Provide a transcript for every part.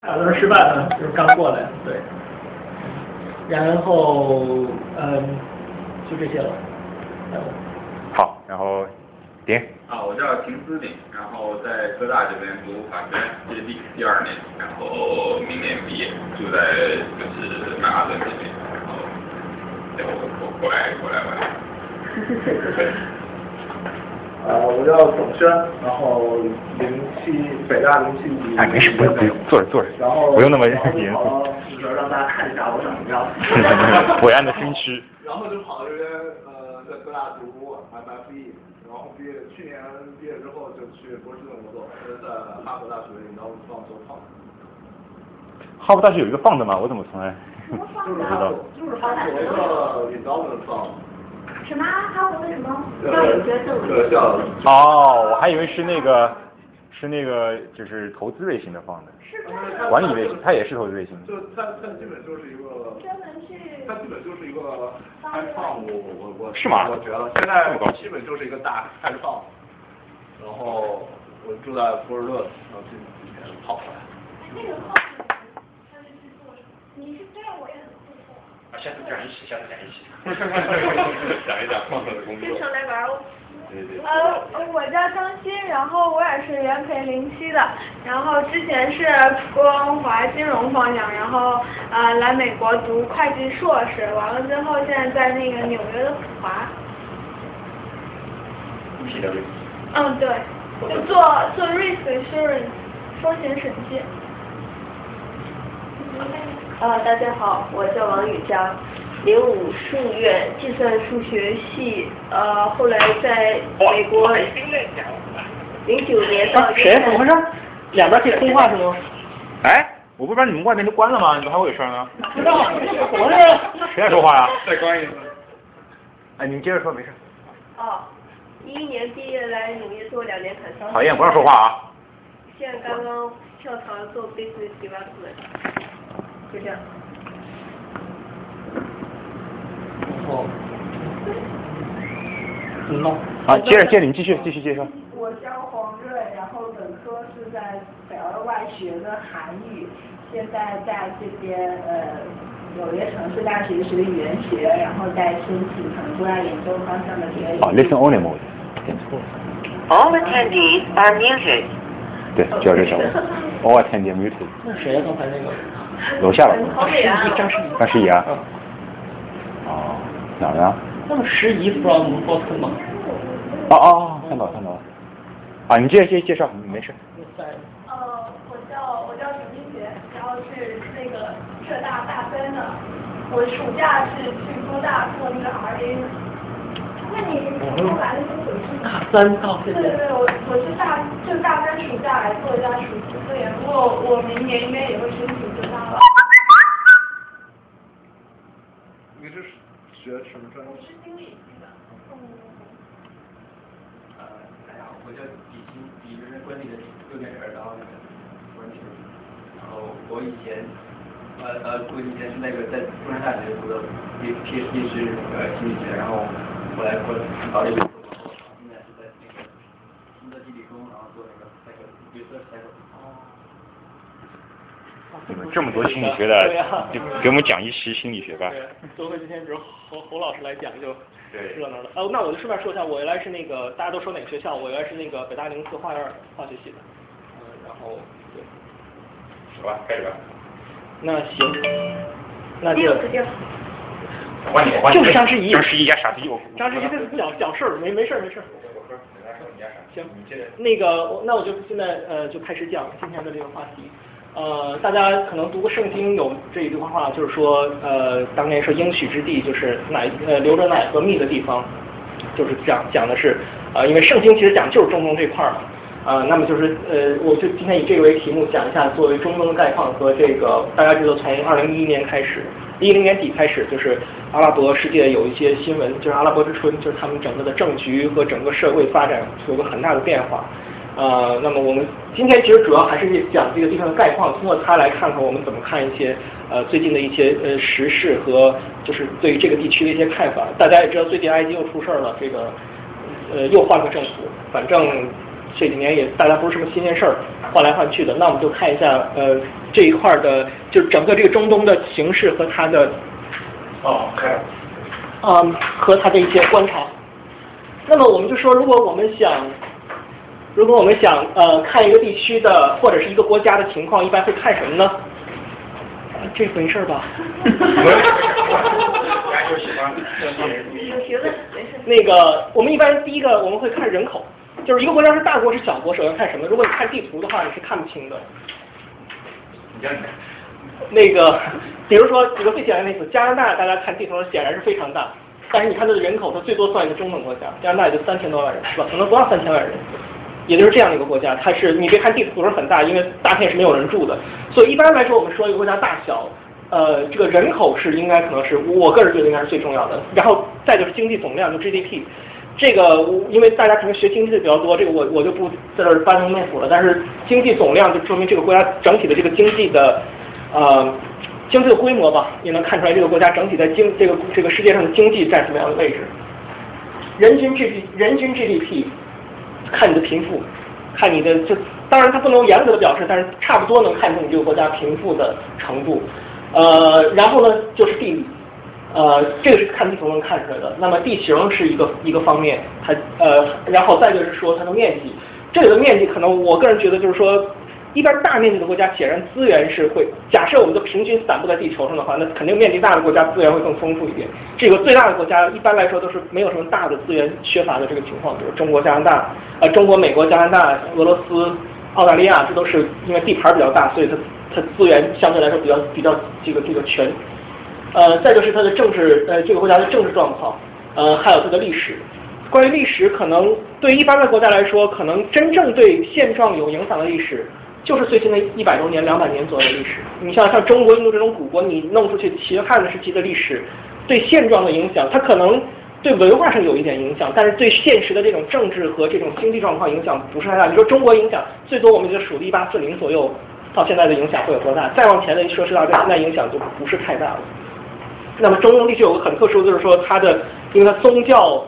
打算失败了，就是刚过来，对。然后，嗯，就这些了。好，然后，点。啊，我叫秦思鼎，然后在科大这边读法学，这是第第二年，然后明年毕业，住在就是曼哈顿这边，然后，然后过过来过来玩。呃，我叫董轩，然后零七北大零七级。哎，没事，不用不用，坐着坐着，然后不用那么严肃。就是让大家看一下我长什么样。伟岸的军区。然后就跑到这边，呃，在科大读 MFE，然后毕业，去年毕业之后就去波士顿工作，是在哈佛大学领导放做放。哈佛大学有一个放的吗？我怎么从来不知道？就是哈佛的引导的放。什么？哈佛的什么？教育学特教哦，我还以为是那个，是那个就是投资类型的放的。是管理类型，它也是投资类型的。就它它基本就是一个。专门去。它基本就是一个开放，我我我。是吗？我觉得现在基本就是一个大开放，然后我住在波士顿，然后今今天跑过来。那个放他是去做什么？你是这样，我也。啊，下次讲一起，下次讲一起。讲一讲放的工作。经常来玩哦。对对。呃，我叫张欣，然后我也是元培零七的，然后之前是光华金融方向，然后呃来美国读会计硕士，完了之后现在在那个纽约的普华。嗯，对，就做做 risk assurance 风险审计。呃，大家好，我叫王宇佳，零五数院计算数学系，呃，后来在美国零九年到。谁？怎么回事？两边可以通话是吗？哎，我不是把你们外面都关了吗？怎么还会有声呢？不知道，怎么回 谁在说话呀？再关一次。哎，你们接着说，没事。哦，一一年毕业来纽约做两年砍桑。讨厌，不让说话啊。现在刚刚跳槽做 business development，就这样。哦。嗯喽。好，接着接着，你继续继续介绍。我叫黄瑞，然后本科是在北二外学的韩语，现在在这边呃纽约城市大学学语言学，然后在申请可能国外研究方向的这个。啊，listen only mode，点错了。All attendees are muted. 对，就要这小子。All attendees muted。那谁呀？刚才那个。楼下吧。好美啊！张诗怡。张诗怡啊。嗯。哦，哪儿的？那么诗怡 from Boston 吗？哦哦，看到了看到了。啊，你接着接着介绍，没事。呃，我叫我叫陈金杰，然后是那个浙大大三的，我暑假是去工大做那个 RA。那你后来的时候是？大三到对对对，我我是大就大三暑假来做一下暑期科研，不过我明年应该也会申请浙大了。你是学什么专业？我是经理系的。呃，大家好，我叫李鑫，李就是管理的右边耳刀那个关系。然后我以前，呃呃，我以前是那个在中山大学读的 P PhD 是呃经理学，然后后来过搞了一个，现在是在那个中德地理中，然后做那个那个绿色那个。你们这么多心理学的，就给我们讲一期心理学吧。对，多亏今天只是侯侯老师来讲就热闹了。哦，那我就顺便说一下，我原来是那个大家都说哪个学校？我原来是那个北大零四化院化学系的。嗯，然后对。好吧，开始吧。那行，那就。就是张十一。张十一家傻逼，我。张十一这是讲讲事儿，没没事儿没事儿。行，你接着。那个，那我就现在呃就开始讲今天的这个话题。呃，大家可能读过圣经有这一句话，就是说，呃，当年说应许之地就是奶呃流着奶和蜜的地方，就是讲讲的是，呃，因为圣经其实讲就是中东这块儿嘛，呃，那么就是呃，我就今天以这个为题目讲一下作为中东的概况和这个大家知道从二零一一年开始，一零年底开始就是阿拉伯世界有一些新闻，就是阿拉伯之春，就是他们整个的政局和整个社会发展有个很大的变化。呃，那么我们今天其实主要还是讲这个地方的概况，通过它来看看我们怎么看一些呃最近的一些呃时事和就是对于这个地区的一些看法。大家也知道，最近埃及又出事儿了，这个呃又换个政府，反正这几年也大家不是什么新鲜事儿，换来换去的。那我们就看一下呃这一块的，就整个这个中东的形势和它的哦，开了。嗯和它的一些观察。那么我们就说，如果我们想，如果我们想呃看一个地区的或者是一个国家的情况，一般会看什么呢？啊这没事儿吧？俺就喜欢有学问，没事。那个，我们一般第一个我们会看人口，就是一个国家是大国是小国，首先看什么？如果你看地图的话，你是看不清的。你。那个，比如说举个最简单的例子，加拿大，大家看地图上显然是非常大，但是你看它的人口，它最多算一个中等国家，加拿大也就三千多万人，是吧？可能不到三千万人，也就是这样的一个国家，它是你别看地图上很大，因为大片是没有人住的，所以一般来说，我们说一个国家大小，呃，这个人口是应该可能是我个人觉得应该是最重要的，然后再就是经济总量，就 GDP。这个因为大家可能学经济的比较多，这个我我就不在这儿班门弄斧了。但是经济总量就说明这个国家整体的这个经济的呃经济的规模吧，也能看出来这个国家整体在经这个这个世界上的经济占什么样的位置。人均 G D 人均 GDP 看你的贫富，看你的就当然它不能严格的表示，但是差不多能看出你这个国家贫富的程度。呃，然后呢就是地理。呃，这个是看地图能看出来的。那么地形是一个一个方面，它呃，然后再就是说它的面积。这里的面积可能我个人觉得就是说，一般大面积的国家显然资源是会，假设我们的平均散布在地球上的话，那肯定面积大的国家资源会更丰富一点。这个最大的国家一般来说都是没有什么大的资源缺乏的这个情况，比如中国、加拿大，呃，中国、美国、加拿大、俄罗斯、澳大利亚，这都是因为地盘比较大，所以它它资源相对来说比较比较这个这个全。呃，再就是它的政治，呃，这个国家的政治状况，呃，还有它的历史。关于历史，可能对一般的国家来说，可能真正对现状有影响的历史，就是最近的一百多年、两百年左右的历史。你像像中国、印度这种古国，你弄出去秦汉的时期的历史，对现状的影响，它可能对文化上有一点影响，但是对现实的这种政治和这种经济状况影响不是太大。你说中国影响最多，我们就数一八四零左右，到现在的影响会有多大？再往前的说是到现在影响就不是太大了。那么中东地区有个很特殊，就是说它的，因为它宗教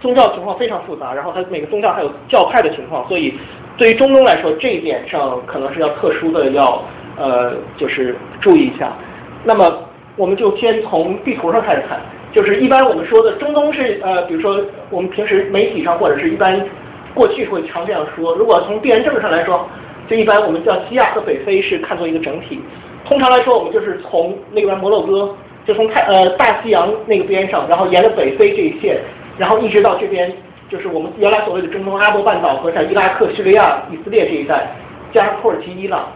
宗教情况非常复杂，然后它每个宗教还有教派的情况，所以对于中东来说，这一点上可能是要特殊的要呃就是注意一下。那么我们就先从地图上开始看，就是一般我们说的中东是呃，比如说我们平时媒体上或者是一般过去会常这样说，如果从地缘政治上来说，就一般我们叫西亚和北非是看作一个整体。通常来说，我们就是从那边摩洛哥，就从太呃大西洋那个边上，然后沿着北非这一线，然后一直到这边，就是我们原来所谓的中东阿拉伯半岛和在伊拉克、叙利亚、以色列这一带，加上土耳其、伊朗。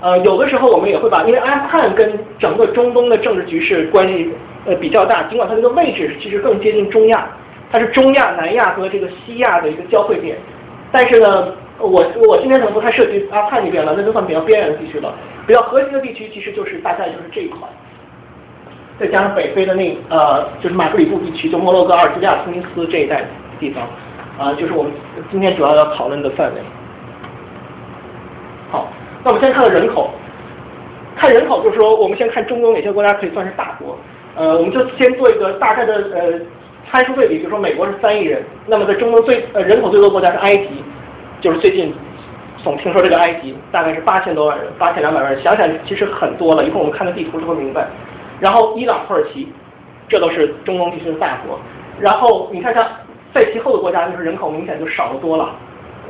呃，有的时候我们也会把，因为阿富汗跟整个中东的政治局势关系呃比较大，尽管它这个位置其实更接近中亚，它是中亚、南亚和这个西亚的一个交汇点，但是呢。我我今天可能不太涉及阿富汗那边了，那就算比较边缘的地区了。比较核心的地区其实就是大概就是这一块，再加上北非的那呃就是马格里布地区，就摩洛哥、阿尔及利亚、突尼斯这一带地方，啊，就是我们今天主要要讨论的范围。好，那我们先看看人口，看人口就是说我们先看中东哪些国家可以算是大国，呃，我们就先做一个大概的呃参数对比，比如说美国是三亿人，那么在中东最呃人口最多国家是埃及。就是最近总听说这个埃及大概是八千多万人，八千两百万人，想想其实很多了。一会儿我们看个地图就会明白。然后伊朗、土耳其，这都是中东地区的大国。然后你看看在其后的国家，就是人口明显就少得多了。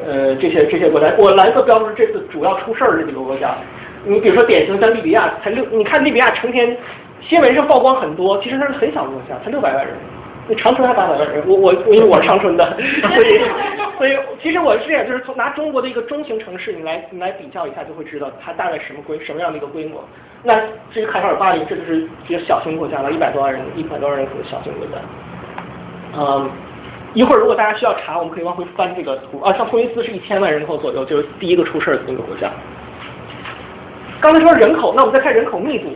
呃，这些这些国家，我蓝色标注是这次主要出事儿的这几个国家。你比如说典型像利比亚，才六，你看利比亚成天新闻上曝光很多，其实它是很小的国家，才六百万人。那长春还八百万人，我我因为我是长春的，所以所以其实我是这样，就是从拿中国的一个中型城市，你来你来比较一下，就会知道它大概什么规什么样的一个规模。那至于卡塔尔巴黎，这就是比较小型国家了，一百多万人，一百多万人口的小型国家。嗯，一会儿如果大家需要查，我们可以往回翻这个图啊，像突尼斯是一千万人口左右，就是第一个出事儿的那个国家。刚才说人口，那我们再看人口密度，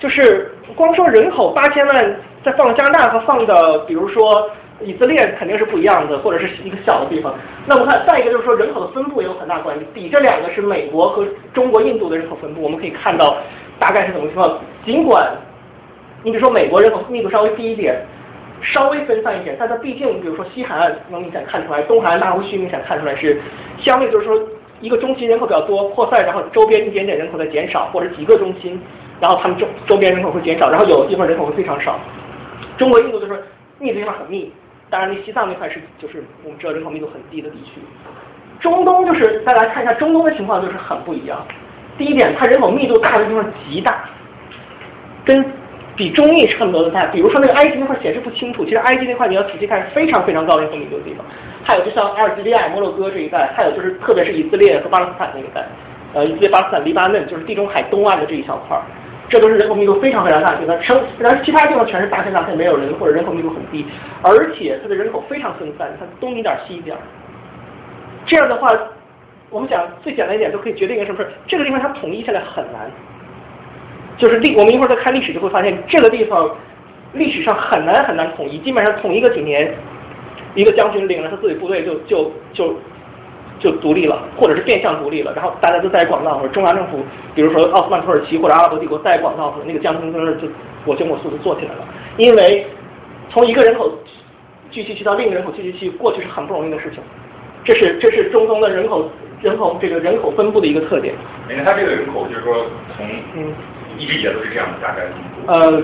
就是光说人口八千万。再放到加拿大和放的，比如说以色列肯定是不一样的，或者是一个小的地方。那我们看再一个就是说人口的分布也有很大关系。底这两个是美国和中国、印度的人口分布，我们可以看到大概是怎么情况。尽管你比如说美国人口密度稍微低一点，稍微分散一点，但它毕竟，比如说西海岸能明显看出来，东海岸大湖区明显看出来是相对就是说一个中心人口比较多扩散，然后周边一点点人口在减少，或者几个中心，然后他们周周边人口会减少，然后有的地方人口会非常少。中国、印度就是密的地方很密，当然那西藏那块是就是我们知道人口密度很低的地区。中东就是再来看一下中东的情况就是很不一样。第一点，它人口密度大的地方极大，跟比中印差不多的大。比如说那个埃及那块显示不清楚，其实埃及那块你要仔细看是非常非常高人口密度的地方。还有就像阿尔及利亚、摩洛哥这一带，还有就是特别是以色列和巴勒斯坦那一带，呃，以色列、巴勒斯坦、黎巴嫩，就是地中海东岸的这一小块儿，这都是人口密度非常非常大的地方。生，然后其他地方全是大片大片没有人，或者人口密度很低，而且它的人口非常分散，它东一点西一点。这样的话，我们讲最简单一点，都可以决定一个什么事这个地方它统一下来很难。就是历，我们一会儿再看历史就会发现，这个地方历史上很难很难统一，基本上统一个几年，一个将军领着他自己部队就就就就独立了，或者是变相独立了，然后大家都在广告或者中央政府，比如说奥斯曼土耳其或者阿拉伯帝国在广告那个江村村就我行我素的做起来了，因为从一个人口聚集区到另一个人口聚集区过去是很不容易的事情。这是这是中东的人口人口这个人口分布的一个特点。你看它这个人口就是说从嗯一直以来都是这样的，大概呃，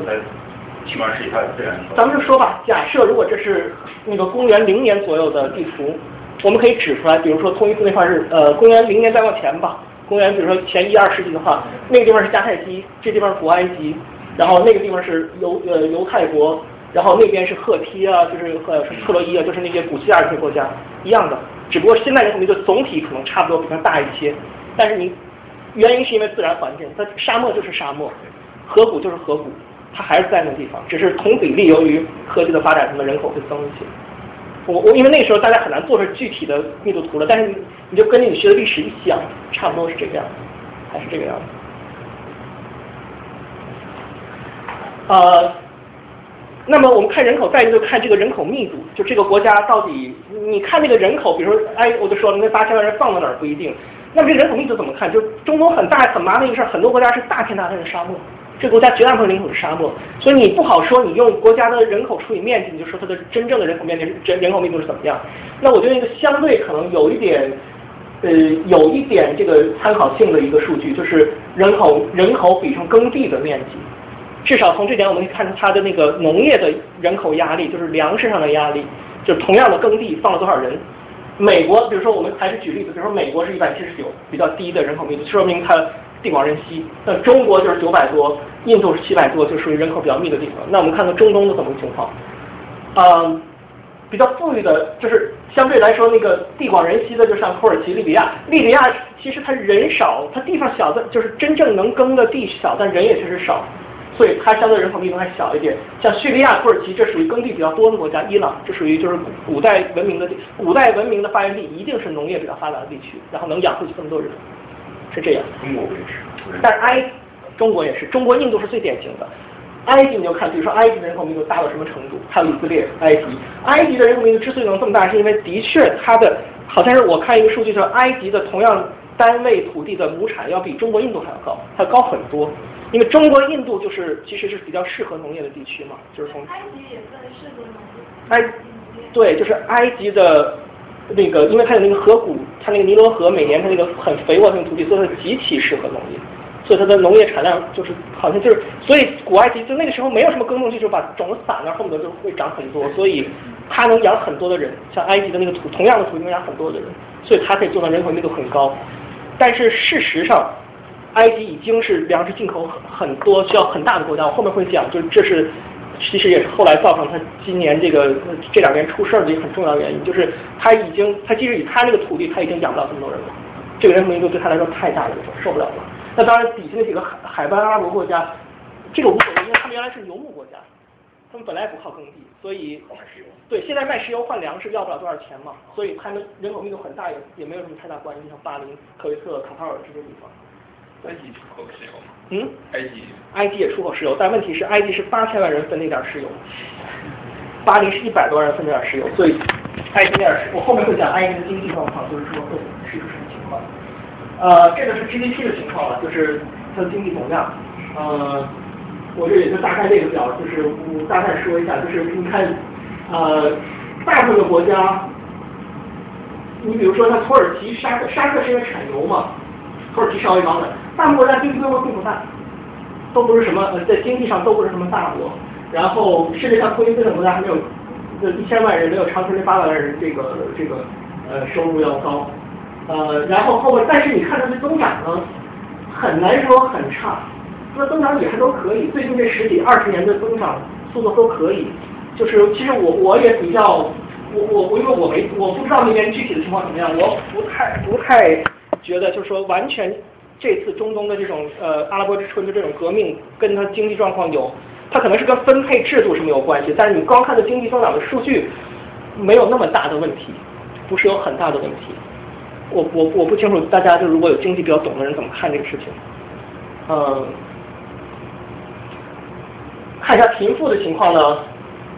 起码是以它的自然。咱们就说吧，假设如果这是那个公元零年左右的地图，我们可以指出来，比如说托伊斯那块是呃公元零年再往前吧，公元比如说前一二世纪的话，那个地方是迦太基，这地方是古埃及，然后那个地方是犹呃犹太国，然后那边是赫梯啊，就是呃特洛伊啊，就是那些古希腊这些国家一样的。只不过现在人口密度总体可能差不多比它大一些，但是你原因是因为自然环境，它沙漠就是沙漠，河谷就是河谷，它还是在那个地方，只是同比例由于科技的发展，它的人口会增一些。我我因为那时候大家很难做出具体的密度图了，但是你就根据你学的历史一想，差不多是这个样子，还是这个样子。呃。那么我们看人口，再一个就看这个人口密度，就这个国家到底，你看那个人口，比如说，哎，我就说了，那八千万人放到哪儿不一定。那么这人口密度怎么看？就中东很大很麻烦一个事儿，很多国家是大片大片的沙漠，这国家绝大部分人口是沙漠，所以你不好说，你用国家的人口除以面积，你就说它的真正的人口面积人人口密度是怎么样。那我觉得一个相对可能有一点，呃，有一点这个参考性的一个数据，就是人口人口比上耕地的面积。至少从这点我们可以看出它的那个农业的人口压力，就是粮食上的压力，就是同样的耕地放了多少人。美国，比如说我们还是举例子，比如说美国是一百七十九，比较低的人口密度，说明它地广人稀。那中国就是九百多，印度是七百多，就属于人口比较密的地方。那我们看看中东的怎么个情况？嗯，比较富裕的，就是相对来说那个地广人稀的，就像土耳其、利比亚。利比亚其实它人少，它地方小，的就是真正能耕的地小，但人也确实少。所以它相对人口密度还小一点，像叙利亚、土耳其，这属于耕地比较多的国家；伊朗，这属于就是古代文明的，古代文明的发源地，一定是农业比较发达的地区，然后能养活起这么多人，是这样。中国也是，但是埃，中国也是，中国、印度是最典型的。埃及你就看，比如说埃及的人口密度大到什么程度？还有以色列、埃及，埃及的人口密度之所以能这么大，是因为的确它的好像是我看一个数据说，埃及的同样单位土地的亩产要比中国、印度还要高，它高很多。因为中国、印度就是其实是比较适合农业的地区嘛，就是从埃及也算适合农业。埃对，就是埃及的那个，因为它有那个河谷，它那个尼罗河每年它那个很肥沃的土地，所以它极其适合农业，所以它的农业产量就是好像就是，所以古埃及就那个时候没有什么耕种技术，把种子撒那，恨不得就会长很多，所以它能养很多的人，像埃及的那个土，同样的土地能养很多的人，所以它可以做到人口密度很高，但是事实上。埃及已经是粮食进口很很多，需要很大的国家。我后面会讲，就是这是其实也是后来造成他今年这个这两年出事儿的一个很重要原因，就是他已经他即使以他那个土地，他已经养不了这么多人了。这个人口密度对他来说太大了，受不了了。那当然底下那几个海海湾阿拉伯国家，这个无所谓，因为他们原来是游牧国家，他们本来不靠耕地，所以对现在卖石油换粮食要不了多少钱嘛，所以他们人口密度很大也也没有什么太大关系，像巴林、科威特、卡塔尔这些地方。埃及出口石油吗？嗯，埃及，埃及也出口石油，但问题是埃及是八千万人分那点石油，巴黎是一百多万人分那点石油，所以埃及那点石，我后面会讲埃及的经济状况，就是说会是一个什么情况。呃，这个是 GDP 的情况了，就是它的经济总量。呃，我这也就大概这个表，就是我大概说一下，就是你看呃，大部分的国家，你比如说像土耳其、沙特，沙特是因为产油嘛，土耳其稍微高点，大部分国家经济规模并不大，都不是什么呃在经济上都不是什么大国，然后世界上脱贫这种国家还没有这一千万人没有长春这八百万人这个这个呃收入要高，呃，然后后面但是你看它的增长呢，很难说很差，它的增长也还都可以，最近这十几二十年的增长速度都可以，就是其实我我也比较我我我因为我没我不知道那边具体的情况怎么样，我不太不太觉得就是说完全这次中东的这种呃阿拉伯之春的这种革命跟它经济状况有，它可能是跟分配制度是没有关系，但是你光看的经济增长的数据没有那么大的问题，不是有很大的问题。我我我不清楚大家就如果有经济比较懂的人怎么看这个事情，嗯。看一下贫富的情况呢，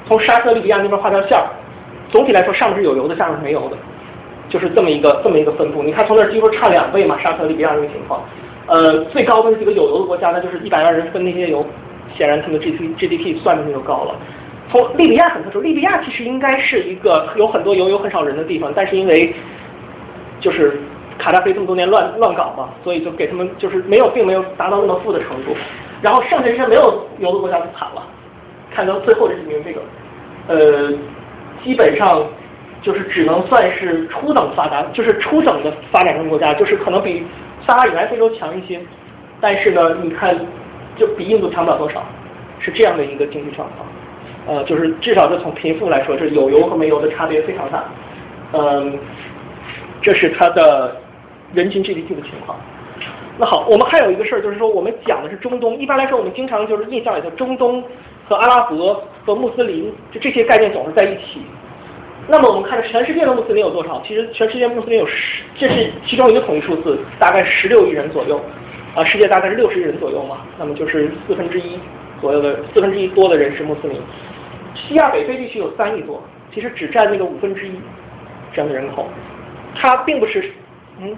从沙特利比亚那边画条线儿，总体来说上面是有油的，下面是没油的，就是这么一个这么一个分布。你看从那儿几乎差两倍嘛，沙特利比亚这个情况。呃，最高的几个有油的国家，那就是一百万人分那些油，显然他们的 G D G D P 算进去就高了。从利比亚很特殊，利比亚其实应该是一个有很多油有很少人的地方，但是因为就是卡扎菲这么多年乱乱搞嘛，所以就给他们就是没有并没有达到那么富的程度。然后剩下这些没有油的国家就惨了，看到最后这几名这个，呃，基本上就是只能算是初等发达，就是初等的发展中国家，就是可能比撒哈拉以南非洲强一些，但是呢，你看就比印度强不了多少，是这样的一个经济状况，呃，就是至少是从贫富来说，这有油和没油的差别非常大，嗯，这是它的人均 GDP 的情况。那好，我们还有一个事儿，就是说我们讲的是中东。一般来说，我们经常就是印象里头，中东和阿拉伯和穆斯林，就这些概念总是在一起。那么我们看着全世界的穆斯林有多少？其实全世界穆斯林有十，这是其中一个统计数字，大概十六亿人左右。啊，世界大概是六十亿人左右嘛，那么就是四分之一左右的四分之一多的人是穆斯林。西亚北非地区有三亿多，其实只占那个五分之一这样的人口。它并不是，嗯。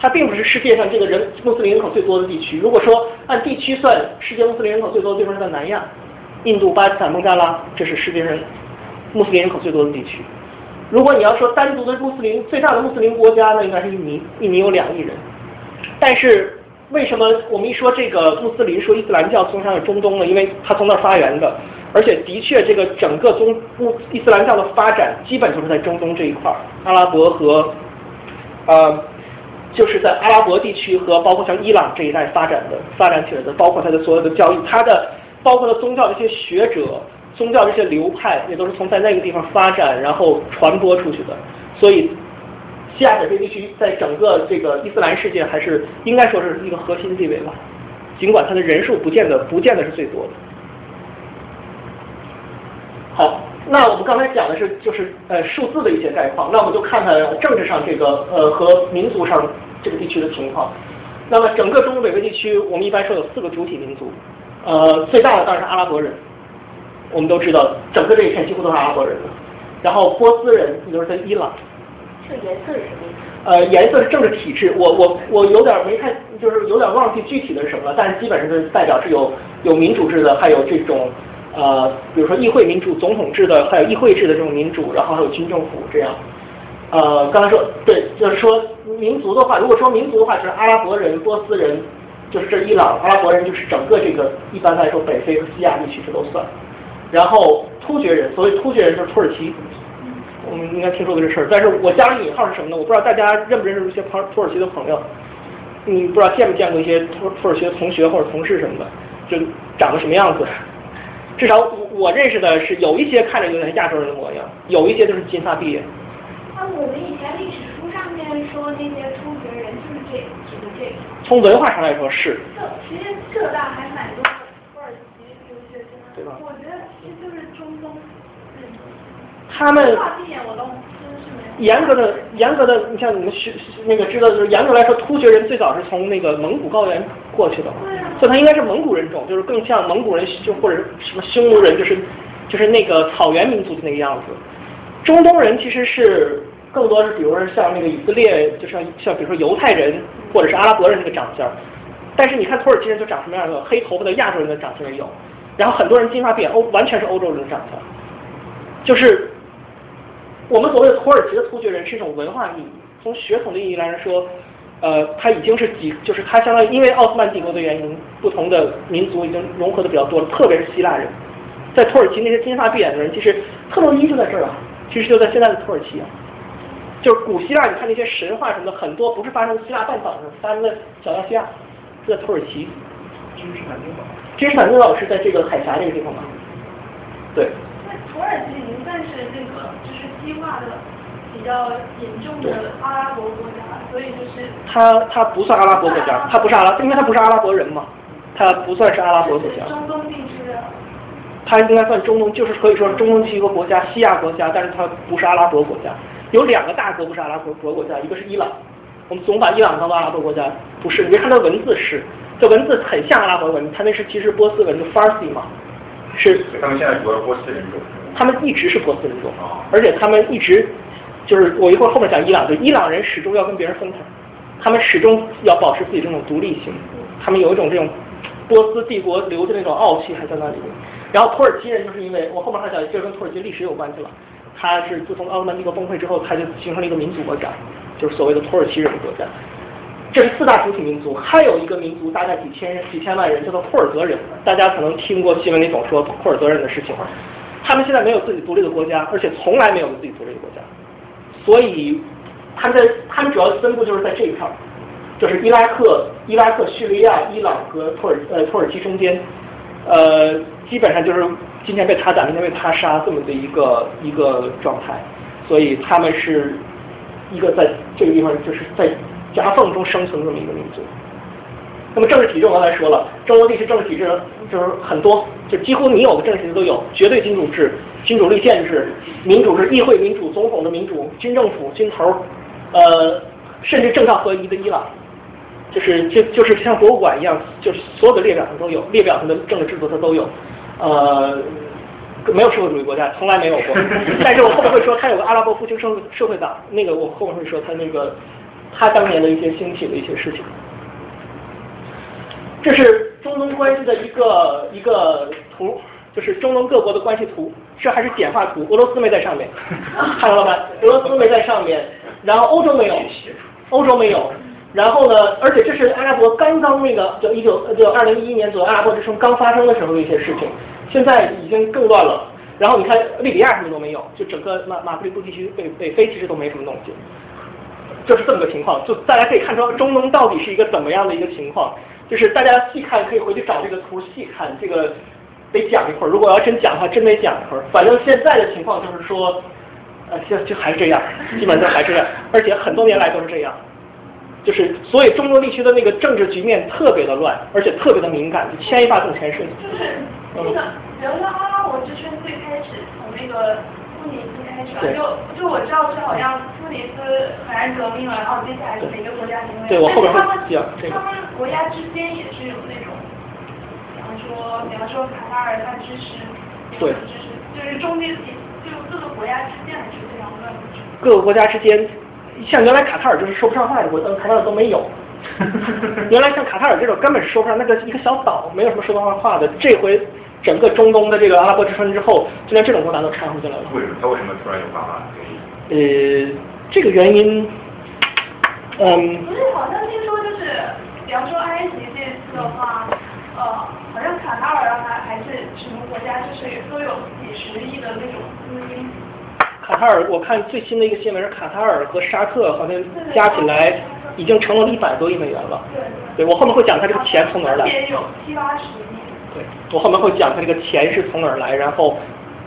它并不是世界上这个人穆斯林人口最多的地区。如果说按地区算，世界穆斯林人口最多的地方是在南亚，印度、巴基斯坦、孟加拉，这是世界上穆斯林人口最多的地区。如果你要说单独的穆斯林最大的穆斯林国家，呢应该是印尼，印尼有两亿人。但是为什么我们一说这个穆斯林，说伊斯兰教从上有中东呢？因为它从那儿发源的，而且的确这个整个宗穆伊斯兰教的发展基本就是在中东这一块儿，阿拉伯和呃。就是在阿拉伯地区和包括像伊朗这一带发展的发展起来的，包括它的所有的教育，它的包括了宗教这些学者、宗教这些流派，也都是从在那个地方发展然后传播出去的。所以，西亚北非地区在整个这个伊斯兰世界还是应该说是一个核心地位吧，尽管它的人数不见得不见得是最多的。好，那我们刚才讲的是就是呃数字的一些概况，那我们就看看政治上这个呃和民族上。这个地区的情况，那么整个中东北非地区，我们一般说有四个主体民族，呃，最大的当然是阿拉伯人，我们都知道，整个这一片几乎都是阿拉伯人的。然后波斯人，也就是在伊朗。这颜色是什么？呃，颜色是政治体制，我我我有点没太，就是有点忘记具体的是什么了，但是基本上是代表是有有民主制的，还有这种呃，比如说议会民主、总统制的，还有议会制的这种民主，然后还有军政府这样。呃，刚才说对，就是说民族的话，如果说民族的话，就是阿拉伯人、波斯人，就是这伊朗阿拉伯人，就是整个这个一般来说北非和西亚地区这都算。然后突厥人，所谓突厥人就是土耳其，我们应该听说过这事儿。但是我加了引号是什么呢？我不知道大家认不认识一些朋土耳其的朋友，你不知道见没见过一些土土耳其的同学或者同事什么的，就长得什么样子？至少我我认识的是有一些看着有点亚洲人的模样，有一些就是金发碧眼。那我们以前历史书上面说那些突厥人就是这这个。从文化上来说是。这其实浙大还蛮多土耳其留学生。对吧？我觉得其实就是中东。他们。一眼我都真是没。严格的严格的，你像你们学那个知道，就是严格来说，突厥人最早是从那个蒙古高原过去的。所以他应该是蒙古人种，就是更像蒙古人，就或者什么匈奴人，就是就是那个草原民族的那个样子。中东人其实是。更多是，比如说像那个以色列，就像像比如说犹太人或者是阿拉伯人那个长相，但是你看土耳其人就长什么样的，黑头发的亚洲人的长相也有，然后很多人金发碧眼，欧完全是欧洲人的长相，就是我们所谓的土耳其的突厥人是一种文化意义，从血统的意义来说，呃，它已经是几，就是它相当于因为奥斯曼帝国的原因，不同的民族已经融合的比较多了，特别是希腊人，在土耳其那些金发碧眼的人，其实特洛伊就在这儿啊，其实就在现在的土耳其啊。就是古希腊，你看那些神话什么的，很多不是发生在希腊半岛上，发生在小亚细亚，是在土耳其。君士坦丁堡。君士坦丁堡是在这个海峡这个地方吗？对。那土耳其已经算是那个就是西化的比较严重的阿拉伯国家，所以就是。它它不算阿拉伯国家，它不是阿拉，因为它不是阿拉伯人嘛，它不算是阿拉伯国家。中东地区的。它应该算中东，就是可以说中东区一个国家，西亚国家，但是它不是阿拉伯国家。有两个大国不是阿拉伯国国家，一个是伊朗，我们总把伊朗当做阿拉伯国家，不是，你别看它文字是，这文字很像阿拉伯文，它那是其实波斯文的 Farsi 嘛，是。他们现在主要是波斯人种。他们一直是波斯人种，而且他们一直就是我一会儿后面讲伊朗，就伊朗人始终要跟别人分开，他们始终要保持自己这种独立性，他们有一种这种波斯帝国留的那种傲气还在那里。然后土耳其人就是因为我后面还讲，这跟土耳其历史有关系了。它是自从奥斯曼帝国崩溃之后，它就形成了一个民族国家，就是所谓的土耳其人的国家。这是四大主体民族，还有一个民族大概几千人、几千万人，叫做库尔德人。大家可能听过新闻里总说库尔德人的事情。他们现在没有自己独立的国家，而且从来没有自己独立的国家。所以，他们在他们主要的分布就是在这一片儿，就是伊拉克、伊拉克、叙利亚、伊朗和土耳呃土耳其中间，呃，基本上就是。今天被他打，明天被他杀，这么的一个一个状态，所以他们是一个在这个地方就是在夹缝中生存这么一个民族。那么政治体制我刚才说了，中国地区政治体制就是很多，就几乎你有的政治体制都有，绝对君主制、君主立宪制、民主制、议会民主、总统的民主、军政府、军头，呃，甚至政教合一的伊朗，就是就就是像博物馆一样，就是所有的列表上都有，列表上的政治制度它都有。呃，没有社会主义国家，从来没有过。但是我后面会说，他有个阿拉伯复兴社社会党，那个我后面会说他那个他当年的一些兴起的一些事情。这是中东关系的一个一个图，就是中东各国的关系图，这还是简化图，俄罗斯没在上面，看到了吧？俄罗斯没在上面，然后欧洲没有，欧洲没有。然后呢？而且这是阿拉伯刚刚那个，就一九就二零一一年左右阿拉伯之春刚发生的时候的一些事情，现在已经更乱了。然后你看利比亚什么都没有，就整个马马布里布地区北北非其实都没什么东西，就是这么个情况。就大家可以看出中东到底是一个怎么样的一个情况。就是大家细看可以回去找这个图细看，这个得讲一会儿。如果要真讲的话，真得讲一会儿。反正现在的情况就是说，呃，就就还是这样，基本上还是这样，而且很多年来都是这样。就是，所以中东地区的那个政治局面特别的乱，而且特别的敏感，就牵一发动全身。就是那个，比如说阿拉伯之春最开始从那个突尼斯开始吧，就就我知道是好像突尼斯海岸革命了，然后接下来是哪个国家？对我后边会讲这个。他们国家之间也是有那种，比方说，比方说卡塔尔他支持，对，支持，就是中间就各个国家之间还是非常乱的。各个国家之间。像原来卡塔尔就是说不上话的国家，卡塔尔都没有。原来像卡塔尔这种根本是说不上，那个一个小岛，没有什么说得上话的。这回整个中东的这个阿拉伯之春之后，就连这种国家都掺和进来了。为什么？他为什么突然有办法？呃，这个原因，嗯。不是，好像听说就是，比方说埃及这次的话，呃，好像卡塔尔啊还还是什么国家，就是都有几十亿的那种资金。卡塔尔，我看最新的一个新闻是卡塔尔和沙特好像加起来已经承诺了一百多亿美元了。对，对我后面会讲他这个钱从哪儿来。有七八十亿。对，我后面会讲他这个钱是从哪儿来，然后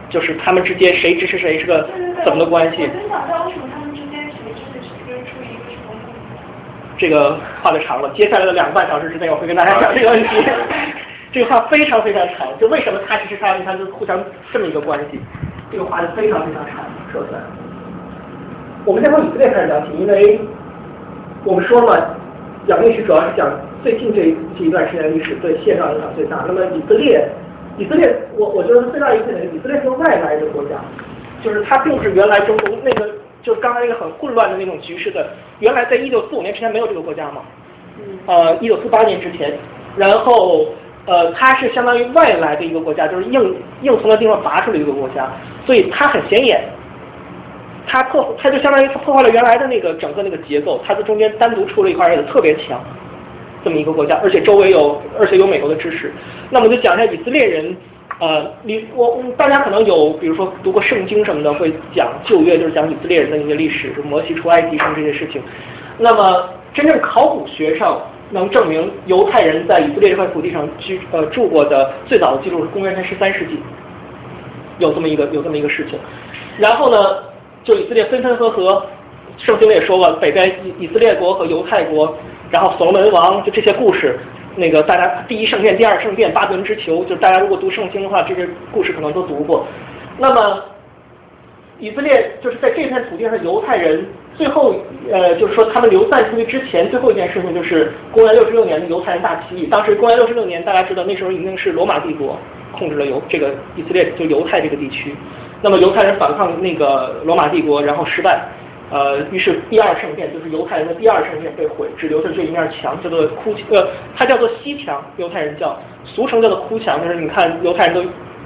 就是他们之间谁支持谁是个怎么的关系。我真想知道为什么他们之间谁支持谁，就是出于一个什么目的。这个话就长了，接下来的两个半小时之内我会跟大家讲这个问题。这个话非常非常长，就为什么他支持他，你看就互相这么一个关系。这个话就非常非常长，说出来。我们先从以色列开始聊起，因为我们说了，讲历史主要是讲最近这这一段时间历史对现状影响最大。那么以色列，以色列，我我觉得最大一个特点，以色列是个外来的国家，就是它并不是原来中东那个，就是刚才那个很混乱的那种局势的。原来在一九四五年之前没有这个国家嘛？呃，一九四八年之前，然后。呃，它是相当于外来的一个国家，就是硬硬从那地方拔出来一个国家。所以它很显眼。它破，它就相当于它破坏了原来的那个整个那个结构，它在中间单独出了一块而且特别强，这么一个国家，而且周围有，而且有美国的支持。那么就讲一下以色列人，呃，你我大家可能有，比如说读过圣经什么的，会讲旧约，就是讲以色列人的一些历史，是摩西出埃及什么这些事情。那么真正考古学上能证明犹太人在以色列这块土地上居呃住过的最早的记录是公元前十三世纪，有这么一个有这么一个事情。然后呢？就以色列分分合合，圣经里也说过，北边以以色列国和犹太国，然后所罗门王，就这些故事，那个大家第一圣殿、第二圣殿、巴比伦之囚，就大家如果读圣经的话，这些故事可能都读过。那么以色列就是在这片土地上犹太人，最后呃，就是说他们流散出去之前，最后一件事情就是公元六十六年的犹太人大起义。当时公元六十六年，大家知道那时候已经是罗马帝国控制了犹这个以色列，就犹太这个地区。那么犹太人反抗那个罗马帝国，然后失败，呃，于是第二圣殿就是犹太人的第二圣殿被毁，只留下这一面墙，叫做哭，呃，它叫做西墙，犹太人叫，俗称叫做哭墙，就是你看犹太人都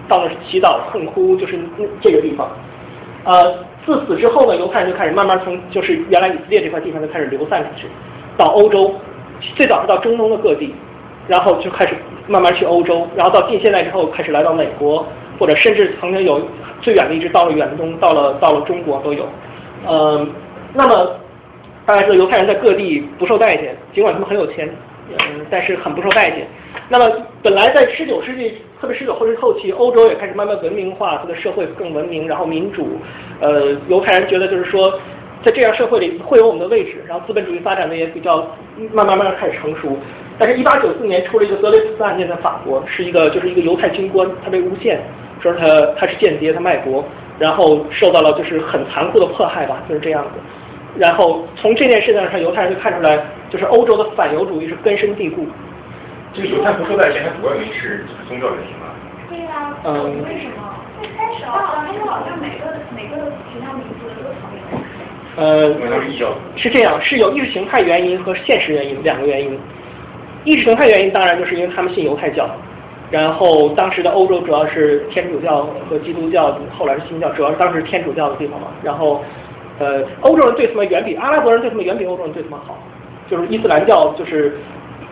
到那祈祷恨哭，就是这个地方。呃，自此之后呢，犹太人就开始慢慢从就是原来以色列这块地方就开始流散出去，到欧洲，最早是到中东的各地，然后就开始慢慢去欧洲，然后到近现代之后开始来到美国。或者甚至曾经有最远的一直到了远东，到了到了中国都有。嗯，那么大家知道犹太人在各地不受待见，尽管他们很有钱，嗯，但是很不受待见。那么本来在十九世纪，特别十九世后期，欧洲也开始慢慢文明化，它的社会更文明，然后民主。呃，犹太人觉得就是说，在这样社会里会有我们的位置，然后资本主义发展的也比较慢慢慢慢开始成熟。但是，一八九四年出了一个格雷斯案件，在法国是一个就是一个犹太军官，他被诬陷。说他他是间谍，他卖国，然后受到了就是很残酷的迫害吧，就是这样子。然后从这件事情上，犹太人就看出来，就是欧洲的反犹主义是根深蒂固。这个犹太不受待见，它主要原因是宗教原因吗？对呀。嗯。为什么？最开始好像他们好像每个每个提到名字都讨厌。呃，是这样，是有意识形态原因和现实原因两个原因。意识形态原因当然就是因为他们信犹太教。然后当时的欧洲主要是天主教和基督教，后来是新教，主要是当时天主教的地方嘛。然后，呃，欧洲人对他们远比阿拉伯人对他们远比欧洲人对他们好，就是伊斯兰教就是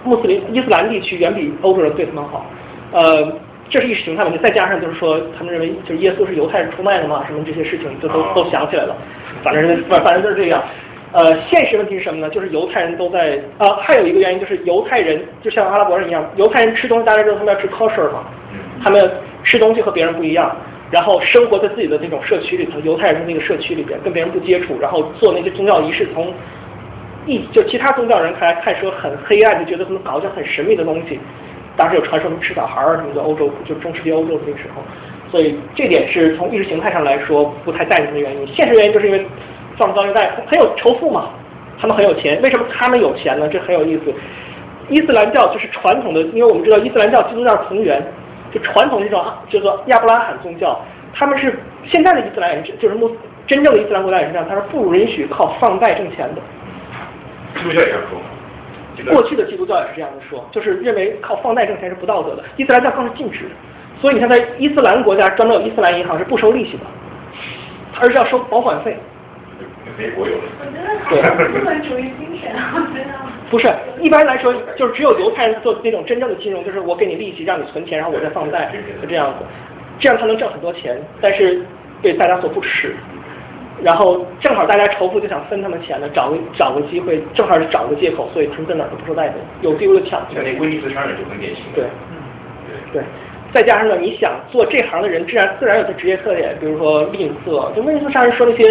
穆斯林伊斯兰地区远比欧洲人对他们好。呃，这是意识形态问题，再加上就是说他们认为就是耶稣是犹太人出卖的嘛，什么这些事情就都都想起来了。反正反反正就是这样。呃，现实问题是什么呢？就是犹太人都在啊，还有一个原因就是犹太人就像阿拉伯人一样，犹太人吃东西大家知道他们要吃 kosher 嘛，他们吃东西和别人不一样，然后生活在自己的那种社区里头，犹太人的那个社区里边跟别人不接触，然后做那些宗教仪式，从一就其他宗教人看来看说很黑暗，就觉得他们搞一些很神秘的东西。当时有传说什么吃小孩儿什么的，欧洲就中世纪欧洲的那个时候，所以这点是从意识形态上来说不太待见的原因。现实原因就是因为。放高利贷很有仇富嘛，他们很有钱，为什么他们有钱呢？这很有意思。伊斯兰教就是传统的，因为我们知道伊斯兰教、基督教同源，就传统这种叫做亚伯拉罕宗教，他们是现在的伊斯兰人，就是穆真正的伊斯兰国家也是这样，他是不允许靠放贷挣钱的。基督教也这样说。过去的基督教也是这样的说，就是认为靠放贷挣钱是不道德的。伊斯兰教更是禁止的，所以你看在伊斯兰国家专门有伊斯兰银行是不收利息的，而是要收保管费。美国有。我觉得他资本主义精神，我觉得。不是，一般来说就是只有犹太人做那种真正的金融，就是我给你利息让你存钱，然后我再放贷，就这样子，这样他能挣很多钱，但是被大家所不耻。然后正好大家仇富就想分他们钱呢，找个找个机会，正好是找个借口，所以他们在哪儿都不受待见，有机会就抢。像那威尼斯商人就很典型。对，对对。再加上呢，你想做这行的人，自然自然有他职业特点，比如说吝啬，就为什么上人说那些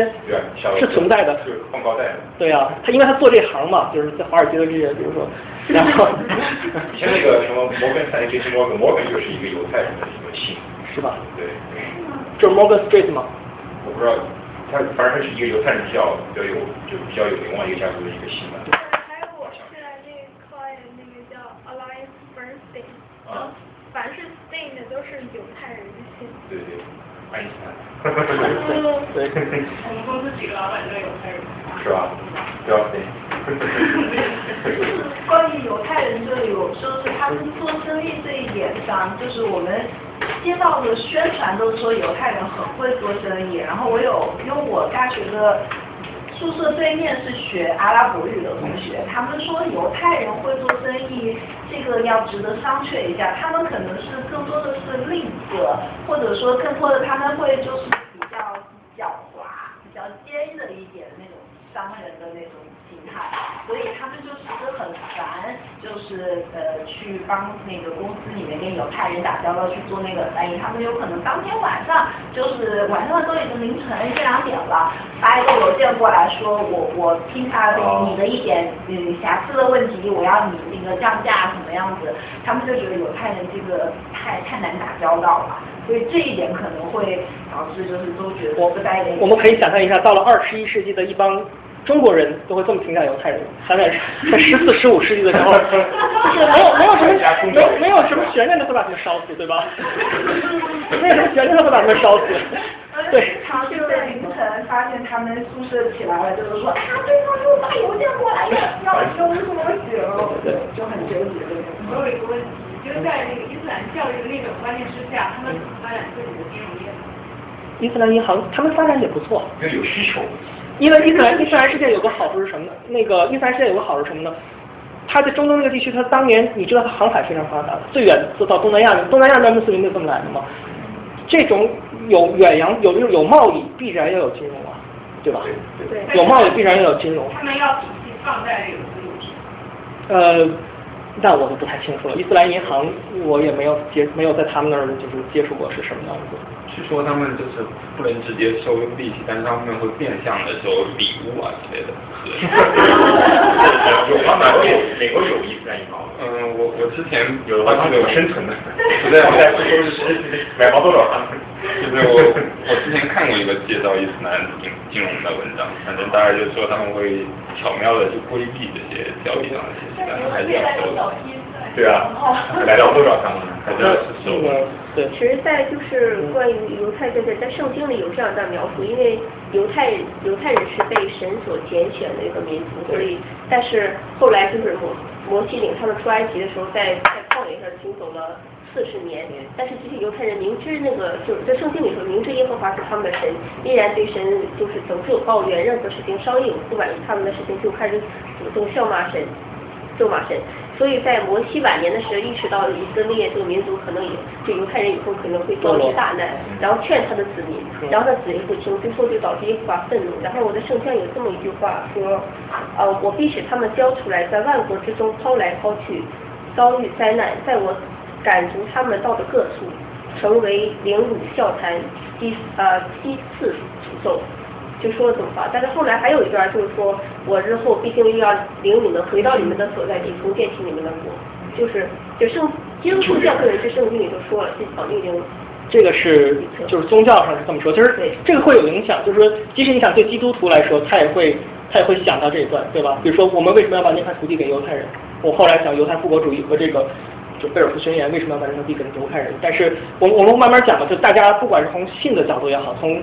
是存在的，是放高贷。对啊，他因为他做这行嘛，就是在华尔街的这些，比如说，然后以前那个什么摩根斯基摩根，摩根就是一个犹太人的一个姓，是吧？对，就是 Morgan Street 吗？我不知道，他反正他是一个犹太人比较比较有就比较有名望一个家族的一个姓吧。还有我现在那个 client 那个叫 Alliance Bernstein。啊。凡是 stain 的都是犹太人的对对，爱因斯坦。对。我们公司几个老板都是犹太人。是吧？不要对。关于犹太人这里，我说是他们做生意这一点上，就是我们接到的宣传都说犹太人很会做生意，然后我有因为我大学的宿舍对面是学阿拉伯语的同学，他们说犹太人会做生意，这个要值得商榷一下。他们可能是更多的是吝啬，或者说更多的他们会就是比较狡猾、比较坚的一点那种商人的那种所以他们就其实很烦，就是呃去帮那个公司里面跟犹太人打交道去做那个翻译，他们有可能当天晚上就是晚上都已经凌晨一两点了，发一个邮件过来说我我听他的你的一点嗯瑕疵的问题，我要你那个降价什么样子，他们就觉得犹太人这个太太难打交道了，所以这一点可能会导致就是都觉得不待见。我们可以想象一下，到了二十一世纪的一帮中国人都会这么评价犹太人，想想在十四、十五世纪的时候，就 是没有没有什么没没有什么悬念的会把他们烧死，对吧？没有什么悬念的会把他们烧死，对。常就在凌晨发现他们宿舍起来了，就是说，哎呀，对方又发邮件过来了，要休多久？就很纠结这个。我有一个问题，就是在那个伊斯兰教育的那种观念之下，他们怎么发展自己的金融业呢？伊斯兰银行他们发展也不错，因为有需求。因为伊斯兰伊斯兰世界有个好处是什么呢？那个伊斯兰世界有个好处是什么呢？它在中东那个地区，它当年你知道它航海非常发达，最远就到东南亚，东南亚的穆斯林就这么来的嘛。这种有远洋有有贸易，必然要有金融啊，对吧？对有贸易必然要有金融。他们要体系放在。呃，那我就不太清楚了。伊斯兰银行我也没有接没有在他们那儿就是接触过是什么样子。是说他们就是不能直接收利息，但是他们会变相的收礼物啊之类的。有吗？美国有，美国有伊斯兰银行。嗯，我我之前有的话，他们有生存的。不对不对，说是买毛多少他们。就是我我之前看过一个介绍伊斯兰金金融的文章，反正大概就说他们会巧妙的去规避这些交易上的信息，但是还是要收的。对啊，来了多少他们还是要收的。对。其实，在就是关于犹太这个，在圣经里有这样的描述，因为犹太犹太人是被神所拣选的一个民族，所以但是后来就是摩摩西领他们出埃及的时候，在在旷野上行走了四十年，但是这些犹太人明知那个就是在圣经里说明知耶和华是他们的神，依然对神就是总是有抱怨，任何事情稍一有不满意他们的事情就开始主动笑骂神，咒骂神。所以在摩西晚年的时候，意识到以色列这个民族可能也就犹太人以后可能会遭遇大难，然后劝他的子民，然后他子民不听，最后就导致耶和华愤怒。然后我的圣经有这么一句话说，呃，我必使他们交出来，在万国之中抛来抛去，遭遇灾难，在我赶逐他们到的各处，成为凌辱笑谈，讥呃讥刺诅咒。就说了怎么办？但是后来还有一段就是说，我日后必定要领你们回到你们的所在地，重建起你们的国。就是就圣基督教教会人是圣经里都说了，这早就已经。这个是就是宗教上是这么说，就是这个会有影响，就是说，即使你想对基督徒来说，他也会他也会想到这一段，对吧？比如说，我们为什么要把那块土地给犹太人？我后来想，犹太复国主义和这个就贝尔福宣言为什么要把这块地给犹太人？但是我我们慢慢讲吧，就大家不管是从信的角度也好，从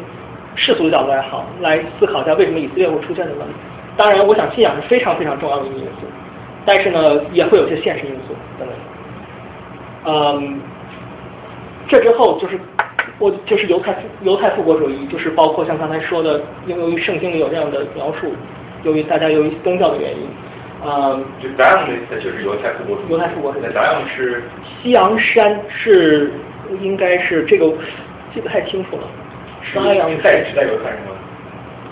世俗的角度也好，来思考一下为什么以色列会出现这个问题。当然，我想信仰是非常非常重要的一个因素，但是呢，也会有些现实因素等等。嗯，这之后就是我就是犹太犹太复国主义，就是包括像刚才说的，由于圣经里有这样的描述，由于大家由于宗教的原因，嗯，就达阳的意思就是犹太复国主义。犹太复国主义。那达阳是西洋山是应该是这个记不太清楚了。达阳在是在犹太人吗？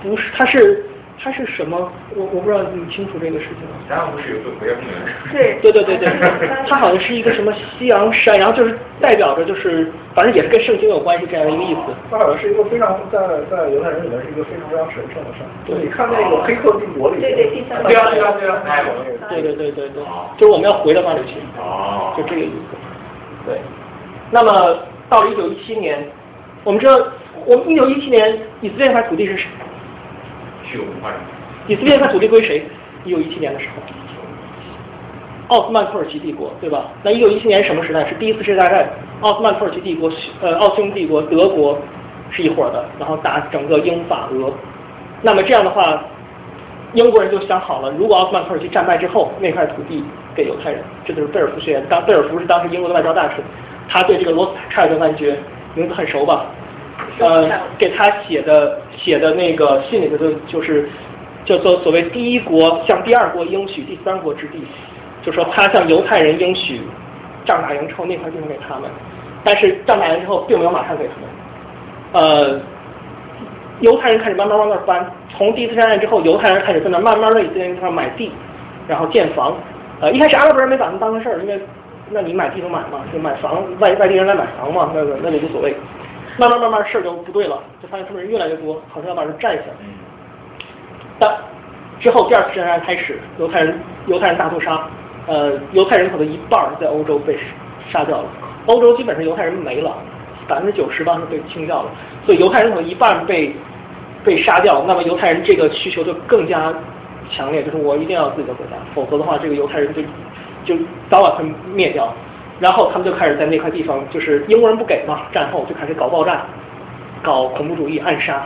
不是，他是他是什么？我我不知道你清楚这个事情吗？达阳不是有个国家公园？对对对对对，它好像是一个什么西洋山，然后就是代表着就是反正也是跟圣经有关系这样的一个意思。它好像是一个非常在在犹太人里面是一个非常非常神圣的山。对，你看那个《黑客帝国》里面。对对，第三。对啊对啊对啊，哎对对对对对，就是我们要回到那里去。哦。就这个意思。对。那么到了一九一七年，我们知道，我们一九一七年以色列那块土地是谁？去文化人。以色列那块土地归谁？一九一七年的时候。奥斯曼土耳其帝国，对吧？那一九一七年什么时代？是第一次世界大战，奥斯曼土耳其帝国，呃，奥匈帝国、德国是一伙的，然后打整个英法俄。那么这样的话，英国人就想好了，如果奥斯曼土耳其战败之后，那块土地给犹太人，这就是贝尔福宣言。当贝尔福是当时英国的外交大臣，他对这个罗斯柴尔德男爵名字很熟吧？呃，给他写的写的那个信里头就就是叫做所谓第一国向第二国应许第三国之地，就说他向犹太人应许仗打赢之后那块地方给他们，但是仗打赢之后并没有马上给他们。呃，犹太人开始慢慢往那儿搬，从第一次战争之后，犹太人开始在那儿慢慢的以色列人地方买地，然后建房。呃，一开始阿拉伯人没把他们当回事儿，因为那你买地就买嘛，就买房，外外地人来买房嘛，那个那就无所谓。慢慢慢慢事儿就不对了，就发现他们人越来越多，好像要把人占下来。但之后第二次战争开始，犹太人犹太人大屠杀，呃，犹太人口的一半儿在欧洲被杀掉了，欧洲基本上犹太人没了。百分之九十当时被清掉了，所以犹太人口一半被被杀掉，那么犹太人这个需求就更加强烈，就是我一定要自己的国家，否则的话，这个犹太人就就早晚会灭掉。然后他们就开始在那块地方，就是英国人不给嘛，战后就开始搞爆炸，搞恐怖主义暗杀，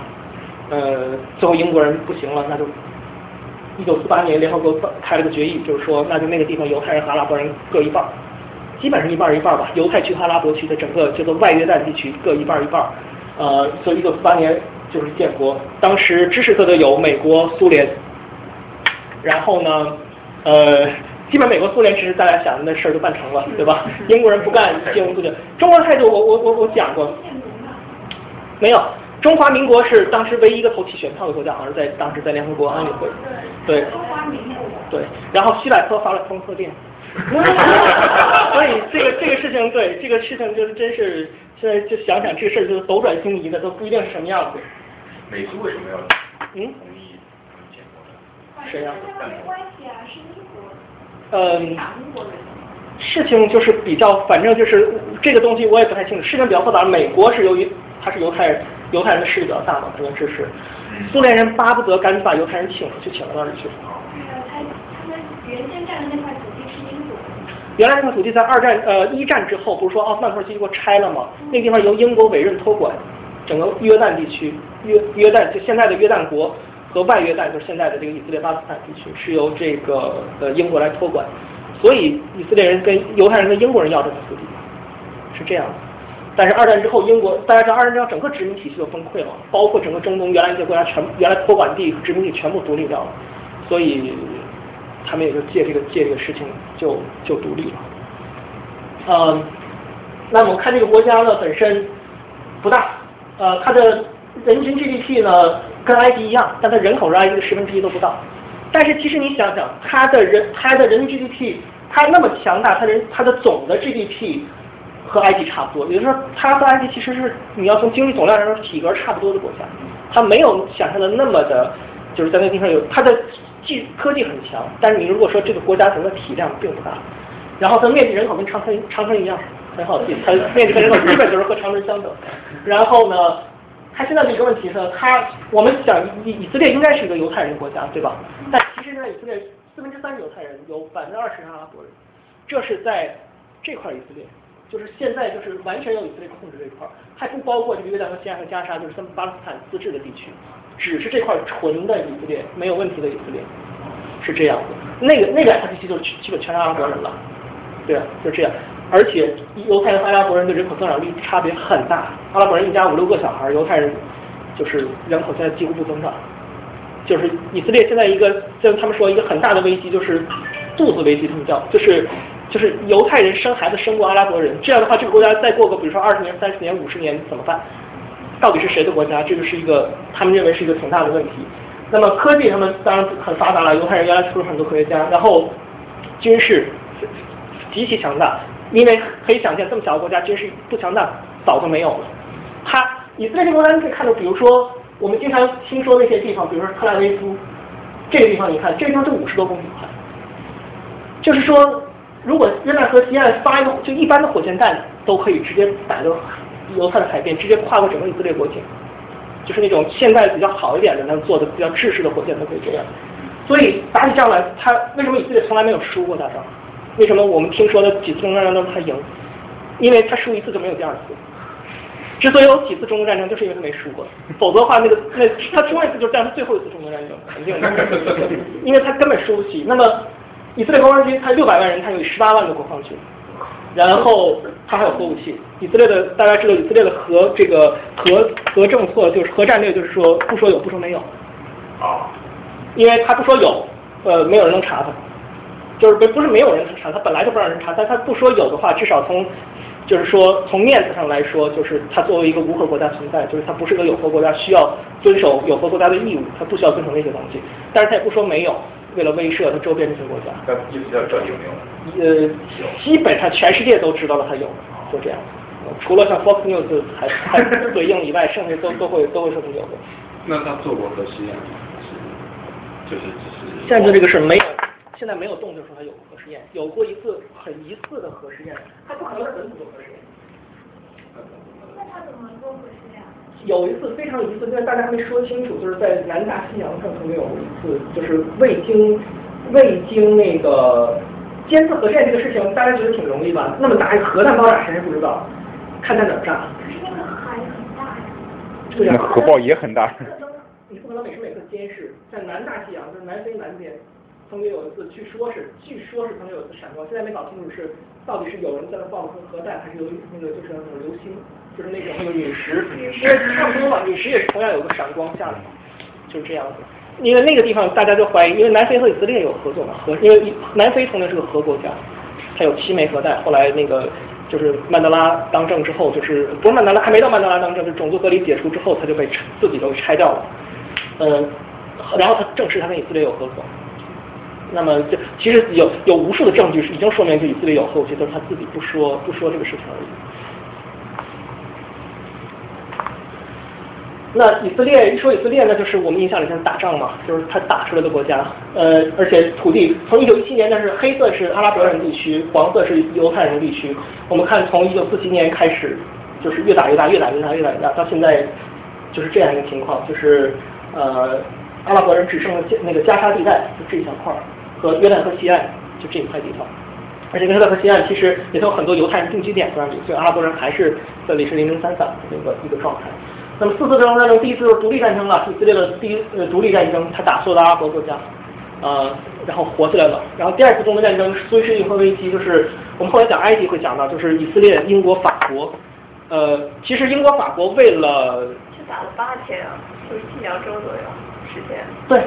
呃，最后英国人不行了，那就一九四八年联合国开了个决议，就是说那就那个地方犹太人和阿拉伯人各一半。基本上一半一半吧，犹太区和阿拉伯区的整个叫做外约旦地区各一半一半，呃，所以一九四八年就是建国，当时支持他的有美国、苏联，然后呢，呃，基本美国、苏联其实大家想的那事儿就办成了，对吧？英国人不干，建国不久。中国态度我我我我讲过，没有，中华民国是当时唯一一个投弃选票的国家，好像是在当时在联合国安理会，对，中华民国，对，然后希百科发了封贺电。所以这个这个事情，对这个事情就是真是现在就想想这个事儿，就是斗转星移的，都不一定是什么样子。美苏为什么要嗯同意建国呢？谁呀、没关系啊，是英国，事情就是比较，反正就是这个东西我也不太清楚。事情比较复杂，美国是由于他是犹太人，犹太人的势力比较大嘛，可能支持。苏联人巴不得赶紧把犹太人请出去，请到那里去。原先占的那块土地是英国。原来那块土地在二战呃一战之后，不是说奥斯曼土耳其给我拆了吗？那地方由英国委任托管，整个约旦地区，约约旦就现在的约旦国和外约旦，就是现在的这个以色列巴勒斯坦地区，是由这个呃英国来托管。所以以色列人跟犹太人跟英国人要这个土地，是这样的。但是二战之后，英国大家知道，二战之后整个殖民体系就崩溃了，包括整个中东原来一些国家全原来托管地殖民地全部独立掉了，所以他们也就借这个借这个事情就就独立了。嗯，那么看这个国家呢本身不大，呃，它的人均 GDP 呢跟埃及一样，但它人口是埃及的十分之一都不到。但是其实你想想，它的人它的人均 GDP 它那么强大，它人它的总的 GDP 和埃及差不多，也就是说，它和埃及其实是你要从经济总量来说，体格差不多的国家，它没有想象的那么的，就是在那地方有它的技科技很强，但是你如果说这个国家整个体量并不大，然后它面积人口跟长春长春一样，很好记，它面积跟人口基本就是和长春相等，然后呢，他现在的一个问题是，他我们想以以色列应该是一个犹太人国家，对吧？但其实现在以色列四分之三是犹太人，有百分之二十是阿拉伯人，这是在这块以色列。就是现在就是完全由以色列控制这一块，还不包括这个约旦河西岸和加沙，就是他们巴勒斯坦自治的地区，只是这块纯的以色列没有问题的以色列，是这样的。那个那两块地区就基本全是阿拉伯人了，对，就这样。而且犹太人和阿拉伯人的人口增长率差别很大，阿拉伯人一家五六个小孩，犹太人就是人口现在几乎不增长。就是以色列现在一个，就他们说一个很大的危机就是肚子危机，他们叫就是。就是犹太人生孩子生过阿拉伯人，这样的话，这个国家再过个比如说二十年、三十年、五十年怎么办？到底是谁的国家？这个是一个他们认为是一个挺大的问题。那么科技他们当然很发达了，犹太人原来出了很多科学家，然后军事极其强大，因为可以想象这么小的国家军事不强大早就没有了。他以色列这个国家你可以看到，比如说我们经常听说那些地方，比如说特拉维夫这个地方，你看这个地方就五十多公里宽，就是说。如果约旦河西岸发一个就一般的火箭弹都可以直接打到犹太的海边，直接跨过整个以色列国境，就是那种现在比较好一点的，那做的比较制式的火箭都可以这样。所以打起仗来，他为什么以色列从来没有输过打仗？为什么我们听说的几次中东战争他赢？因为他输一次就没有第二次。之所以有几次中东战争，就是因为他没输过，否则的话，那个那他输一次就是这样，是最后一次中东战争，肯定的，因为他根本输不起。那么。以色列国防军，他六百万人，他有十八万个国防军，然后他还有核武器。以色列的大家知道，以色列的核这个核核政策就是核战略，就是说不说有，不说没有。啊。因为他不说有，呃，没有人能查他，就是不不是没有人能查，他本来就不让人查，但他不说有的话，至少从就是说从面子上来说，就是他作为一个无核国家存在，就是他不是个有核国家，需要遵守有核国家的义务，他不需要遵守那些东西。但是他也不说没有，为了威慑他周边这些国家。那就要这有没有？呃，基本上全世界都知道了他有，就这样。除了像 Fox News 还还 回应以外，剩下都都会都会说他有的。那他做过核试验吗？就是只是。现在这个是没有，现在没有动静说他有过核试验，有过一次很疑似的核试验，他不可能本土做核试验。那他怎么做核试验？有一次非常疑似，因为大家还没说清楚，就是在南大西洋上曾经有过一次，就是未经未经那个监测核试验这个事情，大家觉得挺容易吧？那么大一个核弹爆炸，谁也不知道，看在哪儿炸。可是那个海很大呀。对呀。那核爆也很大。你不可能每时每刻监视，在南大西洋，就是南非南边，曾经有一次，据说是，据说是曾经有一次闪光，现在没搞清楚是到底是有人在那放了颗核弹，还是有那个就是那种流星，就是那种那个陨石，因为差不多嘛，陨石也是同样有个闪光下来嘛，就是这样子。因为那个地方大家就怀疑，因为南非和以色列有合作嘛，核，因为南非曾经是个核国家，它有七枚核弹，后来那个就是曼德拉当政之后，就是不是曼德拉还没到曼德拉当政，是种族隔离解除之后，他就被自己都拆掉了。嗯，然后他证实他跟以色列有合作，那么这其实有有无数的证据是已经说明就以色列有核武器，都是他自己不说不说这个事情而已。那以色列一说以色列，那就是我们印象里就是打仗嘛，就是他打出来的国家，呃，而且土地从一九一七年那是黑色是阿拉伯人地区，黄色是犹太人地区。我们看从一九四七年开始，就是越打越大，越打越大，越打越大，到现在就是这样一个情况，就是。呃，阿拉伯人只剩了那个加沙地带，就这一小块儿，和约旦河西岸，就这一块地方。而且约旦河西岸其实也有很多犹太人定居点在那里，所以阿拉伯人还是这里是零零散散的那个一个状态。那么四次中战争第一次就是独立战争了，以色列的第一呃独立战争，他打所有的阿拉伯国家，呃，然后活下来了。然后第二次中东战争苏伊士运河危机，就是我们后来讲埃及会讲到，就是以色列、英国、法国，呃，其实英国、法国为了。就打了八天啊，就是一两周左右时间。对，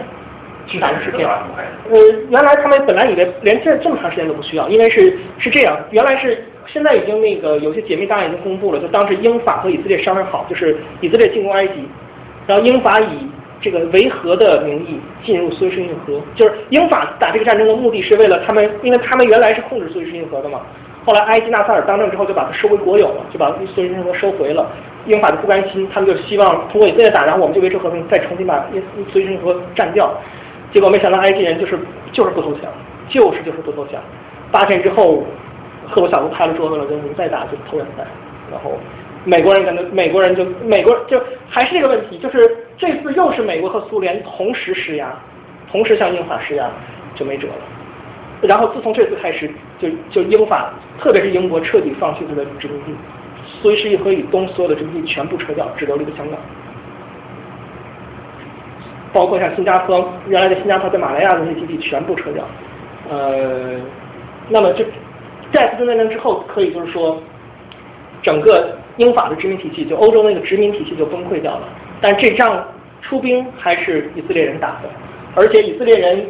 去打了十天。呃，原来他们本来以为连这这么长时间都不需要，因为是是这样，原来是现在已经那个有些解密档案已经公布了，就当时英法和以色列商量好，就是以色列进攻埃及，然后英法以这个维和的名义进入苏伊士运河，就是英法打这个战争的目的是为了他们，因为他们原来是控制苏伊士运河的嘛。后来埃及纳赛尔当政之后，就把它收为国有了，就把苏伊士运河收回了。英法就不甘心，他们就希望通过以色列打，然后我们就维持和平，再重新把苏伊士运河占掉。结果没想到埃及人就是就是不投降，就是就是不投降。八天之后，赫鲁晓夫拍了桌子了，就你再打就投人赛。然后美国人跟着美国人就美国就还是这个问题，就是这次又是美国和苏联同时施压，同时向英法施压，就没辙了。然后自从这次开始，就就英法，特别是英国彻底放弃它的殖民地，苏伊士运河以东所有的殖民地全部撤掉，只留了一个香港，包括像新加坡原来的新加坡在马来亚的那些基地全部撤掉。呃，那么就在次战争之后，可以就是说，整个英法的殖民体系，就欧洲那个殖民体系就崩溃掉了。但这仗出兵还是以色列人打的，而且以色列人。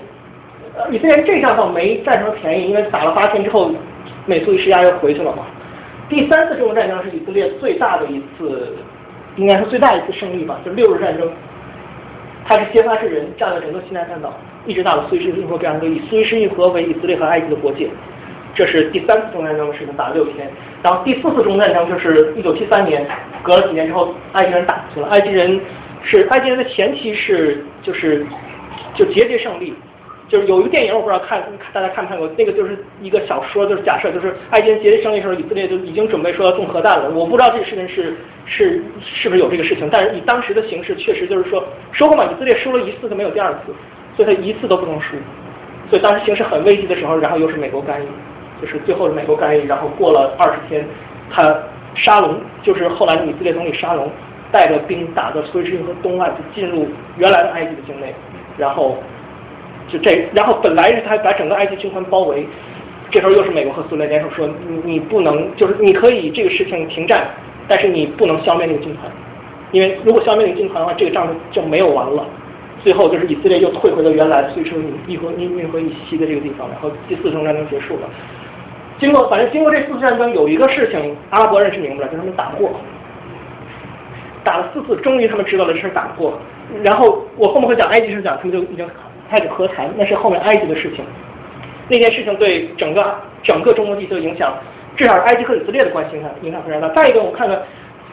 呃，以色列人这仗倒没占什么便宜，因为打了八天之后，美苏一施压又回去了嘛。第三次中东战争是以色列最大的一次，应该是最大一次胜利吧，就六日战争。他是揭发制人，占了整个西奈半岛，一直到了苏伊士运河边上，以苏伊士运河为以色列和埃及的国界。这是第三次中战争的事情，打了六天。然后第四次中战争就是一九七三年，隔了几年之后，埃及人打去了。埃及人是埃及人的前期是就是就节节胜利。就是有一个电影，我不知道看大家看没看过，那个就是一个小说，就是假设就是埃及人节节胜利的时候，以色列就已经准备说要种核弹了。我不知道这个事情是是是不是有这个事情，但是以当时的形势，确实就是说说过嘛，以色列输了一次，他没有第二次，所以他一次都不能输。所以当时形势很危急的时候，然后又是美国干预，就是最后是美国干预，然后过了二十天，他沙龙就是后来的以色列总理沙龙带着兵打到苏伊士运河东岸，就进入原来的埃及的境内，然后。就这，然后本来是他把整个埃及军团包围，这时候又是美国和苏联联手说，你你不能，就是你可以这个事情停战，但是你不能消灭那个军团，因为如果消灭那个军团的话，这个仗就没有完了。最后就是以色列又退回了原来随城运河运运河以西的这个地方，然后第四次战争结束了。经过反正经过这四次战争，有一个事情阿拉伯人是明白了，就是他们打不过，打了四次，终于他们知道了这事打不过。然后我后面会讲埃及事讲，他们就已经开始和谈，那是后面埃及的事情。那件事情对整个整个中东地区的影响，至少埃及和以色列的关系上影响非常大。再一个，我看看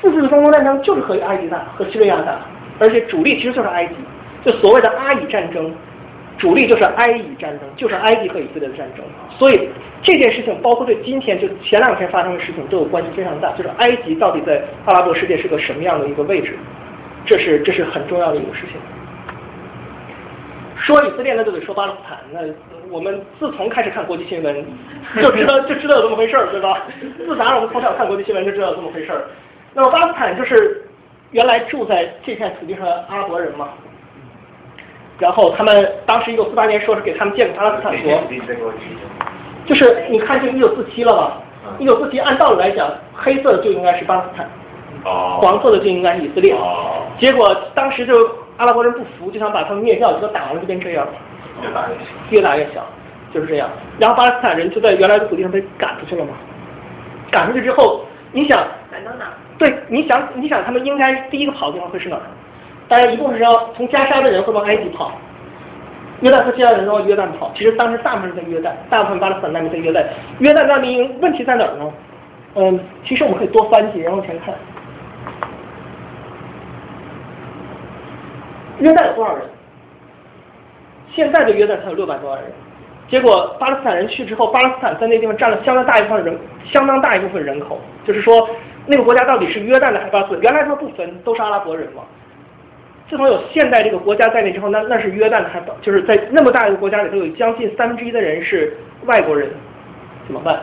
四次中东战争就是和埃及打，和叙利亚打，而且主力其实就是埃及。就所谓的阿以战争，主力就是埃以战争，就是埃及和以色列的战争。所以这件事情，包括对今天就前两天发生的事情，都有关系非常大。就是埃及到底在阿拉伯世界是个什么样的一个位置，这是这是很重要的一个事情。说以色列那，就得说巴勒斯坦。那我们自从开始看国际新闻，就知道就知道有这么回事儿，对吧？自打我们从小看国际新闻就知道有这么回事儿。那么巴勒斯坦就是原来住在这片土地上的阿拉伯人嘛。然后他们当时一九四八年说是给他们建个巴勒斯坦国，就是你看这一九四七了吧？一九四七按道理来讲，黑色的就应该是巴勒斯坦，黄色的就应该是以色列。结果当时就阿拉伯人不服，就想把他们灭掉，结果打完了就变这样，越打越小，越打越小，就是这样。然后巴勒斯坦人就在原来的土地上被赶出去了嘛？赶出去之后，你想赶到哪？对，你想你想他们应该第一个跑的地方会是哪儿？当然，一部分是要从加沙的人会往埃及跑，约旦和希腊人都往约旦跑。其实当时大部分在约旦，大部分巴勒斯坦难民在约旦。约旦难民问题在哪儿呢？嗯，其实我们可以多翻几页往前看。约旦有多少人？现在的约旦才有六百多万人。结果巴勒斯坦人去之后，巴勒斯坦在那地方占了相当大一部分人，相当大一部分人口。就是说，那个国家到底是约旦的还是巴勒斯坦？原来他们不分，都是阿拉伯人嘛。自从有现代这个国家在那之后，那那是约旦的还就是在那么大一个国家里头，有将近三分之一的人是外国人，怎么办？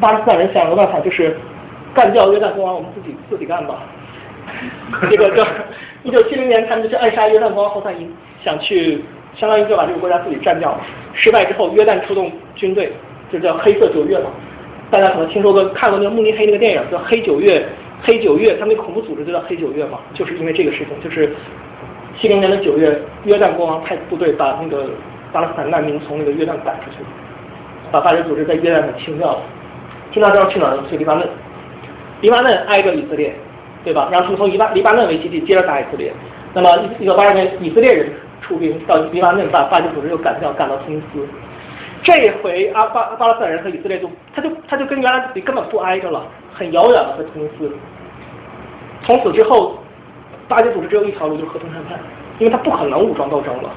巴勒斯坦人想了个办法，就是干掉约旦国王，我们自己自己干吧。这个叫一九七零年，他们就去暗杀约旦国王侯赛因，想去相当于就把这个国家自己占掉了。失败之后，约旦出动军队，就叫黑色九月嘛。大家可能听说过看过那个慕尼黑那个电影叫《黑九月》。黑九月，他们恐怖组织就叫黑九月嘛，就是因为这个事情，就是七零年的九月，约旦国王派部队把那个巴勒斯坦难民从那个约旦赶出去，把巴勒组织在约旦给清掉了。清掉之后去哪儿？去黎巴嫩。黎巴嫩挨着以色列，对吧？然后他们从黎巴黎巴嫩为基地接着打以色列。那么一九八二年，以色列人出兵到黎巴嫩，把巴基组织又赶掉，赶到突尼斯。这回阿巴巴勒斯坦人和以色列就他就他就跟原来比根本不挨着了，很遥远了，在突尼斯。从此之后，巴基组织只有一条路，就是和平谈判，因为他不可能武装斗争了，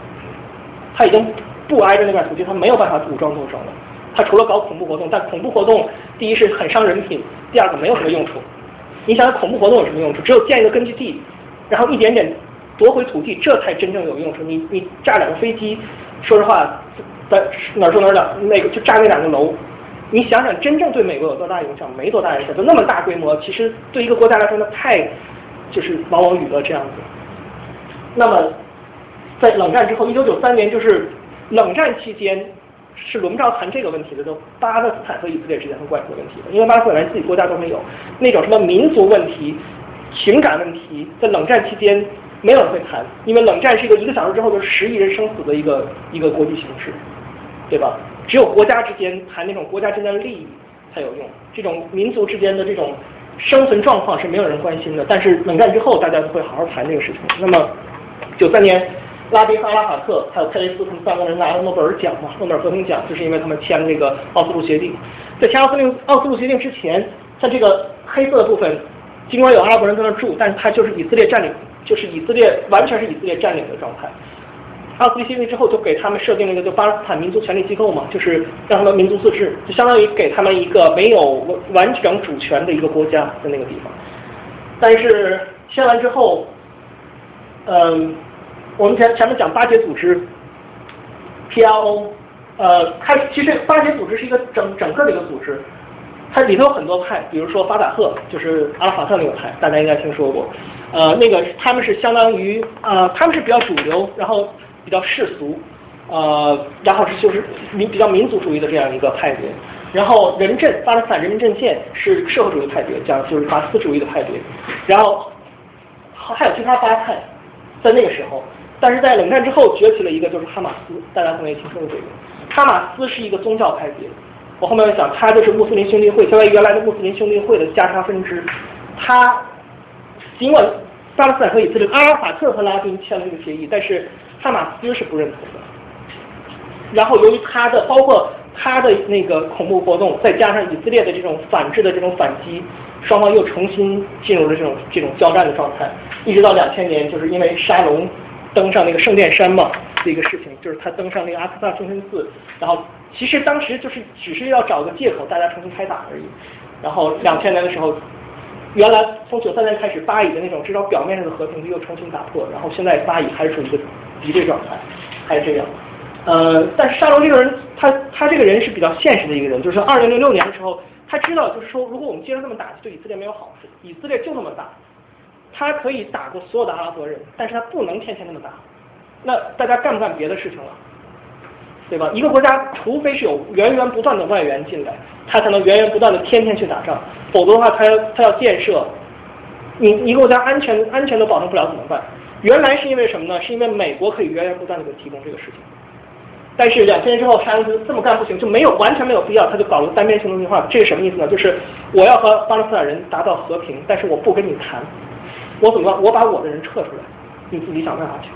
他已经不挨着那片土地，他没有办法武装斗争了。他除了搞恐怖活动，但恐怖活动第一是很伤人品，第二个没有什么用处。你想想恐怖活动有什么用处？只有建一个根据地，然后一点点夺回土地，这才真正有用处。你你炸两个飞机，说实话，在哪儿说哪儿的，那个就炸那两个楼。你想想，真正对美国有多大影响？没多大影响，就那么大规模，其实对一个国家来说，那太就是往往雨了这样子。那么，在冷战之后，一九九三年就是冷战期间，是轮不着谈这个问题的，就巴勒斯坦和以色列之间的关系的问题，因为巴勒斯坦自己国家都没有，那种什么民族问题、情感问题，在冷战期间没有人会谈，因为冷战是一个一个小时之后就十亿人生死的一个一个国际形势，对吧？只有国家之间谈那种国家之间的利益才有用，这种民族之间的这种生存状况是没有人关心的。但是冷战之后，大家就会好好谈这个事情。那么，九三年，拉宾和阿拉法特还有佩雷斯他们三个人拿了诺贝尔奖嘛，诺贝尔和平奖，就是因为他们签了这个奥斯陆协定。在签奥斯陆奥斯陆协定之前，像这个黑色的部分，尽管有阿拉伯人在那住，但是它就是以色列占领，就是以色列完全是以色列占领的状态。奥斯陆协定之后，就给他们设定了一个，就巴勒斯坦民族权力机构嘛，就是让他们民族自治，就相当于给他们一个没有完整主权的一个国家在那个地方。但是签完之后，嗯，我们前前面讲巴结组织，PLO，呃，它其实巴结组织是一个整整个的一个组织，它里头有很多派，比如说法塔赫，就是阿拉法特那个派，大家应该听说过，呃，那个他们是相当于呃，他们是比较主流，然后。比较世俗，呃，然后是就是民比较民族主义的这样一个派别。然后人阵巴勒斯坦人民阵线是社会主义派别，讲就是马克思主义的派别。然后还有其他巴派，在那个时候，但是在冷战之后崛起了一个就是哈马斯，大家可能也听说过这个。哈马斯是一个宗教派别，我后面要讲，它就是穆斯林兄弟会，相当于原来的穆斯林兄弟会的加沙分支。它尽管巴勒斯坦和以色列阿拉法特和拉宾签了这个协议，但是哈马斯是不认同的。然后由于他的包括他的那个恐怖活动，再加上以色列的这种反制的这种反击，双方又重新进入了这种这种交战的状态。一直到两千年，就是因为沙龙登上那个圣殿山嘛，这个事情，就是他登上那个阿克萨清真寺，然后其实当时就是只是要找个借口，大家重新开打而已。然后两千年的时候，原来从九三年开始，巴以的那种至少表面上的和平就又重新打破，然后现在巴以还是处于一个敌对状态，还是这样。呃，但是沙龙这个人，他他这个人是比较现实的一个人，就是二零零六年的时候，他知道就是说，如果我们接着这么打，对以色列没有好处，以色列就那么大，他可以打过所有的阿拉伯人，但是他不能天天那么打，那大家干不干别的事情了？对吧？一个国家除非是有源源不断的外援进来，他才能源源不断的天天去打仗，否则的话，他要他要建设，你一个国家安全安全都保证不了怎么办？原来是因为什么呢？是因为美国可以源源不断的给提供这个事情。但是两千年之后，沙恩斯这么干不行，就没有完全没有必要，他就搞了单边行动计划。这是什么意思呢？就是我要和巴勒斯坦人达到和平，但是我不跟你谈，我怎么办？我把我的人撤出来，你自己想办法去。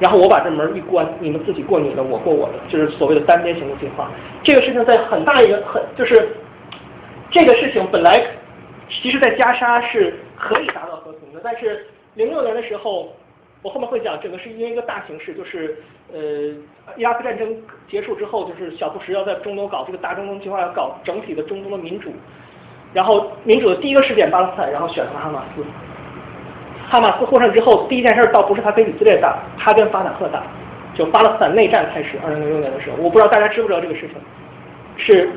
然后我把这门一关，你们自己过你的，我过我的，就是所谓的单边行动计划。这个事情在很大一个很就是这个事情本来其实，在加沙是可以达到和平的，但是零六年的时候。我后面会讲，整个是因为一个大形势，就是呃，伊拉克战争结束之后，就是小布什要在中东搞这个大中东计划，要搞整体的中东的民主。然后民主的第一个试点巴勒斯坦，然后选了哈马斯。哈马斯获胜之后，第一件事倒不是他跟以色列打，他跟法塔赫打，就巴勒斯坦内战开始。二零零六年的时候，我不知道大家知不知道这个事情，是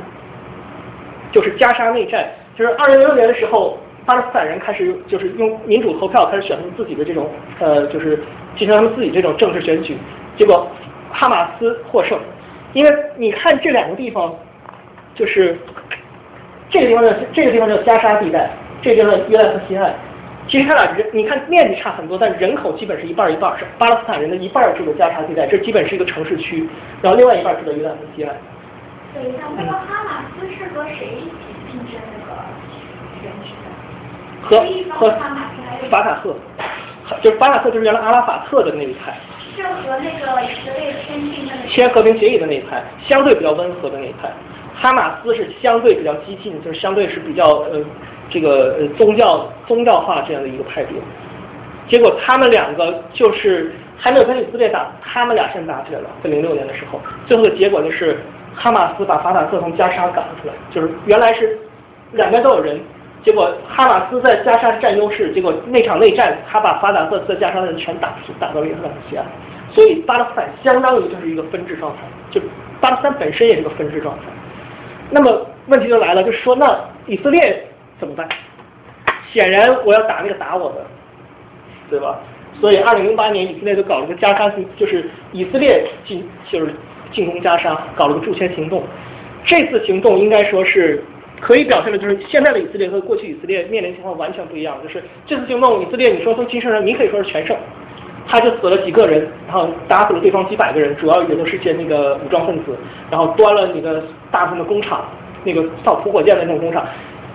就是加沙内战，就是二零零六年的时候。巴勒斯坦人开始就是用民主投票开始选出自己的这种呃，就是进行他们自己这种政治选举，结果哈马斯获胜。因为你看这两个地方，就是这个地方叫这个地方叫加沙地带，这个地方约旦河西岸。其实他俩人，你看面积差很多，但人口基本是一半一半，是巴勒斯坦人的一半住在加沙地带，这基本是一个城市区，然后另外一半住在约旦河西岸。等一下，那个哈马斯是和谁一起竞争那个选举的？和和法塔赫，就是法塔赫，就是原来阿拉法特的那一派。是和那个以色列签订的签和平协议的那一派，相对比较温和的那一派。哈马斯是相对比较激进，就是相对是比较呃这个呃宗教宗教化这样的一个派别。结果他们两个就是还没有跟以色列打，他们俩先打起来了，在零六年的时候，最后的结果就是哈马斯把法塔赫从加沙赶了出来，就是原来是两边都有人。结果哈马斯在加沙占优势，结果那场内战，他把法塔赫在加沙的人全打死，打到了约旦河西岸，所以巴勒斯坦相当于就是一个分治状态，就巴勒斯坦本身也是个分治状态。那么问题就来了，就是说那以色列怎么办？显然我要打那个打我的，对吧？所以二零零八年以色列就搞了个加沙就是以色列进就是进攻加沙，搞了个驻签行动。这次行动应该说是。可以表现的就是现在的以色列和过去以色列面临情况完全不一样。就是这次行动，以色列你说从金圣人，你可以说是全胜，他就死了几个人，然后打死了对方几百个人，主要也都是些那个武装分子，然后端了那个大部分的工厂，那个造土火箭的那种工厂。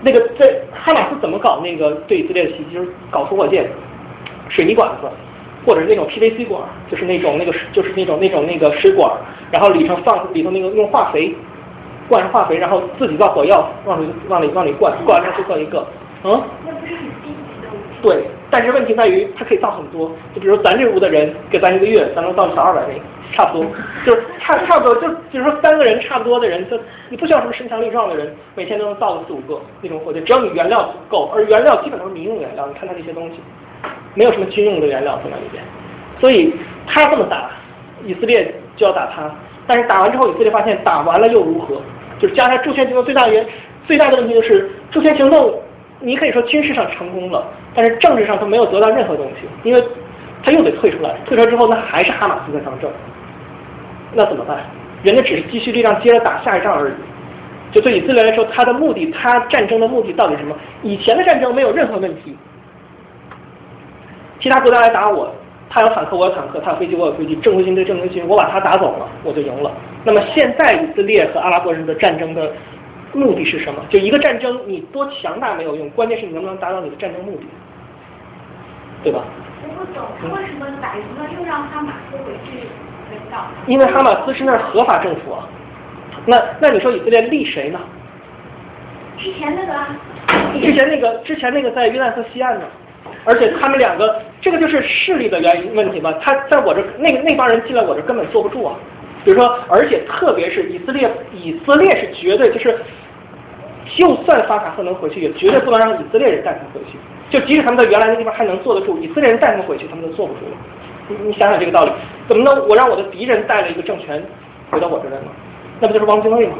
那个在哈马斯怎么搞那个对以色列的袭击？就是搞出火箭、水泥管子，或者是那种 PVC 管，就是那种那个就是那种那种那个水管，然后里头放里头那个用化肥。灌上化肥，然后自己造火药，往里往里往里灌，灌完之后就造一个，嗯？对，但是问题在于它可以造很多，就比如咱这屋的人给咱一个月，咱能造小二百枚，差不多，就是差差不多，就比如说三个人差不多的人，就你不需要什么身强力壮的人，每天都能造个四五个那种火箭，只要你原料够，而原料基本都是民用原料，你看它这些东西，没有什么军用的原料在那里边，所以他这么打，以色列就要打他，但是打完之后，以色列发现打完了又如何？就是加上驻军行动最大原最大的问题就是驻军行动，你可以说军事上成功了，但是政治上他没有得到任何东西，因为他又得退出来，退出来之后那还是哈马斯在当政，那怎么办？人家只是继续力量接着打下一仗而已。就对以色列来说，他的目的，他战争的目的到底是什么？以前的战争没有任何问题，其他国家来打我，他有坦克我有坦克，他有飞机我有飞机，正规军对正规军，我把他打走了，我就赢了。那么现在以色列和阿拉伯人的战争的目的是什么？就一个战争，你多强大没有用，关键是你能不能达到你的战争目的，对吧？我不懂，为什么打赢了又让哈马斯回去领导？因为哈马斯是那儿合法政府啊。那那你说以色列立谁呢？之前那个啊，之前那个之前那个在约旦河西岸呢，而且他们两个这个就是势力的原因问题吧？他在我这那那帮人进来我这根本坐不住啊。比如说，而且特别是以色列，以色列是绝对就是，就算法卡赫能回去，也绝对不能让以色列人带他们回去。就即使他们在原来的地方还能坐得住，以色列人带他们回去，他们都坐不住了。你你想想这个道理，怎么能我让我的敌人带了一个政权回到我这来呢？那不就是汪精卫吗？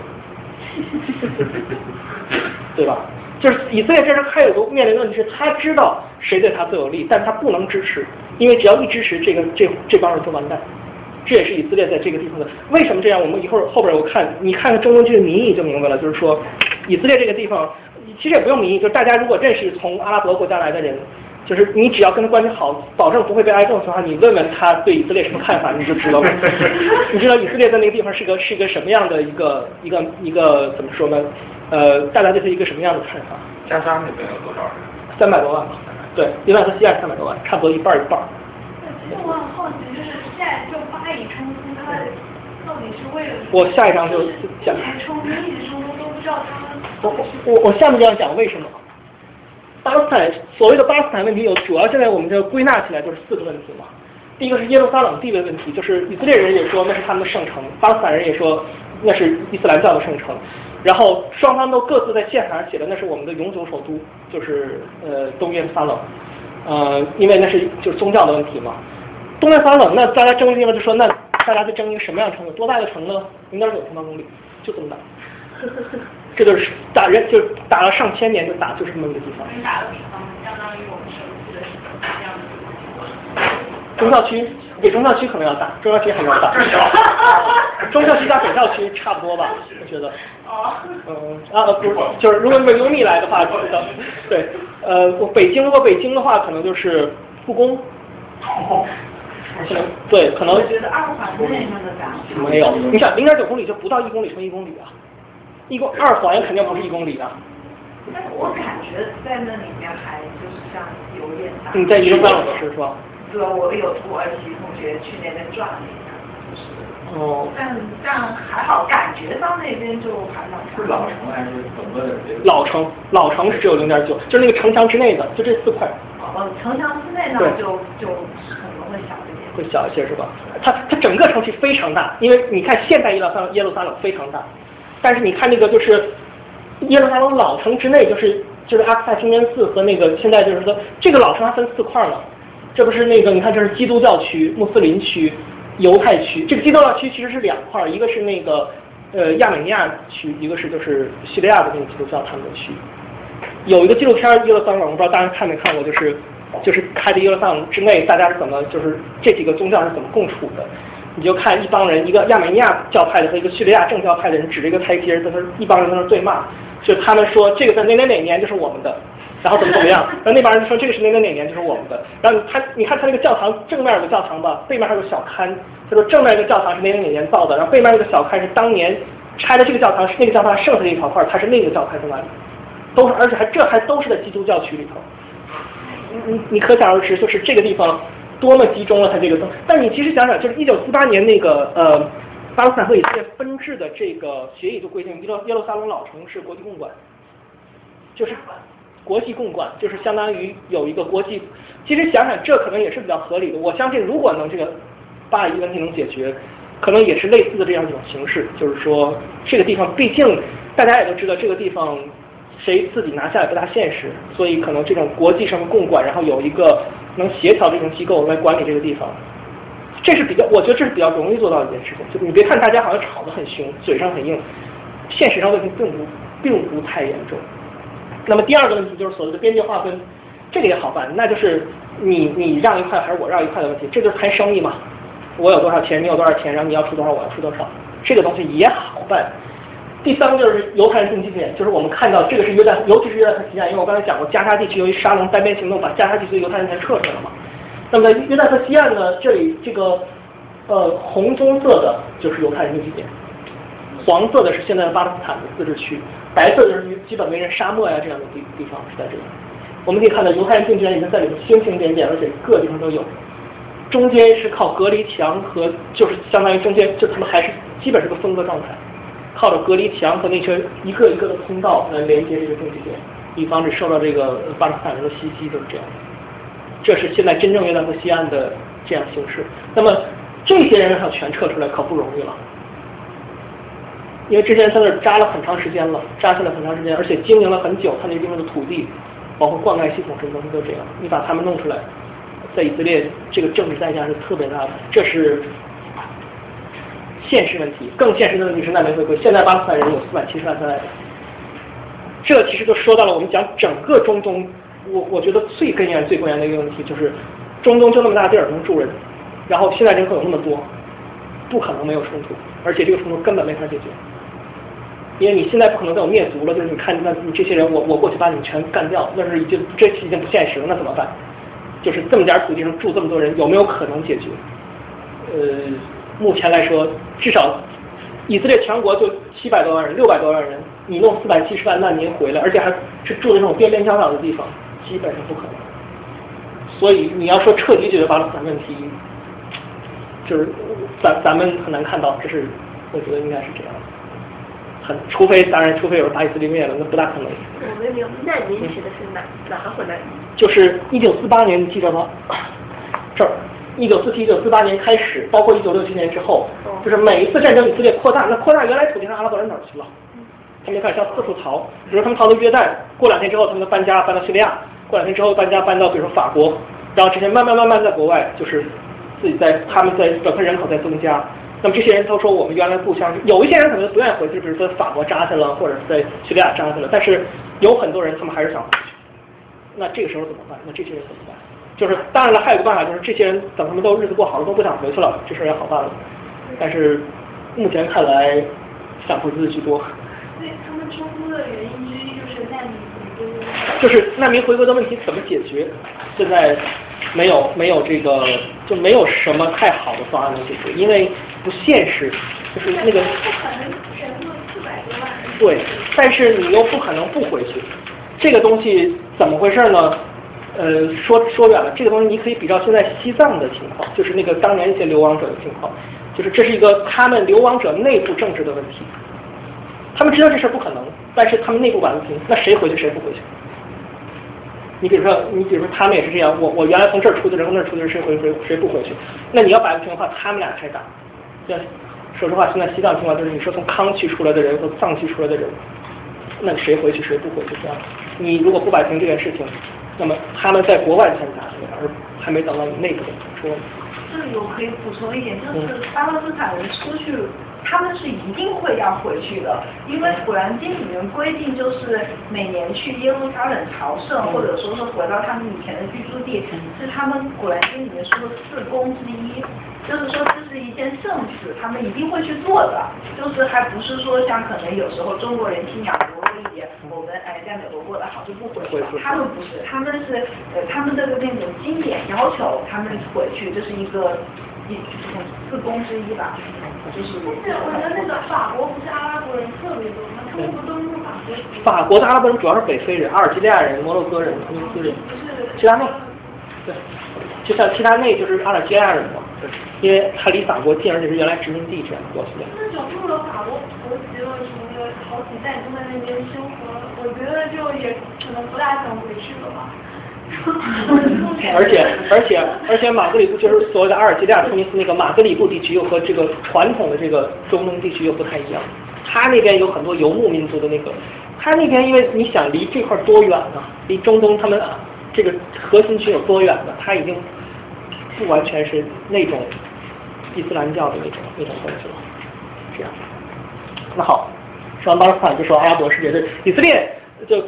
对吧？就是以色列这时还有个面临的问题是，他知道谁对他最有利，但他不能支持，因为只要一支持，这个这这帮人就完蛋。这也是以色列在这个地方的为什么这样？我们一会儿后边我看你看看中东区的民意就明白了，就是说以色列这个地方其实也不用民意，就是大家如果认识从阿拉伯国家来的人。就是你只要跟他关系好，保证不会被挨揍的话，你问问他对以色列什么看法，你就知道了。你知道以色列在那个地方是个是一个什么样的一个一个一个怎么说呢？呃，大家对他一个什么样的看法？加沙那边有多少人？三百多万吧。对，另外和西岸三百多万，差不多一半一半。其实我很好奇，就是现在就巴以冲突，他到底是为了？我下一章就讲。一直冲突，一直冲突，都不知道他们。我我我下面就要讲为什么。巴勒斯坦所谓的巴勒斯坦问题有主要现在我们就归纳起来就是四个问题嘛。第一个是耶路撒冷地位问题，就是以色列人也说那是他们的圣城，巴勒斯坦人也说那是伊斯兰教的圣城。然后双方都各自在宪法上写的那是我们的永久首都，就是呃东耶路撒冷。呃，因为那是就是宗教的问题嘛。东南方冷，那大家争的地方就说那大家在争一个什么样的城？多大的城呢？零点九平方公里，就这么大。这就是打人，就打了上千年就打，就是这么一个地方。打个比方相当于我们熟悉的这样的中校区比中校区可能要大，中校区还要大。中校区加北校区差不多吧，我觉得。哦。嗯啊不是，就是如果用优密来的话，对，呃，北京如果北京的话，可能就是故宫。可能对，可能。我觉得二环内那个大。没有，你想零点九公里就不到一公里乘一公里啊。一公二环肯定不是一公里的。但是我感觉在那里面还就是像有点大。你在一个半小时是吧？对，我有土耳其同学去那边转了一下，就是。哦。但但还好，感觉到那边就还蛮。是老城还是整个的？老城，老城是只有零点九，就是那个城墙之内的，就这四块。哦，城墙之内呢，就就可能会小。会小一些是吧？它它整个城区非常大，因为你看现代耶路撒耶路撒冷非常大。但是你看那个就是耶路撒冷老城之内，就是就是阿克萨清真寺和那个现在就是说这个老城它分四块了，这不是那个你看这是基督教区、穆斯林区、犹太区。这个基督教区其实是两块，一个是那个呃亚美尼亚区，一个是就是叙利亚的那个基督教他们的区。有一个纪录片耶路撒冷，我不知道大家看没看过，就是就是开的耶路撒冷之内大家是怎么就是这几个宗教是怎么共处的。你就看一帮人，一个亚美尼亚教派的和一个叙利亚正教派的人指着一个台阶，在那一帮人在那对骂，就他们说这个在哪哪哪年就是我们的，然后怎么怎么样，然后那帮人说这个是哪哪哪年就是我们的，然后他你看他那个教堂正面有个教堂吧，背面还有个小龛，他说正面这个教堂是哪哪哪年造的，然后背面那个小龛是当年拆的这个教堂是那个教堂剩下的一小块，它是那个教派在那里，都是而且还这还都是在基督教区里头，你你可想而知，就是这个地方。多么集中了它这个东，但你其实想想，就是一九四八年那个呃巴勒斯坦和以色列分治的这个协议就规定，耶路耶路撒冷老城是国际共管，就是国际共管，就是相当于有一个国际。其实想想这可能也是比较合理的。我相信如果能这个巴以问题能解决，可能也是类似的这样一种形式，就是说这个地方毕竟大家也都知道这个地方谁自己拿下也不大现实，所以可能这种国际上的共管，然后有一个。能协调这种机构来管理这个地方，这是比较，我觉得这是比较容易做到的一件事情。就你别看大家好像吵得很凶，嘴上很硬，现实上问题并不并不太严重。那么第二个问题就是所谓的边界划分，这个也好办，那就是你你让一块还是我让一块的问题，这就是谈生意嘛。我有多少钱，你有多少钱，然后你要出多少，我要出多少，这个东西也好办。第三个就是犹太人定居点，就是我们看到这个是约旦，尤其是约旦河西岸，因为我刚才讲过，加沙地区由于沙龙单边行动，把加沙地区的犹太人全撤出来了嘛。那么在约旦河西岸呢，这里这个呃红棕色的就是犹太人定居点，黄色的是现在的巴勒斯坦的自治区，白色就是基本没人沙漠呀这样的地地方是在这里。我们可以看到犹太人定居点已经在里面星星点点，而且各地方都有。中间是靠隔离墙和就是相当于中间就他们还是基本是个分割状态。靠着隔离墙和那些一个一个的通道来连接这个定居点，以防止受到这个巴勒斯坦人的袭击，都是这样。这是现在真正约旦河西岸的这样形式。那么这些人要全撤出来可不容易了，因为之前在那扎了很长时间了，扎下来很长时间，而且经营了很久，他那地方的土地，包括灌溉系统什么东西都这样。你把他们弄出来，在以色列这个政治代价是特别大的，这是。现实问题，更现实的问题是难民回归。现在巴勒斯坦人有四百七十万在那里，这其实就说到了我们讲整个中东，我我觉得最根源、最根源的一个问题就是，中东就那么大地儿能住人，然后现在人口有那么多，不可能没有冲突，而且这个冲突根本没法解决，因为你现在不可能再有灭族了，就是你看那你这些人，我我过去把你们全干掉，那是已经这已经不现实了，那怎么办？就是这么点土地上住这么多人，有没有可能解决？呃。目前来说，至少以色列全国就七百多万人、六百多万人，你弄四百七十万难民回来，而且还是住的那种边边角角的地方，基本上不可能。所以你要说彻底解决巴勒斯坦问题，就是咱咱们很难看到，这是我觉得应该是这样。很，除非当然，除非有人把以色列灭了，那不大可能。我没有难民指的是哪哪个难民？就是一九四八年，你记得吗？这儿。一九四七、一九四八年开始，包括一九六七年之后，就是每一次战争，以色列扩大，那扩大原来土地上阿拉伯人哪儿去了？他们就开始向四处逃，比如他们逃到约旦，过两天之后他们就搬家搬到叙利亚，过两天之后搬家搬到比如说法国，然后这些慢慢慢慢在国外就是自己在他们在整个人口在增加，那么这些人都说我们原来故乡，有一些人可能不愿意回去，比如说法国扎下了，或者是在叙利亚扎下了，但是有很多人他们还是想回去，那这个时候怎么办？那这些人怎么办？就是当然了，还有个办法，就是这些人等他们都日子过好了，都不想回去了，这事儿也好办了。但是目前看来，想回去的居多。对他们冲突的原因之一就是难民回归。就是难民回归的问题怎么解决？现在没有没有这个就没有什么太好的方案能解决，因为不现实。就是那个。不可能全部四百多万。对，但是你又不可能不回去，这个东西怎么回事呢？呃，说说远了，这个东西你可以比照现在西藏的情况，就是那个当年一些流亡者的情况，就是这是一个他们流亡者内部政治的问题。他们知道这事不可能，但是他们内部把不平，那谁回去谁不回去？你比如说，你比如说他们也是这样，我我原来从这儿出的人和那儿出的人谁回谁谁不回去？那你要摆不平的话，他们俩开打。对说实话，现在西藏情况就是你说从康区出来的人和藏区出来的人，那谁回去谁不回去？这样，你如果不摆平这件事情。那么他们在国外参加，而还没找到你内部的说。这里我可以补充一点，就是巴勒斯坦人出去，他们是一定会要回去的，因为《古兰经》里面规定，就是每年去耶路撒冷朝圣，或者说是回到他们以前的居住地，是他们《古兰经》里面说的四功之一。就是说这是一件盛事，他们一定会去做的。就是还不是说像可能有时候中国人信仰薄弱一点，我们哎在美国过得好就不回去了。他们不是，他们是呃他们这个那种经典要求他们回去，这是一个一四公之一吧。就是我觉得那个法国不是阿拉伯人特别多吗？他们不都是法国？法国的阿拉伯人主要是北非人、阿尔及利亚人、摩洛哥人、突尼斯人、其他内，对，就像其他内就是阿尔及利亚人嘛。对因为它离法国近，而且是原来殖民地这样过去的。那种入了法国国籍了什么的，好几代都在那边生活，我觉得就也可能不大想回去了吧。而且而且而且马格里布就是所谓的阿尔及利亚、突尼斯那个马格里布地区又和这个传统的这个中东地区又不太一样，他那边有很多游牧民族的那个，他那边因为你想离这块多远呢？离中东他们这个核心区有多远呢？他已经。不完全是那种伊斯兰教的那种那种东西了，这样。那好，说完巴勒斯坦就说阿拉伯世界。对以色列，就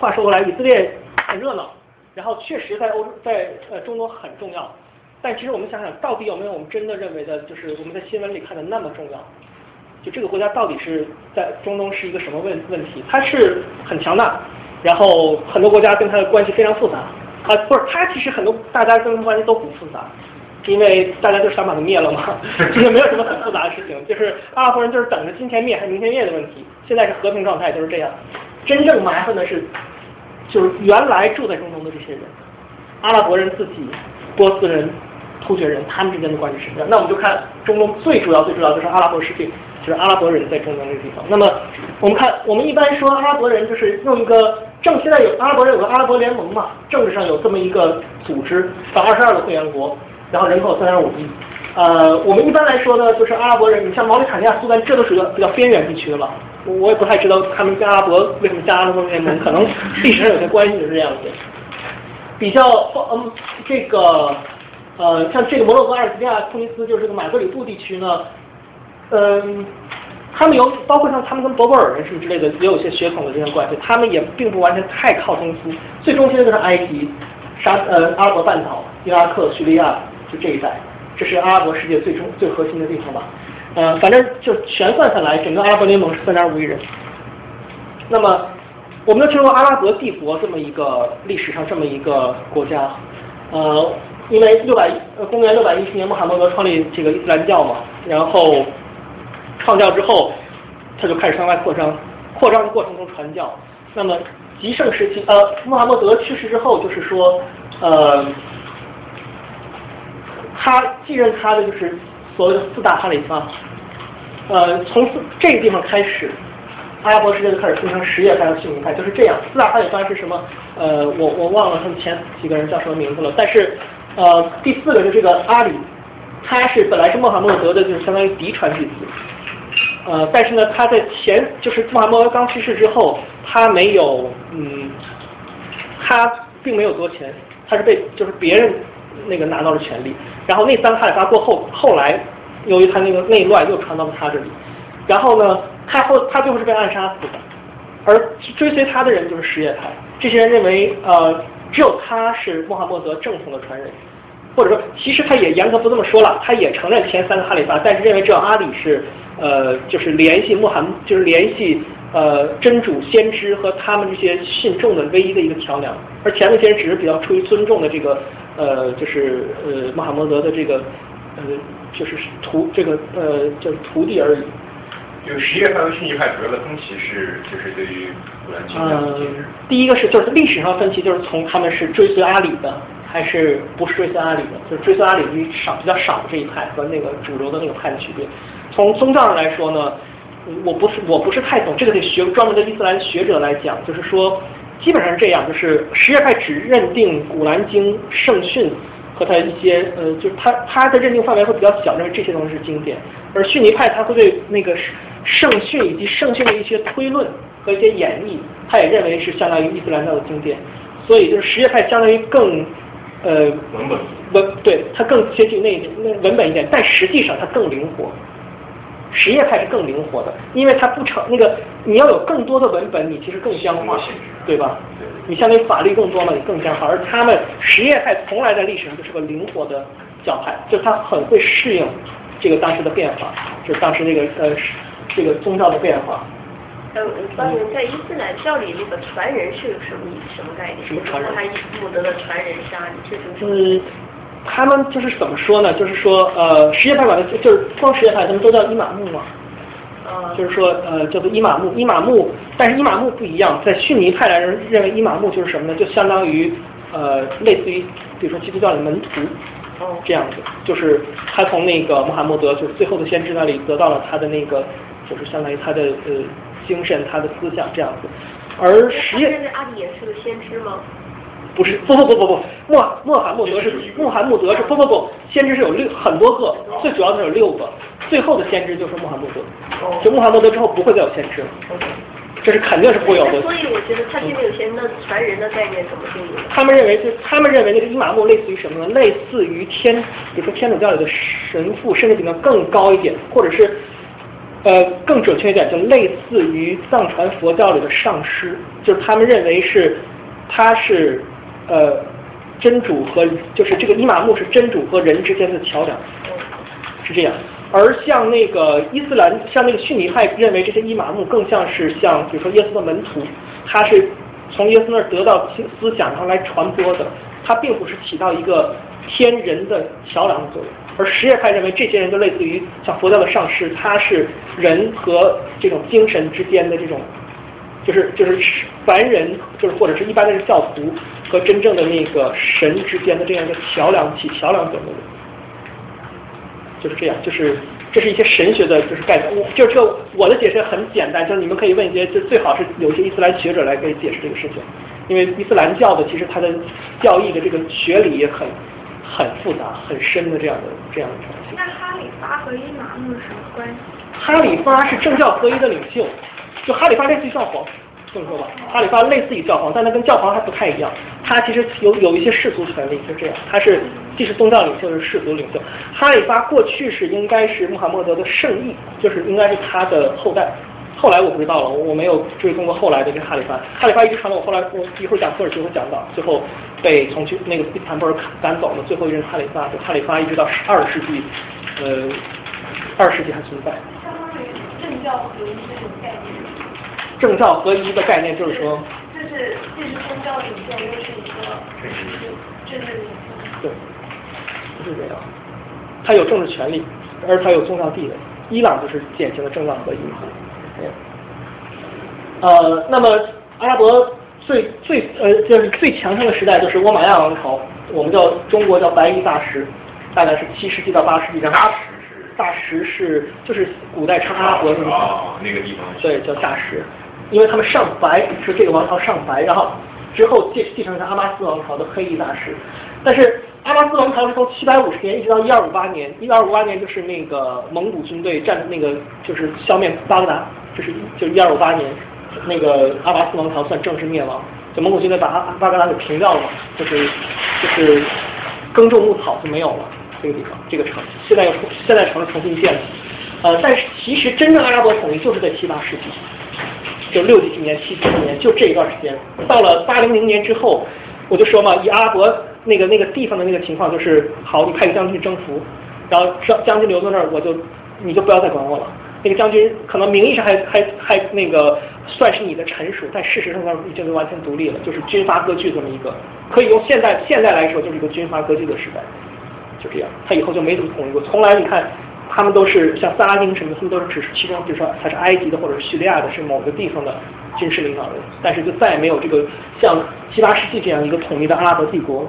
话说回来，以色列很热闹，然后确实在欧洲在呃中东很重要。但其实我们想想，到底有没有我们真的认为的，就是我们在新闻里看的那么重要？就这个国家到底是在中东是一个什么问问题？它是很强大，然后很多国家跟它的关系非常复杂啊，不是，它其实很多大家跟它关系都不复杂，因为大家就想把它灭了嘛，这 个没有什么很复杂的事情，就是阿拉伯人就是等着今天灭还是明天灭的问题，现在是和平状态，就是这样。真正麻烦的是，就是原来住在中东的这些人，阿拉伯人自己、波斯人、突厥人，他们之间的关系是什么样？那我们就看中东最主要、最主要就是阿拉伯世界，就是阿拉伯人在中东这个地方。那么我们看，我们一般说阿拉伯人就是用一个正，现在有阿拉伯人有个阿拉伯联盟嘛，政治上有这么一个组织，到二十二个会员国，然后人口三点五亿。呃，我们一般来说呢，就是阿拉伯人，你像毛里塔尼亚、苏丹，这都属于比较边缘地区了。我也不太知道他们跟阿拉伯为什么加阿拉伯联盟，可能历史上有些关系就是这样子。比较嗯，这个呃，像这个摩洛哥、阿尔及利亚、突尼斯，就是这个马格里布地区呢，嗯，他们有包括像他们跟博柏尔人什么之类的，也有一些血统的这些关系，他们也并不完全太靠中苏，最中心的就是埃及、沙呃阿拉伯半岛、伊拉克、叙利亚，就这一带。这是阿拉伯世界最中最核心的地方吧，呃，反正就全算下来，整个阿拉伯联盟是三点五亿人。那么，我们都听说阿拉伯帝国这么一个历史上这么一个国家，呃，因为六百呃公元六百一十年穆罕默德创立这个伊斯兰教嘛，然后创教之后，他就开始向外扩张，扩张的过程中传教。那么极盛时期，呃，穆罕默德去世之后，就是说，呃。他继任他的就是所谓的四大哈里发，呃，从这个地方开始，阿拉伯世界就开始分成什叶派和逊尼派，就是这样。四大哈里发是什么？呃，我我忘了他们前几个人叫什么名字了。但是呃，第四个就这个阿里，他是本来是穆罕默德的，就是相当于嫡传弟子。呃，但是呢，他在前就是穆罕默德刚去世之后，他没有嗯，他并没有夺权，他是被就是别人。那个拿到了权力，然后那三个哈里发过后，后来由于他那个内乱又传到了他这里，然后呢，他后他最后是被暗杀死的，而追随他的人就是什叶派，这些人认为呃只有他是穆罕默德正统的传人，或者说其实他也严格不这么说了，他也承认前三个哈里发，但是认为只有阿里是呃就是联系穆罕就是联系呃真主先知和他们这些信众的唯一的一个桥梁，而前面些人只是比较出于尊重的这个。呃，就是呃，穆罕默德的这个呃，就是徒这个呃，就是徒弟而已。就什叶派和逊尼派主要的分歧是，就是对于古兰经的解释。第一个是，就是历史上分歧，就是从他们是追随阿里的，还是不是追随阿里的？就是追随阿里的少比较少这一派和那个主流的那个派的区别。从宗教上来说呢，我不是我不是太懂，这个得学专门的伊斯兰学者来讲，就是说。基本上是这样，就是什叶派只认定《古兰经》圣训和他一些呃，就是他他的认定范围会比较小，认为这些东西是经典。而逊尼派他会对那个圣训以及圣训的一些推论和一些演绎，他也认为是相当于伊斯兰教的经典。所以就是什叶派相当于更呃文本文对它更接近那那文本一点，但实际上它更灵活。什叶派是更灵活的，因为它不成那个你要有更多的文本，你其实更僵化。对吧？你相当于法律更多嘛，你更僵化。而他们实业派从来在历史上就是个灵活的教派，就是他很会适应这个当时的变化，就是当时那个呃这个宗教的变化。呃，方人在伊斯兰教里，那个传人是有什么什么概念？什么传人？他穆德的传人是阿里，这是他们就是怎么说呢？就是说呃，什叶派管的就是光什叶派，他们都叫伊玛目嘛。就是说，呃，叫做伊玛目，伊玛目，但是伊玛目不一样，在逊尼派来人认为伊玛目就是什么呢？就相当于，呃，类似于，比如说基督教的门徒，哦这样子，就是他从那个穆罕默德，就是最后的先知那里得到了他的那个，就是相当于他的呃精神，他的思想这样子。而实际阿里也是个先知吗？不是，不不不不不，穆穆罕默德是穆罕默德是不不不，先知是有六很多个，最主要的有六个，最后的先知就是穆罕默德。就穆罕默德之后不会再有先知了，这是肯定是不会有的。所以我觉得他这边有些那传人的概念怎么定义？他们认为就他们认为那个伊玛目类似于什么呢？类似于天，比如说天主教里的神父，甚至比那更高一点，或者是呃更准确一点，就类似于藏传佛教里的上师，就是他们认为是他是。呃，真主和就是这个伊玛目是真主和人之间的桥梁，是这样。而像那个伊斯兰，像那个逊尼派认为这些伊玛目更像是像比如说耶稣的门徒，他是从耶稣那儿得到思想然后来传播的，他并不是起到一个天人的桥梁的作用。而什叶派认为这些人就类似于像佛教的上师，他是人和这种精神之间的这种。就是就是凡人，就是或者是一般的教徒和真正的那个神之间的这样一个桥梁，起桥梁作用的，就是这样，就是这是一些神学的，就是概念。我就是这个我的解释很简单，就是你们可以问一些，就最好是有一些伊斯兰学者来给解释这个事情，因为伊斯兰教的其实它的教义的这个学理也很很复杂、很深的这样的这样的东西。那哈里发和伊玛目什么关系？哈里发是政教合一的领袖。就哈里发类似于教皇，这么说吧，哈里发类似于教皇，但他跟教皇还不太一样。他其实有有一些世俗权利，就这样。他是既是宗教领袖，又是世俗领袖。哈里发过去是应该是穆罕默德的圣裔，就是应该是他的后代。后来我不知道了，我没有追踪过后来的这哈里发。哈里发一直传到我后来，我一会儿讲土耳其会讲到，最后被从去那个伊斯坦布尔赶走了。最后一任哈里发，就哈里发一直到二十世纪，呃，二十世纪还存在。相当于政教合一这种概念。政教合一的概念就是说，就是既是宗教领袖，又是一个政治领袖。对，是这样。他有政治权利，而他有宗教地位。伊朗就是典型的政教合一。呃，那么阿拉伯最最呃就是最强盛的时代就是倭马亚王朝，我们叫中国叫白衣大食，大概是七世纪到八世纪。大食是大食是就是古代称阿拉伯那个那个地方。对，叫大食。因为他们上白是这个王朝上白，然后之后继继承下阿巴斯王朝的黑衣大师，但是阿巴斯王朝是从七百五十年一直到一二五八年，一二五八年就是那个蒙古军队战那个就是消灭巴格达，就是就一二五八年，那个阿巴斯王朝算正式灭亡，就蒙古军队把阿巴格达给平掉了，就是就是耕种牧草就没有了这个地方这个城，现在又现在城重新建，呃，但是其实真正阿拉伯统一就是在七八世纪。就六几年、七几年，就这一段时间，到了八零零年之后，我就说嘛，以阿拉伯那个那个地方的那个情况，就是好，你派个将军去征服，然后将将军留在那儿，我就你就不要再管我了。那个将军可能名义上还还还那个算是你的臣属，但事实上他已经完全独立了，就是军阀割据这么一个，可以用现在现在来说，就是一个军阀割据的时代，就这样，他以后就没怎么统一过，从来你看。他们都是像萨拉丁什么，他们都是只是其中，比如说他是埃及的或者是叙利亚的，是某个地方的军事领导人，但是就再也没有这个像七八世纪这样一个统一的阿拉伯帝国。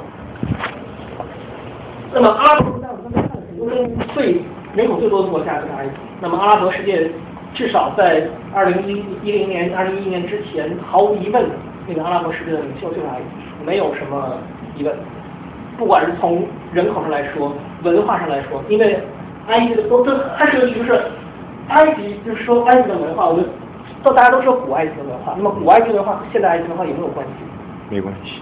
那么阿拉伯在我们刚才看的中最人口最多的国家就是埃及。那么阿拉伯世界至少在二零一一零年、二零一一年之前，毫无疑问，那个阿拉伯世界的领袖就是埃及，没有什么疑问。不管是从人口上来说，文化上来说，因为。埃及的都这还是个就是埃及就是说埃及的文化，我们都大家都说古埃及的文化，那么古埃及文化和现代埃及文化有没有关系？没关系。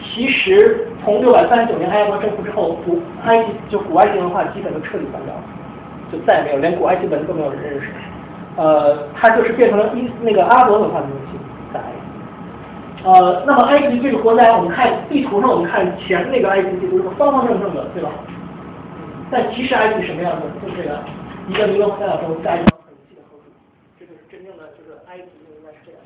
其实从六百三十九年阿拉伯征服之后，古埃及就古埃及文化基本都彻底断掉了，就再也没有，连古埃及文字都没有人认识。呃，它就是变成了伊那个阿拉伯文化的东西在。呃，那么埃及这个国家，我们看地图上，我们看前那个埃及地图是方方正正的，对吧？但其实埃及什么样子？就是这个一个尼罗河两头加一条很细的河谷，这就是真正的就是埃及应该是这样。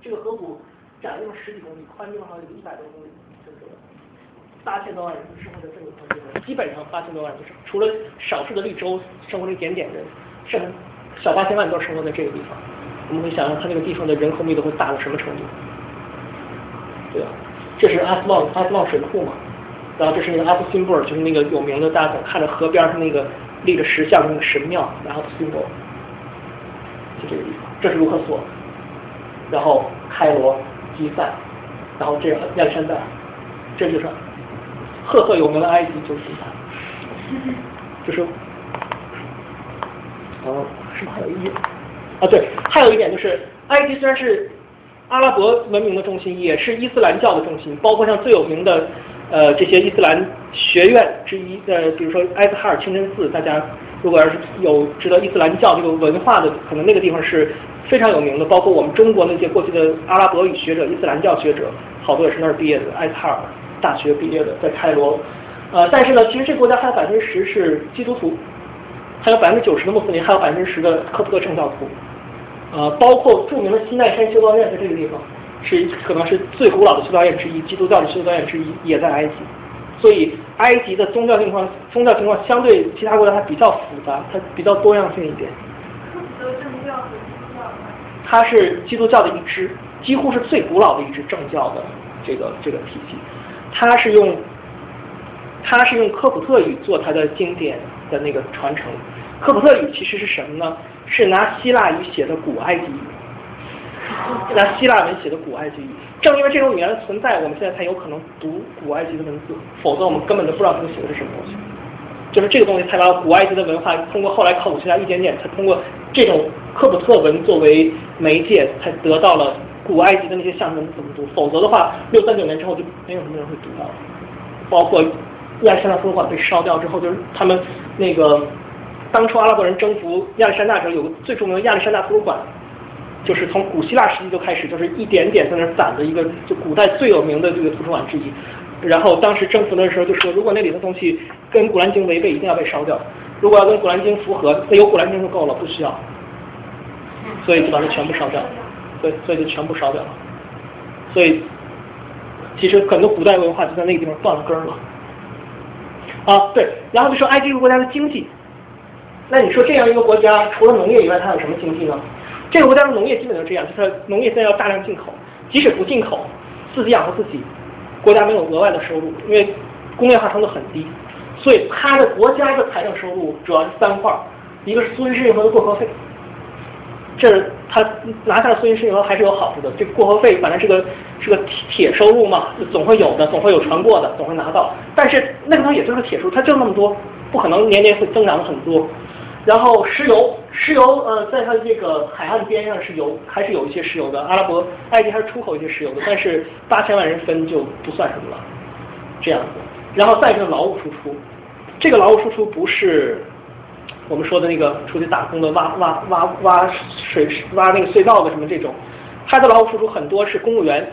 这个河谷窄用十几公里，宽地方好像有一百多公里，就是八千多万人生活在这个地方，基本上八千多万人，除了少数的绿洲生活着一点点人，剩小八千万都生活在这个地方。我们可以想象它这个地方的人口密度会大到什么程度？对啊，这是阿斯旺阿斯旺水库嘛？然后这是那个阿布辛布尔，就是那个有名的，大家总看着河边上那个立着石像的那个神庙，然后辛布尔，就这个地方，这是卢克索，然后开罗、基塞，然后这亚历山大，这就是赫赫有名的埃及就是它，就是，哦，是不是还有一点？啊，对，还有一点就是，埃及虽然是阿拉伯文明的中心，也是伊斯兰教的中心，包括像最有名的。呃，这些伊斯兰学院之一，呃，比如说埃斯哈尔清真寺，大家如果要是有知道伊斯兰教这个文化的，可能那个地方是非常有名的。包括我们中国那些过去的阿拉伯语学者、伊斯兰教学者，好多也是那儿毕业的，埃塞尔大学毕业的，在开罗。呃，但是呢，其实这个国家还有百分之十是基督徒，还有百分之九十的穆斯林，还有百分之十的科普特正教徒。呃，包括著名的西奈山修道院在这个地方，是可能是最古老的修道院之一，基督教的修道院之一，也在埃及。所以，埃及的宗教情况，宗教情况相对其他国家它比较复杂，它比较多样性一点。它是基督教的一支，几乎是最古老的一支正教的这个这个体系。它是用，它是用科普特语做它的经典的那个传承。科普特语其实是什么呢？是拿希腊语写的古埃及语。拿希腊文写的古埃及语，正因为这种语言的存在，我们现在才有可能读古埃及的文字，否则我们根本就不知道他们写的是什么东西。就是这个东西才把古埃及的文化通过后来考古学家一点点，才通过这种科普特文作为媒介，才得到了古埃及的那些象征怎么读。否则的话，六三九年之后就没有什么人会读到了。包括亚历山大图书馆被烧掉之后，就是他们那个当初阿拉伯人征服亚历山大时候，有个最著名的亚历山大图书馆。就是从古希腊时期就开始，就是一点点在那攒的一个，就古代最有名的这个图书馆之一。然后当时征服的时候就说，如果那里的东西跟《古兰经》违背，一定要被烧掉。如果要跟《古兰经》符合，那有《古兰经》就够了，不需要。所以就把它全部烧掉，对，所以就全部烧掉了。所以其实很多古代文化就在那个地方断了根了。啊，对，然后就说埃及这个国家的经济，那你说这样一个国家，除了农业以外，它有什么经济呢？这个国家的农业基本就这样，就是农业现在要大量进口，即使不进口，自己养活自己，国家没有额外的收入，因为工业化程度很低，所以它的国家的财政收入主要是三块儿，一个是苏伊士运河的过河费，这他拿下了苏伊士运河还是有好处的，这过河费反正是个是个铁铁收入嘛，总会有的，总会有船过的，总会拿到，但是那个东西也就是铁收入，它就那么多，不可能年年会增长很多。然后石油，石油呃，在它的这个海岸边上是有，还是有一些石油的。阿拉伯、埃及还是出口一些石油的，但是八千万人分就不算什么了，这样子。然后再一个劳务输出，这个劳务输出不是我们说的那个出去打工的挖挖挖挖水挖那个隧道的什么这种，它的劳务输出很多是公务员、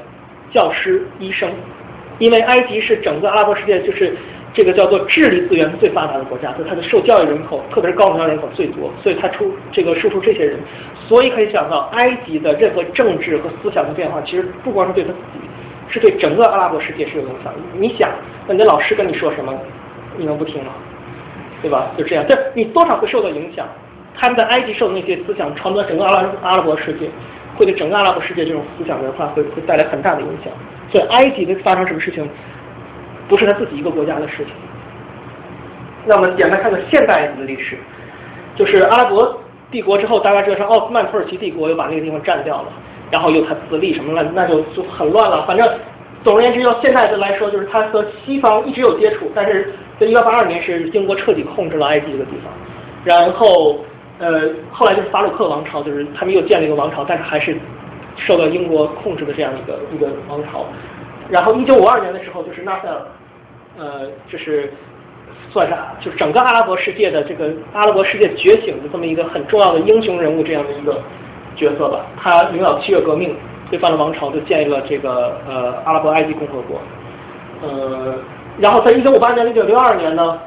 教师、医生，因为埃及是整个阿拉伯世界就是。这个叫做智力资源最发达的国家，就是它的受教育人口，特别是高等教育人口最多，所以它出这个输出这些人，所以可以想到埃及的任何政治和思想的变化，其实不光是对他自己，是对整个阿拉伯世界是有影响。你想，那你的老师跟你说什么，你能不听吗？对吧？就这样，这你多少会受到影响。他们在埃及受的那些思想传播整个阿拉阿拉伯世界，会对整个阿拉伯世界这种思想文化会会带来很大的影响。所以埃及的发生什么事情？不是他自己一个国家的事情。那我们简单看看现代埃及的历史，就是阿拉伯帝国之后，大家知道奥斯曼土耳其帝国又把那个地方占掉了，然后又他自立什么了，那就就很乱了。反正总而言之，要现在的来说，就是他和西方一直有接触，但是在一八八二年是英国彻底控制了埃及这个地方，然后呃后来就是法鲁克王朝，就是他们又建了一个王朝，但是还是受到英国控制的这样一个一个王朝。然后一九五二年的时候，就是纳赛尔。呃，就是算是就是整个阿拉伯世界的这个阿拉伯世界觉醒的这么一个很重要的英雄人物这样的一个角色吧。他领导七月革命，推翻了王朝，就建立了这个呃阿拉伯埃及共和国。呃，然后在一九五八年、一九六二年呢，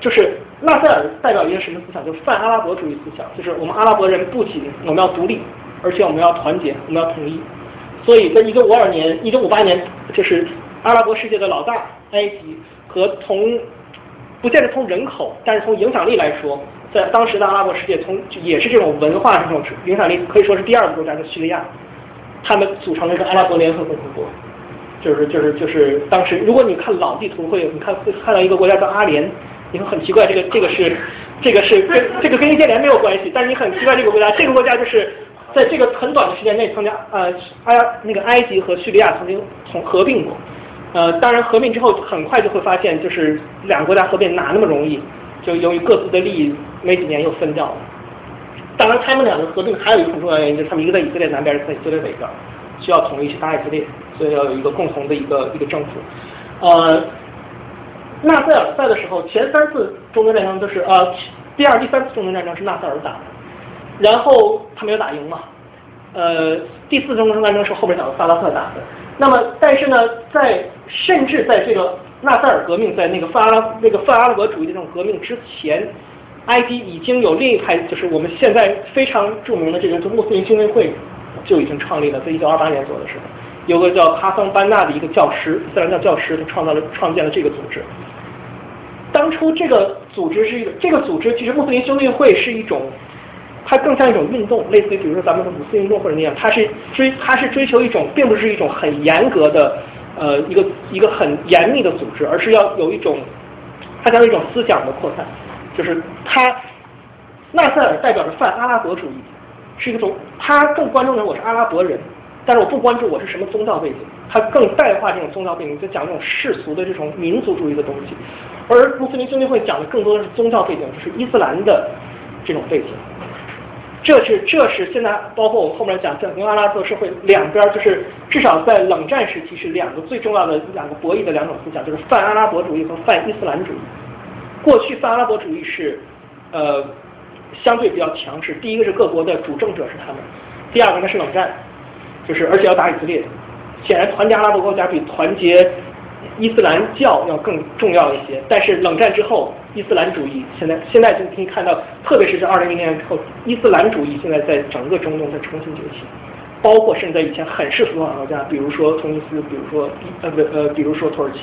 就是纳赛尔代表一个什么思想？就是泛阿拉伯主义思想，就是我们阿拉伯人不仅我们要独立，而且我们要团结，我们要统一。所以在一九五二年、一九五八年，就是阿拉伯世界的老大。埃及和从不见得从人口，但是从影响力来说，在当时的阿拉伯世界，从也是这种文化这种影响力，可以说是第二个国家的叙利亚，他们组成了一个阿拉伯联合共和国，就是就是就是当时，如果你看老地图，会你看会看到一个国家叫阿联，你会很奇怪，这个这个是这个是跟这个跟伊建联没有关系，但是你很奇怪这个国家，这个国家就是在这个很短的时间内，曾经呃埃那个埃及和叙利亚曾经同合并过。呃，当然，合并之后很快就会发现，就是两个国家合并哪那么容易？就由于各自的利益，没几年又分掉了。当然，他们两个合并还有一个很重要的原因，就是他们一个在以色列南边，一个在以色列北边，需要统一去打以色列，所以要有一个共同的一个一个政府。呃，纳赛尔在的时候，前三次中东战争都是呃，第二、第三次中东战争是纳赛尔打的，然后他没有打赢嘛。呃，第四次中东战争是后面讲的萨拉赫打的。那么，但是呢，在甚至在这个纳赛尔革命，在那个泛阿拉那个泛阿拉伯主义的这种革命之前，埃及已经有另一派，就是我们现在非常著名的这个就穆斯林兄弟会就已经创立了，在一九二八年左右的时候，有个叫哈桑班纳的一个教师，伊斯兰教教师，他创造了创建了这个组织。当初这个组织是一个，这个组织其实穆斯林兄弟会是一种，它更像一种运动，类似于比如说咱们的五四运动或者那样，它是追它是追求一种，并不是一种很严格的呃一个一个很严密的组织，而是要有一种，它叫一种思想的扩散，就是它纳赛尔代表着泛阿拉伯主义，是一种他更关注的我是阿拉伯人，但是我不关注我是什么宗教背景，他更淡化这种宗教背景，就讲这种世俗的这种民族主义的东西。而穆斯林兄弟会讲的更多的是宗教背景，就是伊斯兰的这种背景。这是这是现在包括我们后面讲整个阿拉伯社会两边，就是至少在冷战时期是两个最重要的两个博弈的两种思想，就是泛阿拉伯主义和泛伊斯兰主义。过去泛阿拉伯主义是呃相对比较强势，第一个是各国的主政者是他们，第二个呢是冷战，就是而且要打以色列。显然团结阿拉伯国家比团结。伊斯兰教要更重要一些，但是冷战之后，伊斯兰主义现在现在就可以看到，特别是在二零零年之后，伊斯兰主义现在在整个中东在重新崛起，包括甚至在以前很世俗的国家，比如说突尼斯，比如说呃不呃比如说土耳其，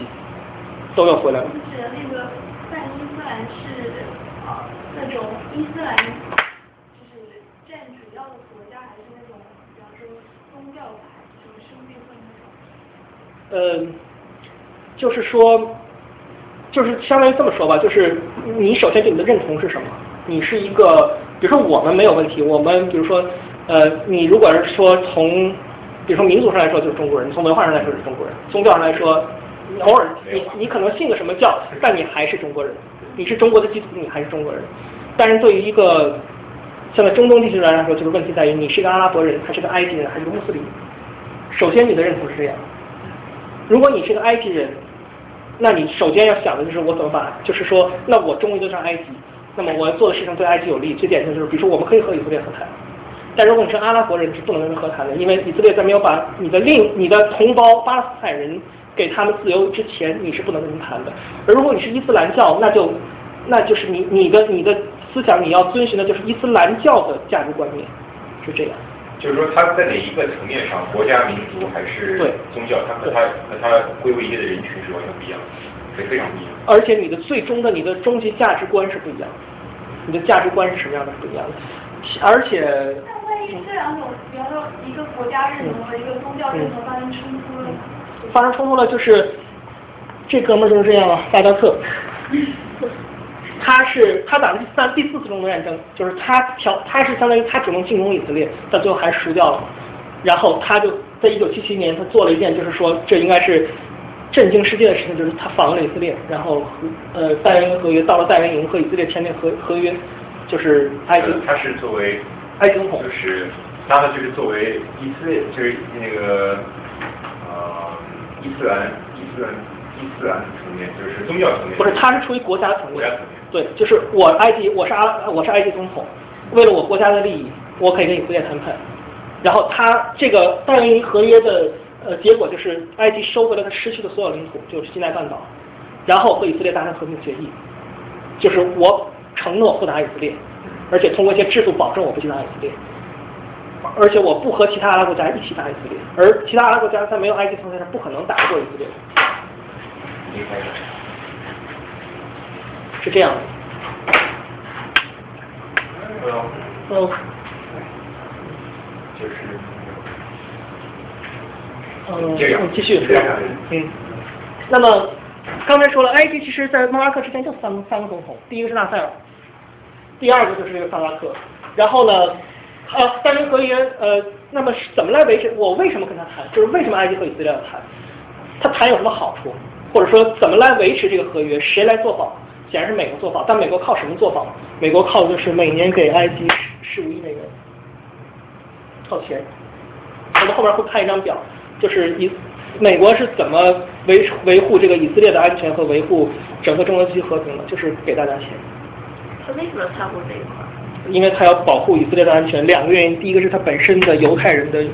都要回来了。就是那个泛伊斯兰是呃那种伊斯兰，就是占主要的国家，还是那种比方说宗教会那种？呃。就是说，就是相当于这么说吧，就是你首先对你的认同是什么？你是一个，比如说我们没有问题，我们比如说，呃，你如果是说从，比如说民族上来说就是中国人，从文化上来说是中国人，宗教上来说，偶尔你你可能信个什么教，但你还是中国人，你是中国的基督徒，你还是中国人。但是对于一个现在中东地区人来说，就是问题在于你是一个阿拉伯人，还是个埃及人，还是个穆斯林？首先你的认同是这样，如果你是个埃及人。那你首先要想的就是我怎么把，就是说，那我终于都上埃及，那么我要做的事情对埃及有利。最典型就是，比如说我们可以和以色列和谈，但如果你是阿拉伯人，是不能跟他和谈的，因为以色列在没有把你的另你的同胞巴勒斯坦人给他们自由之前，你是不能跟他谈的。而如果你是伊斯兰教，那就那就是你你的你的思想你要遵循的就是伊斯兰教的价值观念，是这样。就是说，他在哪一个层面上，国家、民族还是宗教，他和他和他归为一类的人群是完全不一样的，是非常不一样。而且你的最终的你的终极价值观是不一样的，你的价值观是什么样的不一样的。而且，那万一这两种，比方说一个国家认同和一个宗教认同发生冲突了，发生冲突了就是这哥们儿就是这样了，萨达特。他是他打了第三第四次中东战争，就是他挑他是相当于他主动进攻以色列，但最后还是输掉了。然后他就在一九七七年，他做了一件就是说这应该是震惊世界的事情，就是他访问了以色列，然后呃戴维合约到了戴维营和以色列签订合合约，就是埃及。他是作为埃及总统，就是他呢就是作为以色列就是那个呃伊斯兰伊斯兰伊斯兰层面就是宗教层面。不是，他是出于国家层面。国家层面。对，就是我埃及，我是阿，我是埃及总统，为了我国家的利益，我可以跟以色列谈判。然后他这个戴维营合约的呃结果就是埃及收回了他失去的所有领土，就是西奈半岛，然后和以色列达成和平协议，就是我承诺不打以色列，而且通过一些制度保证我不去打以色列，而且我不和其他阿拉伯国家一起打以色列，而其他阿拉伯国家在没有埃及层面上不可能打得过以色列。是这样的。嗯。就是。嗯，继续。嗯。那么，刚才说了，埃及其实，在穆拉克之前就三三个总统，第一个是纳赛尔，第二个就是这个萨拉克。然后呢，呃，三人合约，呃，那么怎么来维持？我为什么跟他谈？就是为什么埃及和以色列要谈？他谈有什么好处？或者说，怎么来维持这个合约？谁来做保？显然是美国做法，但美国靠什么做法？美国靠的就是每年给埃及十五亿美元，靠钱。我们后面会看一张表，就是以美国是怎么维维护这个以色列的安全和维护整个中东地区和平的，就是给大家钱。他为什么掺和这一块？因为他要保护以色列的安全，两个原因，第一个是他本身的犹太人的，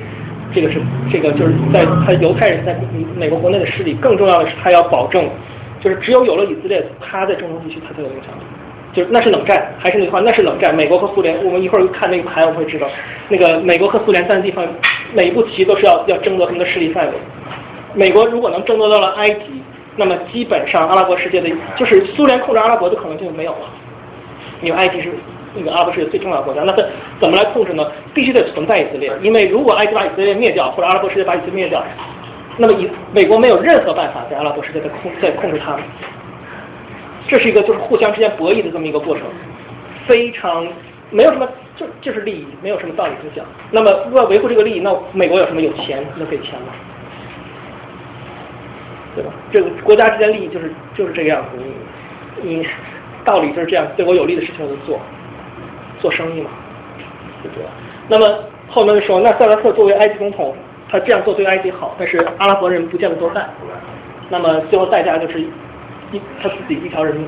这个是这个就是在他犹太人在美国国内的势力，更重要的是他要保证，就是只有有了以色列，他在中东地区他才有影响力。就是那是冷战，还是那句话，那是冷战。美国和苏联，我们一会儿看那个牌，我们会知道，那个美国和苏联在的地方，每一步棋都是要要争夺他们的势力范围。美国如果能争夺到了埃及，那么基本上阿拉伯世界的，就是苏联控制阿拉伯的可能性就没有了，因为埃及是那个阿拉伯世界最重要的国家。那他怎么来控制呢？必须得存在以色列，因为如果埃及把以色列灭掉，或者阿拉伯世界把以色列灭掉，那么以美国没有任何办法在阿拉伯世界在控再控制他们。这是一个就是互相之间博弈的这么一个过程，非常没有什么就就是利益，没有什么道理可讲。那么为了维护这个利益，那美国有什么有钱能给钱吗？对吧？这个国家之间利益就是就是这个样子，你你道理就是这样，对我有利的事情我就做，做生意嘛，就这样。那么后面就说，那萨拉特作为埃及总统，他这样做对埃及好，但是阿拉伯人不见得都干。那么最后代价就是。一他自己一条人命，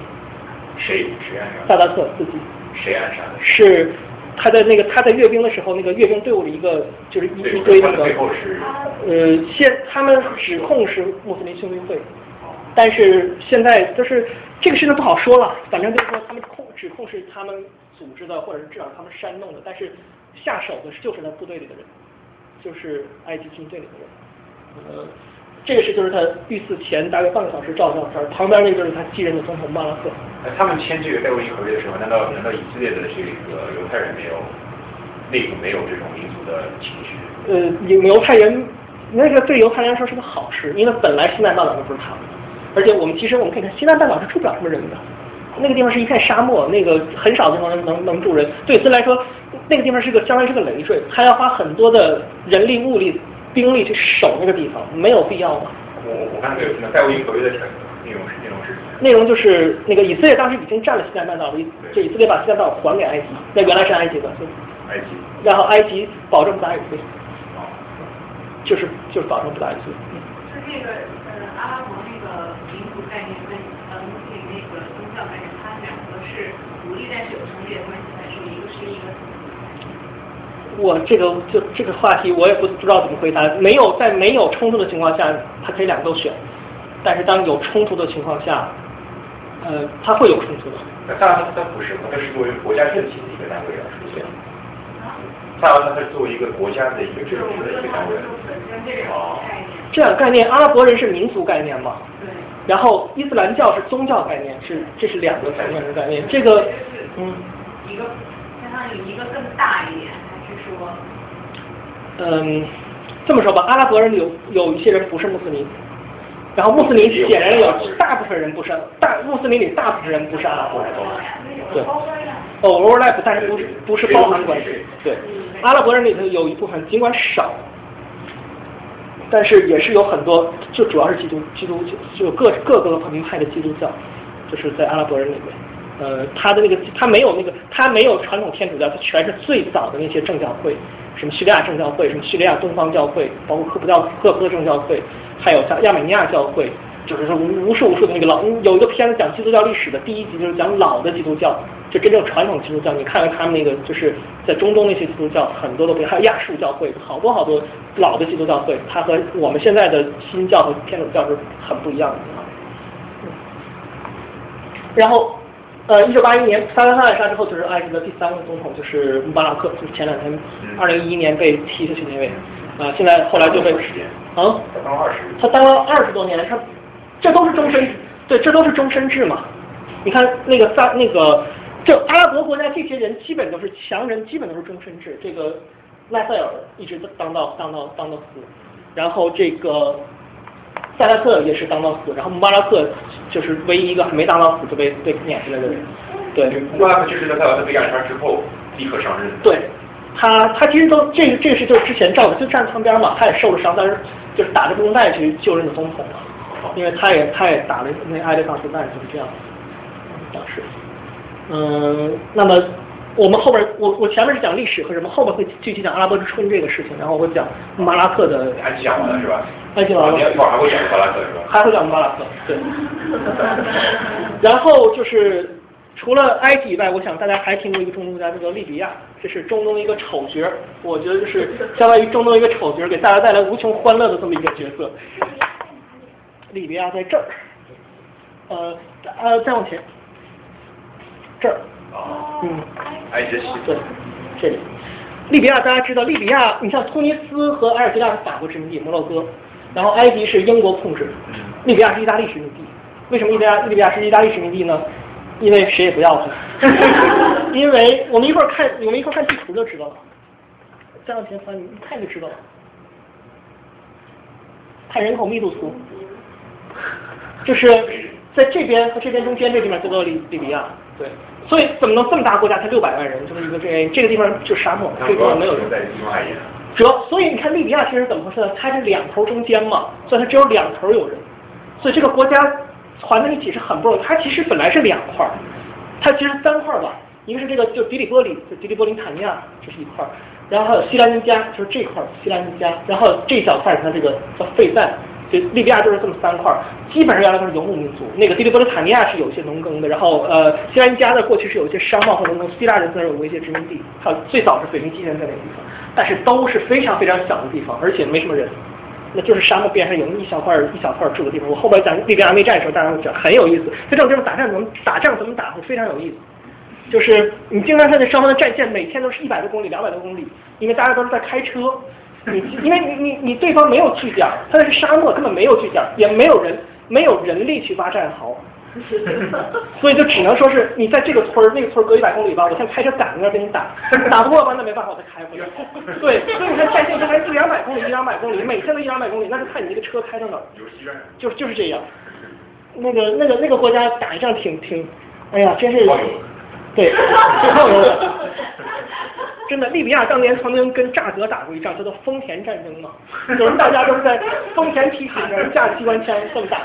谁谁暗杀？萨达特自己。谁暗杀的？是他在那个他在阅兵的时候，那个阅兵队伍的一个就是一一堆那个。呃，现他们指控是穆斯林兄弟会，但是现在就是这个事情不好说了，反正就是说他们控指控是他们组织的，或者是至少他们煽动的，但是下手的就是那部队里的人，就是埃及军队里的人，呃。这个是就是他遇刺前大概半个小时照的照片，旁边那个就是他继任的总统巴拉克。那他们签这个戴维营合约的时候，难道难道以色列的这个犹太人没有内部没有这种民族的情绪？呃，犹犹太人那个对犹太人来说是个好事，因为本来西南半岛就不是他们的，而且我们其实我们可以看西南半岛是住不了什么人的，那个地方是一片沙漠，那个很少地方能能能住人。对以色列来说，那个地方是个相当于是个累赘，他要花很多的人力物力。兵力去守那个地方没有必要吧？我我看这个《盖维营合约》的内容是内容是内容就是那个以色列当时已经占了西南半岛，就以色列把西南半岛还给埃及，那原来是埃及的，埃及，然后埃及保证不打以色列，就是就是保证不打以色列。就那个呃阿拉伯那个民族概念跟呃穆斯林那个宗教概念，它两个是独立但是有重叠的关系，还是一个是一个？我这个就这个话题我也不不知道怎么回答。没有在没有冲突的情况下，他可以两个都选。但是当有冲突的情况下，呃，他会有冲突的。那萨拉他不是，他是作为国家政体的一个单位啊，出现。萨拉他是作为一个国家的一个政治的一个单位。哦。这两个概念，阿拉伯人是民族概念嘛？对。然后伊斯兰教是宗教概念，是这是两个层面的概念。这个，嗯。一个相当于一个更大一点。嗯，这么说吧，阿拉伯人有有一些人不是穆斯林，然后穆斯林显然有大部分人不是大穆斯林里大部分人不是阿拉伯人，对，哦，overlap，但是不是不是包含关系，对，阿拉伯人里头有一部分尽管少，但是也是有很多，就主要是基督基督就各各个门派的基督教，就是在阿拉伯人里面，呃，他的那个他没有那个他没有传统天主教，他全是最早的那些正教会。什么叙利亚正教会，什么叙利亚东方教会，包括科普教科普的正教会，还有像亚美尼亚教会，就是说无无数无数的那个老，有一个片子讲基督教历史的第一集就是讲老的基督教，就真正传统基督教，你看看他们那个就是在中东那些基督教很多都不还有亚述教会，好多好多老的基督教会，它和我们现在的新教和天主教是很不一样的。然后。呃，一九八一年萨达特杀之后，就是埃及的第三个总统，就是穆巴拉克，就是前两天二零一一年被踢下去那位。啊，现在后来就被啊，他当了二十，他当了二十多年，他这都是终身，对，这都是终身制嘛。你看那个萨那个，这阿拉伯国家这些人基本都是强人，基本都是终身制。这个拉塞尔一直当到当到当到死，然后这个。萨拉特也是当到死，然后穆巴拉克就是唯一一个还没当到死就被被撵下来的人。对，穆巴拉克就是在萨拉特被暗杀之后立刻上任。对，他他其实都这个这个是就是之前照的，就站旁边嘛，他也受了伤，但是就是打着绷带去救任的总统嘛，因为他也他也打了那挨着钢丝弹，就是这样。当时，嗯，那么。我们后边，我我前面是讲历史和什么，后面会具体讲阿拉伯之春这个事情，然后我会讲穆巴拉克的。还讲完了是吧？还讲完了。一会儿还会讲穆巴拉克是吧？还会讲穆巴拉克，对。然后就是除了埃及以外，我想大家还听过一个中东国家叫做利比亚，这是中东的一个丑角，我觉得就是相当于中东一个丑角，给大家带来无穷欢乐的这么一个角色。利比亚在这儿，呃呃，再往前，这儿，嗯，埃及是对，这里。利比亚大家知道，利比亚你像突尼斯和阿尔及利亚是法国殖民地，摩洛哥，然后埃及是英国控制，利比亚是意大利殖民地。为什么利比亚利比亚是意大利殖民地呢？因为谁也不要它。因为我们一会儿看，我们一会儿看地图就知道了。再往前翻，你一看就知道了。看人口密度图，就是在这边和这边中间这地方叫做利利比亚，对。所以怎么能这么大国家才六百万人？这么一个这这个地方就是沙漠，这个地方没有人。在地方而言。主要，所以你看利比亚其实怎么回事呢？它是两头中间嘛，所以它只有两头有人，所以这个国家团在一起是很不容易。它其实本来是两块儿，它其实三块儿吧，一个是这个就迪里波里，就迪里波林塔尼亚，这是一块儿，然后还有西兰尼加，就是这块儿西兰尼加，然后这小块儿它这个叫费赞。就利比亚就是这么三块，基本上原来都是游牧民族。那个迪利波利塔尼亚是有一些农耕的，然后呃，西兰尼加的过去是有一些商贸和农耕，希腊人虽然有过一些殖民地，还有最早是腓尼基人在那个地方，但是都是非常非常小的地方，而且没什么人，那就是沙漠边上有一小块一小块住的地方。我后边讲利比亚内战的时候，大家会讲很有意思，在这种地方打仗怎么打仗怎么打会非常有意思。就是你经常看见双方的战线每天都是一百多公里、两百多公里，因为大家都是在开车。你因为你你你对方没有据点，它那是沙漠，根本没有据点，也没有人没有人力去挖战壕，所以就只能说是你在这个村儿那个村儿隔一百公里吧，我先开车赶着那跟你打，打不过吧那没办法我再开回来。对，所以你看战线这还一两百公里一两百公里，每天都一两百公里，那是看你这个车开到哪儿。就是就是这样，那个那个那个国家打一仗挺挺，哎呀真是，对，挺耗油的。真的，利比亚当年曾经跟乍得打过一仗，叫做丰田战争嘛，就是大家都是在丰田皮卡上架机关枪这么打，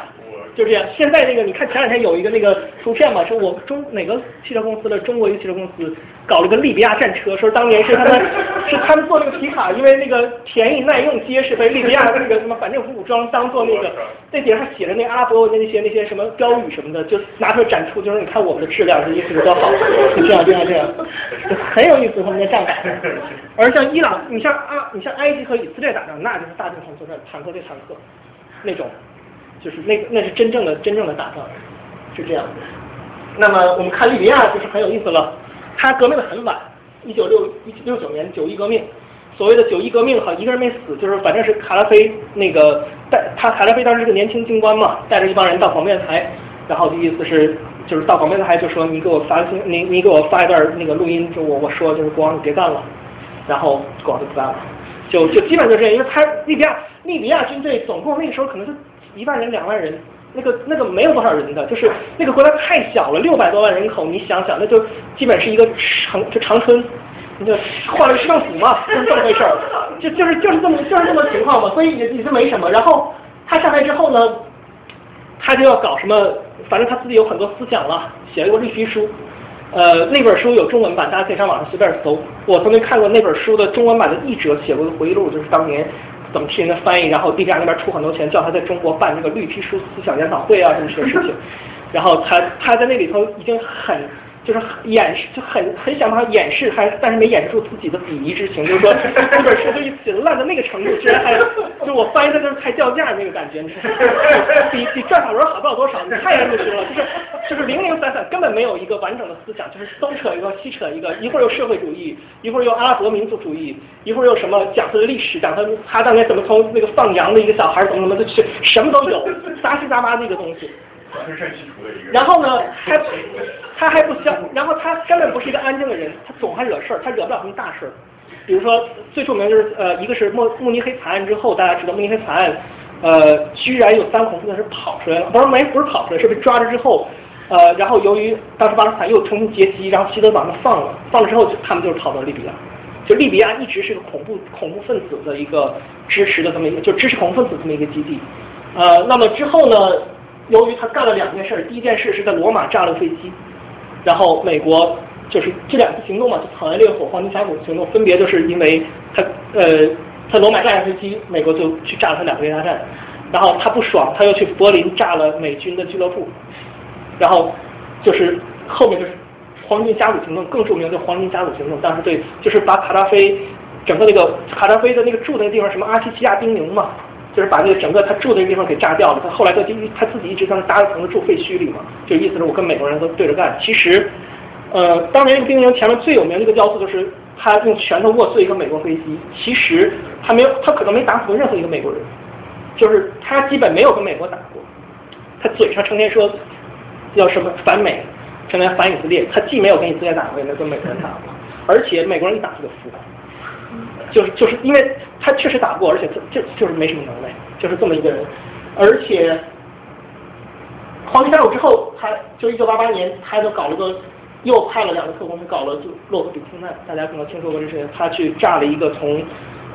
就这样。现在那个，你看前两天有一个那个图片嘛，说我中哪个汽车公司的中国一个汽车公司搞了个利比亚战车，说当年是他们 是他们做那个皮卡，因为那个便宜耐用结实，被利比亚的那个什么反政府武装当做那个那顶上写着那阿拉伯文的那些那些什么标语什么的，就拿出来展出，就是你看我们的质量是意思有多好，就这样这样这样，很有意思他们的战法。而像伊朗，你像啊，你像埃及和以色列打仗，那就是大阵仗作战，坦克对坦克那种，就是那那是真正的真正的打仗，是这样。那么我们看利比亚就是很有意思了，他革命的很晚，一九六一九六九年九一革命，所谓的九一革命哈一个人没死，就是反正是卡拉菲那个带他卡拉菲当时是个年轻军官嘛，带着一帮人到广电台，然后的意思是。就是到广电台就说你给我发信，你你给我发一段那个录音，就我我说就是国王你别干了，然后国王就不干了，就就基本就这样，因为他利比亚利比亚军队总共那个时候可能就一万人两万人，那个那个没有多少人的，就是那个国家太小了，六百多万人口，你想想那就基本是一个长就长春，你就换了市政府嘛，就是这么回事儿，就就是就是这么就是这么情况嘛，所以也也是没什么。然后他上来之后呢，他就要搞什么。反正他自己有很多思想了，写了一个绿皮书，呃，那本书有中文版，大家可以上网上随便搜。我曾经看过那本书的中文版的译者写过的回忆录，就是当年怎么替人家翻译，然后利比亚那边出很多钱，叫他在中国办这个绿皮书思想研讨会啊，什么这些事情。然后他他在那里头已经很。就是掩饰，就很很想办法掩饰，还但是没掩饰住自己的鄙夷之情。就是说，这本书就写的烂到那个程度，居然还就我翻译的就是太掉价那个感觉，你比比转法轮好不了多少，你太入心了。就是就是零零散散，根本没有一个完整的思想，就是东扯一个西扯一个，一会儿又社会主义，一会儿又阿拉伯民族主义，一会儿又什么讲他的历史，讲他他当年怎么从那个放羊的一个小孩怎么怎么的去，什么都有，杂七杂八的一个东西。然后呢，他他还不消，然后他根本不是一个安静的人，他总还惹事儿，他惹不了什么大事儿。比如说最著名就是呃，一个是慕慕尼黑惨案之后，大家知道慕尼黑惨案，呃，居然有三恐怖分子是跑出来了，不是没不是跑出来，是被抓了之后，呃，然后由于当时巴勒斯坦又重新劫机，然后希德把他们放了，放了之后就他们就是跑到利比亚，就利比亚一直是个恐怖恐怖分子的一个支持的这么一个，就支持恐怖分子这么一个基地，呃，那么之后呢？由于他干了两件事，第一件事是在罗马炸了飞机，然后美国就是这两次行动嘛，就草原烈火、黄金峡谷行动，分别就是因为他呃他罗马炸下飞机，美国就去炸了他两个雷达站，然后他不爽，他又去柏林炸了美军的俱乐部，然后就是后面就是黄金峡谷行动更著名的黄金峡谷行动，当时对就是把卡扎菲整个那个卡扎菲的那个住的那个地方什么阿提西亚丁宁嘛，就是把那个整个他住的那地方给炸掉了。他后来他就他自己一直在那搭了层子住废墟里嘛，就意思是我跟美国人都对着干。其实，呃，当年那个兵营前面最有名的一个雕塑就是他用拳头握碎一个美国飞机，其实他没有他可能没打死过任何一个美国人，就是他基本没有跟美国打过。他嘴上成天说要什么反美，成天反以色列，他既没有跟以色列打过，也没有跟美国人打过，而且美国人一打他就服，就是就是因为他确实打过，而且这这就是没什么能耐，就是这么一个人，而且黄金战斗之后，他就一九八八年，他就搞了个又派了两个特工去，搞了就洛克比空难，大家可能听说过这事情，他去炸了一个从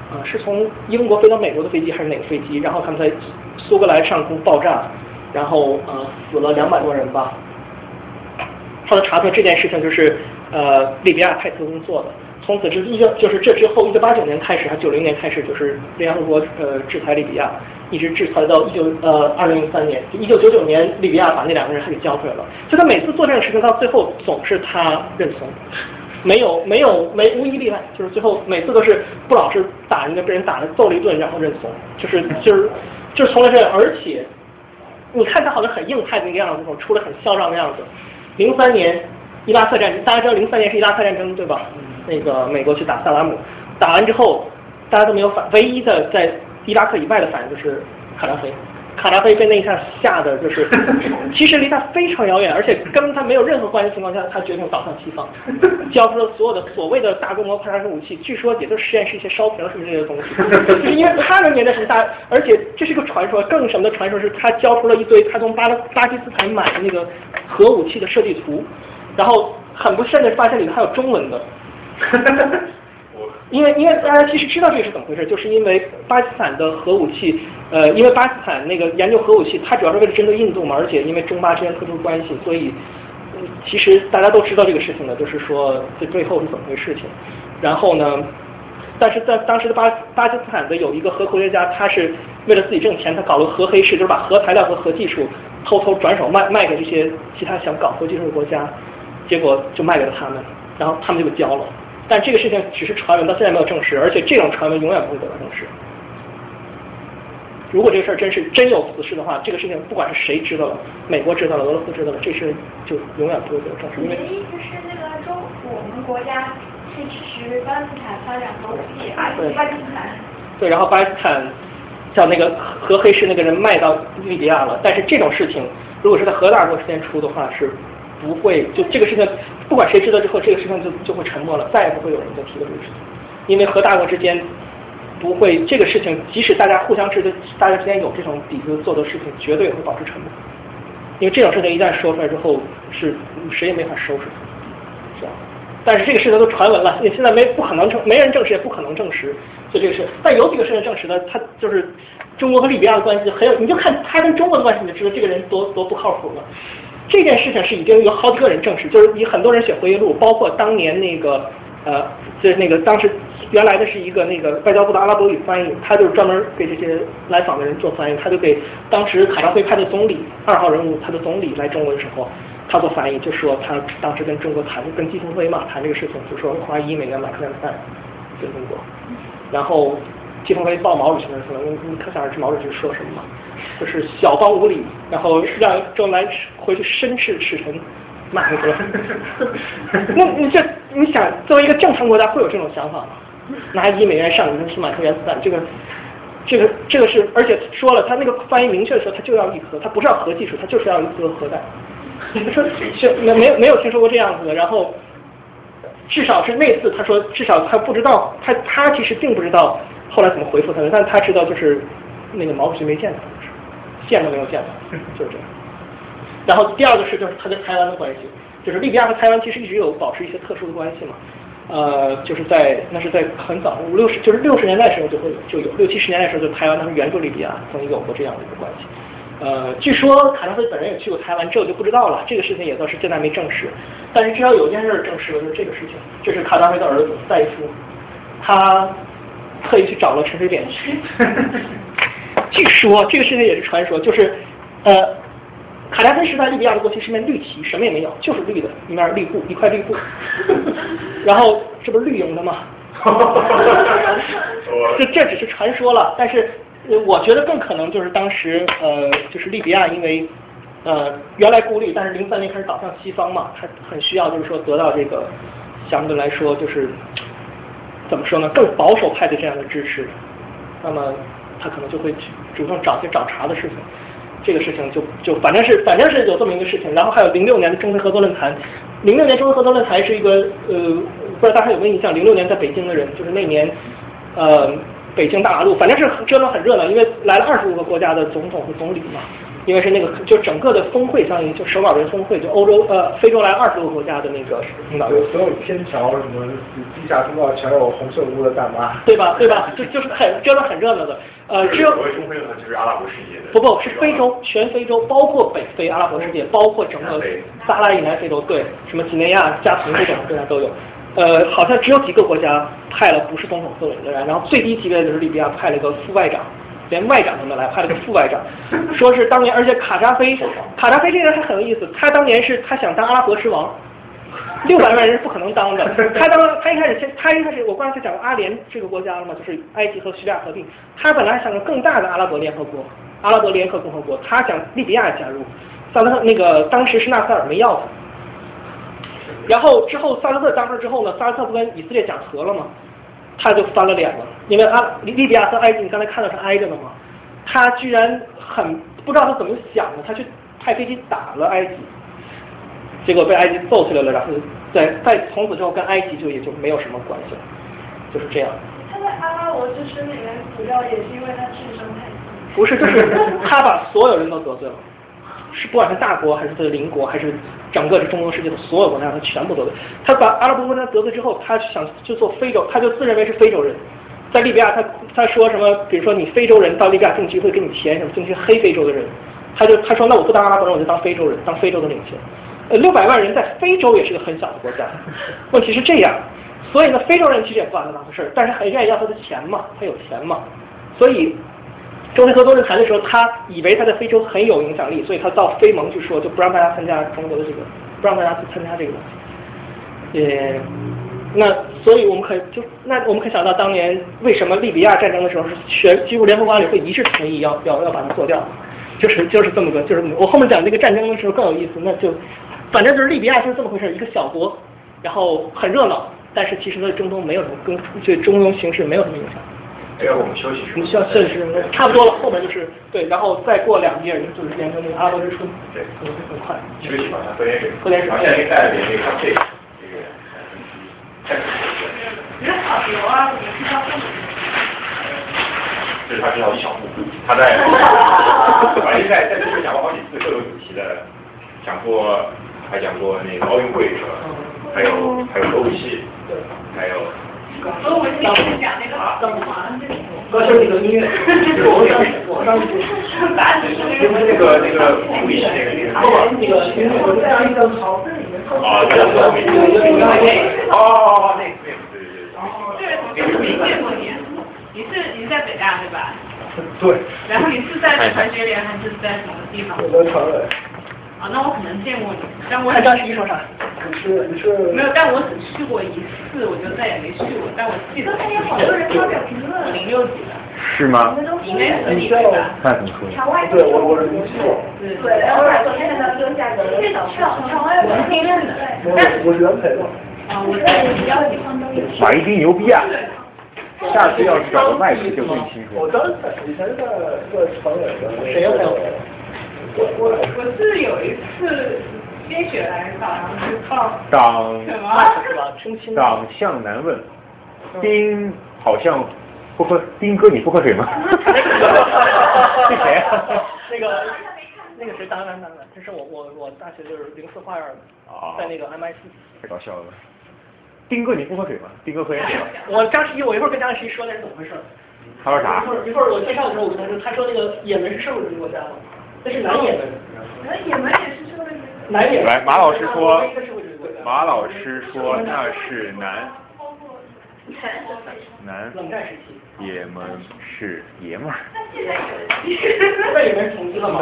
啊、是从英国飞到美国的飞机还是哪个飞机，然后他们在苏格兰上空爆炸。然后呃死了两百多人吧。后来查出这件事情就是呃利比亚派特工做的。从此之一九就是这之后一九八九年开始还九零年开始就是联合国呃制裁利比亚，一直制裁到一九呃二零零三年，一九九九年利比亚把那两个人还给交出来了。就他每次做这个事情到最后总是他认怂，没有没有没无一例外，就是最后每次都是不老实打人家被人打了揍了一顿然后认怂，就是就是就是从来这样，而且。你看他好像很硬派的那个样子，那种出来很嚣张的样子。零三年伊拉克战争，大家知道零三年是伊拉克战争对吧？那个美国去打萨拉姆，打完之后大家都没有反，唯一的在伊拉克以外的反应就是卡扎菲。卡扎菲被那一下吓得就是，其实离他非常遥远，而且跟他没有任何关系的情况下，他决定倒向西方，交出了所有的所谓的大规模快杀式武器，据说也就实验室一些烧瓶什么这些东西，就是因为他能年代是大，而且这是个传说，更什么的传说是他交出了一堆他从巴巴基斯坦买的那个核武器的设计图，然后很不慎的发现里头还有中文的。哈哈，我因为因为大家其实知道这是怎么回事，就是因为巴基斯坦的核武器，呃，因为巴基斯坦那个研究核武器，它主要是为了针对印度嘛，而且因为中巴之间特殊关系，所以、其实大家都知道这个事情的，就是说这背后是怎么回事情。然后呢，但是在当时的巴巴基斯坦的有一个核科学家，他是为了自己挣钱，他搞了个核黑市，就是把核材料和核技术偷偷转手卖卖给这些其他想搞核技术的国家，结果就卖给了他们，然后他们就给交了。但这个事情只是传闻，到现在没有证实，而且这种传闻永远不会得到证实。如果这个事儿真是真有此事的话，这个事情不管是谁知道了，美国知道了，俄罗斯知道了，这事就永远不会得到证实，你的意思是那个中我们国家是支持巴基斯坦发展核武器，对。巴基斯坦对，然后巴基斯坦叫那个核黑市那个人卖到利比亚了，但是这种事情如果是在核大国之间出的话，是不会就这个事情，不管谁知道之后，这个事情就就会沉默了，再也不会有人再提到这个事情，因为和大国之间不会这个事情，即使大家互相知道，大家之间有这种底子做的事情，绝对也会保持沉默，因为这种事情一旦说出来之后，是谁也没法收拾，是吧？但是这个事情都传闻了，你现在没不可能证，没人证实，也不可能证实，所以这个事，但有几个事情证实的，他就是中国和利比亚的关系很有，你就看他跟中国的关系，你就知道这个人多多不靠谱了。这件事情是已经有好几个人证实，就是以很多人写回忆录，包括当年那个呃，就是那个当时原来的是一个那个外交部的阿拉伯语翻译，他就是专门给这些来访的人做翻译，他就给当时卡扎菲派的总理二号人物他的总理来中国的时候，他做翻译，就说他当时跟中国谈，跟季鹏飞嘛谈这个事情，就说花一美元买核弹弹给中国，然后季鹏飞抱毛主席那说，你你可想而知毛主席说什么吗？就是小邦无礼，然后让周恩来回去申斥使臣骂 那个。那你这你想，作为一个正常国家会有这种想法吗？拿一美元上你去买颗原子弹，这个这个这个是，而且说了，他那个翻译明确的说，他就要一颗，他不是要核技术，他就是要一颗核弹。你说是没没有没有听说过这样子的，然后至少是那次他说，至少他不知道，他他其实并不知道后来怎么回复他的，但他知道就是那个毛主席没见他，见都没有见他，就是这样。然后第二个是就是他跟台湾的关系，就是利比亚和台湾其实一直有保持一些特殊的关系嘛。呃，就是在那是在很早五六十就是六十年代的时候就会有就有六七十年代的时候就台湾他们援助利比亚曾经有过这样的一个关系。呃，据说卡扎菲本人也去过台湾，这我就不知道了。这个事情也倒是现在没证实，但是至少有一件事证实了，就是这个事情，这是卡扎菲的儿子戴夫，他特意去找了陈水扁去。据说这个事情也是传说，就是呃，卡扎菲时代利比亚的国旗是面绿旗，什么也没有，就是绿的，一面绿布，一块绿布。然后这不是绿营的吗？这这只是传说了，但是呃我觉得更可能就是当时呃，就是利比亚因为呃原来孤立，但是零三年开始倒向西方嘛，他很需要就是说得到这个相对来说就是怎么说呢，更保守派的这样的支持，那么他可能就会去主动找些找茬的事情。这个事情就就反正是反正是有这么一个事情，然后还有零六年的中非合作论坛，零六年中非合作论坛是一个呃，不知道大家有没有印象？零六年在北京的人，就是那年呃北京大马路，反正是折腾很热闹，因为来了二十五个国家的总统和总理嘛，因为是那个就整个的峰会，相当于就首脑人峰会，就欧洲呃非洲来二十多个国家的那个领导人。有所有天桥什么地下通道全有红色屋的大妈。对吧？对吧？就就是很真的很热闹的，呃，只有所谓中非论坛就是阿拉伯世界的。不不是非洲，全非洲，包括北非、阿拉伯世界，包括整个撒哈拉以南非洲，对，什么几内亚、加蓬这种国家都有。呃，好像只有几个国家派了不是总统特领的人，然后最低级别的就是利比亚派了个副外长，连外长都没来，派了个副外长，说是当年，而且卡扎菲，卡扎菲这个人还很有意思，他当年是他想当阿拉伯之王。六百万人是不可能当的。他当他一开始先，他一开始我刚才讲过阿联这个国家了嘛，就是埃及和叙利亚合并。他本来想个更大的阿拉伯联合国，阿拉伯联合共和国，他想利比亚加入。萨勒特那个当时是纳赛尔没要他。然后之后萨勒特当上之后呢，萨勒特不跟以色列讲和了吗？他就翻了脸了，因为阿利利比亚和埃及，你刚才看到是挨着的嘛，他居然很不知道他怎么想的，他去派飞机打了埃及。结果被埃及揍起来了，然后在在从此之后跟埃及就也就没有什么关系了，就是这样。他在阿拉伯之声里面主要也是因为他智商太低。不是，就是他把所有人都得罪了，是不管是大国还是他的邻国，还是整个这中东世界的所有国家，他全部得罪。他把阿拉伯国家得罪之后，他想就做非洲，他就自认为是非洲人。在利比亚，他他说什么？比如说你非洲人到利比亚定居会给你钱什么？定居黑非洲的人，他就他说那我不当阿拉伯人，我就当非洲人，当非洲的领袖。呃，六百万人在非洲也是个很小的国家，问题是这样，所以呢，非洲人其实也不把他当回事儿，但是很愿意要他的钱嘛，他有钱嘛，所以中非合作论坛的时候，他以为他在非洲很有影响力，所以他到非盟去说，就不让大家参加中国的这个，不让大家去参加这个东西。呃，那所以我们可以就那我们可以想到，当年为什么利比亚战争的时候是全几乎联合国安理会一致同意要要要把它做掉，就是就是这么个就是我后面讲这个战争的时候更有意思，那就。反正就是利比亚就是这么回事，一个小国，然后很热闹，但是其实对中东没有什么跟对中东形势没有什么影响。哎呀，我们休息我们休息时差不多了，后面就是对，然后再过两页就是变成那个阿拉伯之春，对，可能会很快。休息吧，喝点水。喝点水。现在给带了点那个这个，这个。你的好牛啊！这是他知道一小步，他在，反正在在这边讲过好几次各种主题的。讲过，还讲过那个奥运会是吧？还有还有歌舞戏，还有。歌舞戏是讲那个灯环这种。歌就是那个音乐。我刚我刚。那个那个那个那个。那个音乐，我在一个考试里面。啊，对对对。哦，那个对对对。哦，这位同学没见过你，你是你是在北大对吧？对。然后你是在传学联还是在什么地方？我在传委。啊，那我可能见过你，但我看张十一说啥？你是你是没有，但我只去过一次，我就再也没去过。但我记得那天好多人发表评论，零六级的。是吗？应该是你对吧？那很酷。对，我我是没去过。对，然后把昨天的那个价格都少上，场外我是评论的。我是原培的。啊，我在比较地方都有。马一丁牛逼啊！下次要是找个麦克就更清楚。我当时以前在在传委的。谁呀？我我我是有一次心血来潮，然后去报党什么？党向南问，丁好像不喝，丁哥你不喝水吗？是谁？那个那个谁？当然当然，这是我我我大学就是零四花园的，在那个 MIT。太搞笑了。丁哥你不喝水吗？丁哥喝点水。我张十一，我一会儿跟张十一说那是怎么回事。他说啥？一会儿一会儿我介绍的时候我跟他说，他说那个也门是社会主义国家吗？那是南也门。南也门也是社会主义。南也。来，马老师说，马老师说那是南。南。冷战时期。也门是爷们儿。被也门统一了吗？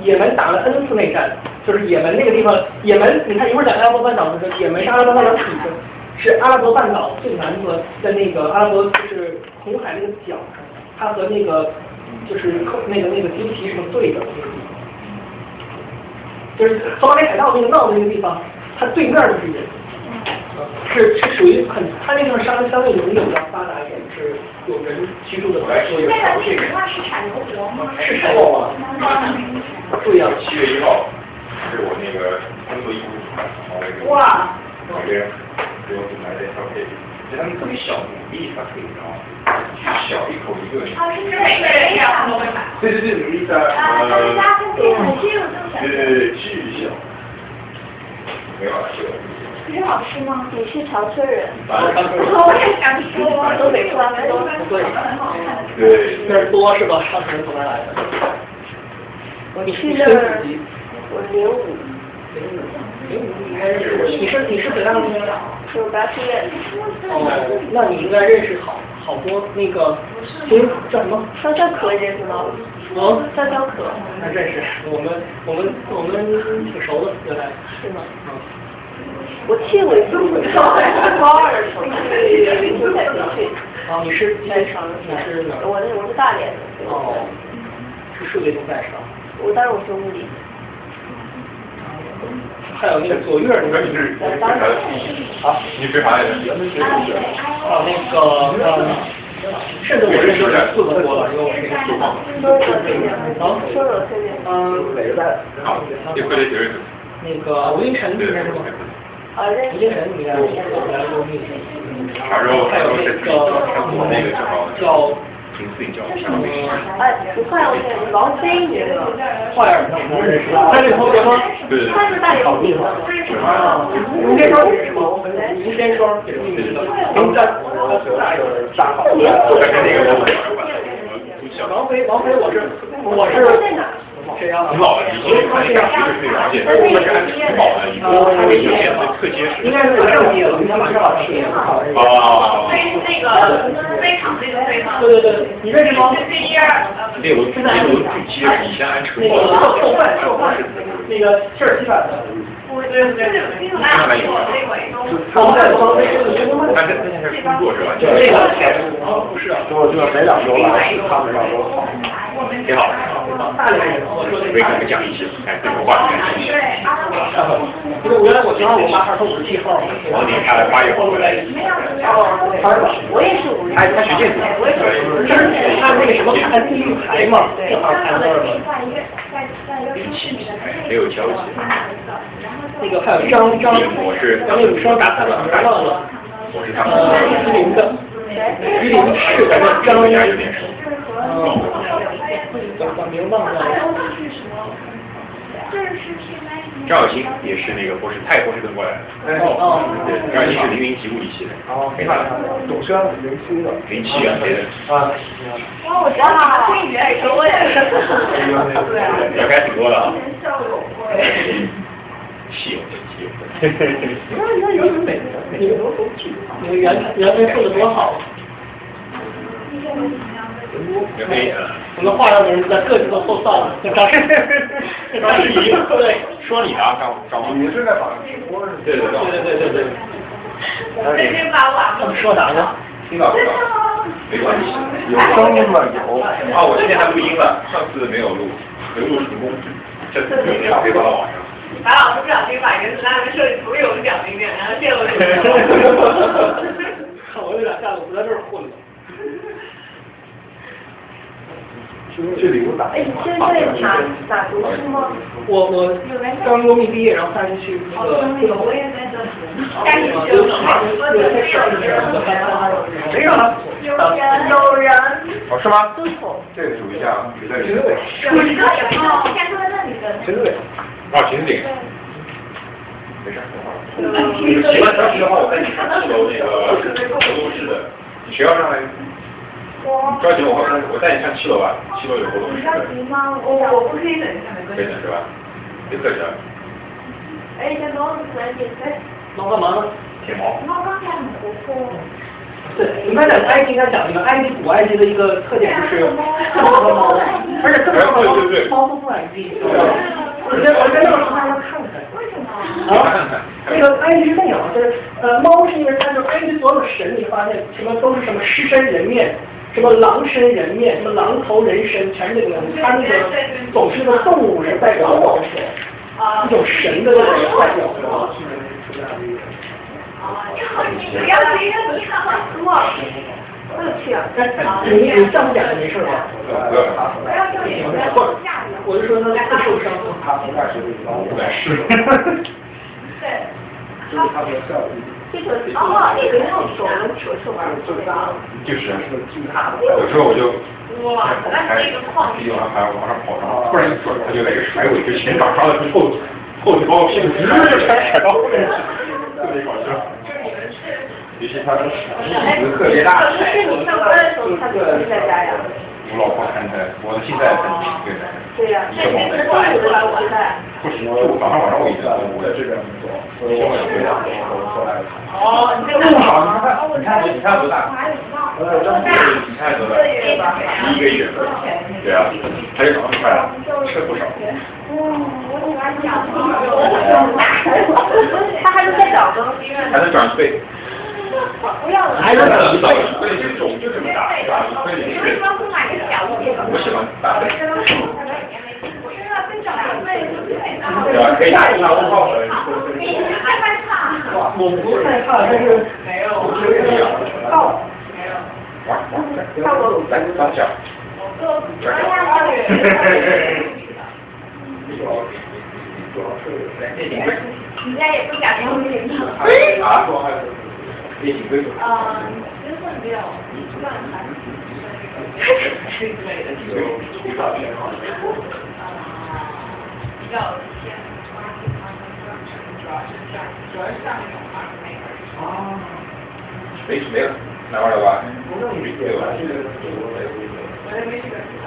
也门打了 N 次内战，就是也门那个地方，也门你看一会儿讲阿拉伯半岛的时候，也门是阿拉伯半岛底层，是阿拉伯半岛最南端的那个阿拉伯就是红海那个角，它和那个就是那个那个吉布提什么对的就是索马里海盗那个闹的那个地方，它对面就是也门。是是属于很，它那地方相相对农业比较发达一点，是有人居住的。那个那句话是产油国吗？是产油国。对呀。七月一号是我那个工作义务然后那个哇。那边给我买的小配，就他们特别小，五粒它可以知道吗？小一口一个。啊，是每个样都会买。对对对，五粒的。啊，他们家跟店很近，就想。对对对，巨小。没有了，就。特别好吃吗？你是长春人。我也想说，东北话都对，很好看。对。那儿多是吧？上城从哪来的？我去那儿，我零五。零五你是你是北大的吗？是北大学院。哦，那你应该认识好好多那个，嗯，叫什么？张小可认识吗？哦，张小可。那认识，我们我们我们挺熟的，原来。是吗？嗯。我去过一次，高二的时候去。啊，你是在上你是哪？我那我是大连的。哦，是数学竞赛是吧？我当时我学物理。还有那个左月那个你是啊，你学啥来着？啊，那个呃，甚至我认识四个多了，因为我那个四号。啊，说说推荐。嗯，哪个在？好，你快点学。那个吴英晨你认识吗？啊，吴英晨你应该认识，来过密集。啥时候？还有那个叫个叫。名字叫什么？哎，不换我这个王菲，你知道吗？坏儿，那我认识。他是同学吗？对。他是大连的。啊，吴先生认识吗？吴先生，名字大有大好。王菲，王菲，我是我是。很老了，已经快下学的退而且而且还很老了，已经他会有点的特结实。应该是正毕业了，应该马上毕业了。哦。那是那个飞场那个飞吗？对对对，你认识吗？飞机儿。那个那个巨结实，以前安车。那个后半后半是那个气儿气版的。对对对，那个我那我也都。我在方飞但是现在是工作是吧？这个啊不是啊，就就没两周了，他们两周好。挺好。可以给他们讲一些，看这种话题。因为原来我经常我妈号是五十七号。王宁他来八月份回来。我也是五十。哎，他学建筑。就是看那个什么看牌嘛，正好看到了。没有交集。那个还有张张，我是张那女生打打打忘了。我是他们。呃，榆林的。榆林市的张。有点熟。我明忘了。张小新也是那个波士，他也波士顿过来的。哦。对，张小新是零零级物理系的。哦。没他董轩零七的。零七啊，对的。啊。哇，我知道了，会员多呀。对啊。要该挺多了啊。稀有的，稀有的。那那有点美，你们你们原原来做的多好。原配啊。我们化妆的人在个性都后臊了，张张世仪，对，说你啊，张张。你是在网上直播是？对对对对对对对。这边把网。他们说啥呢？听到了。没关系。有声音吗？有。啊，我今天还录音了，上次没有录，没录成功，这次可以发到网上。白老师不小心把原子弹的设计图给我们讲了一遍，然后泄露出来。看我有点吓得不在这儿混了。去礼物打。哎，你现在哪哪读书吗？我我刚高密毕业，然后再去那个。有，我也在这读。赶紧休息。没有了。有人，有人。哦，是吗？这个数一下啊，谁在里？有一个，哦，现在坐在那里的。秦子伟。啊，秦子伟。没事，等会儿。写完消息的话，我带你那个活动室的，学校上来。着急，我我带你看七楼吧，七楼有活动你。着急吗？我我不可以等一下，没关系。可以等是吧？别客气了。哎，先等我来点菜。猫干嘛呢？舔毛。猫刚才很活泼。对，你们讲埃及应该讲一个埃及古埃及的一个特点就是，猫。对对对猫不满意，我觉得我觉得这个大家要看看。为什么？啊，那个埃及是那样，就是呃，猫是因为它就是埃及所有神，你发现什么都是什么狮身人面，什么狼身人面，什么狼头人身，全是这个东西。它那个总是那个动物人代表的东西，一种神的那种代表。不要急着你好好说。你你这样讲没事吧？不要就你不要不吓人。我就说他不受伤。是。对。就是他的效益。哦，那个用手能扯扯完就脏。就是，有时候我就哇，那还这个矿一往上爬，往上跑，然后突然一转，他就在个甩尾，就前掌上了之后，后就把我屁股直就全甩到后面去，特别搞笑。尤其他的椅子特别大。可是你上班的时候，他怎么在家呀？我老婆看在，我现在很对的。对呀，那你是中午的吧？我在。就早上晚上我一直我在这边工作，所以我也会让我过来看。哦，你这个不好，你看，你看，你看多大？多大？你看多大？一个月。对啊，还是长得快啊，吃不少。他还能再长吗？还能长倍。不要了。还能长一倍，所以这种就这么大，是吧？所以你喜欢。对吧？可以打一下问号的。你害怕？我不害怕，但是没有。我觉得到。没有。玩玩，来，来，当下。我哎呀，人家也不敢用这个。啊？也挺贵的。嗯，身份比较乱还是之类的，就比较偏好。比较偏花地方的，主要是像主要是像那种那个。哦。没没了，拿完了吧？没有。我也没这个时间。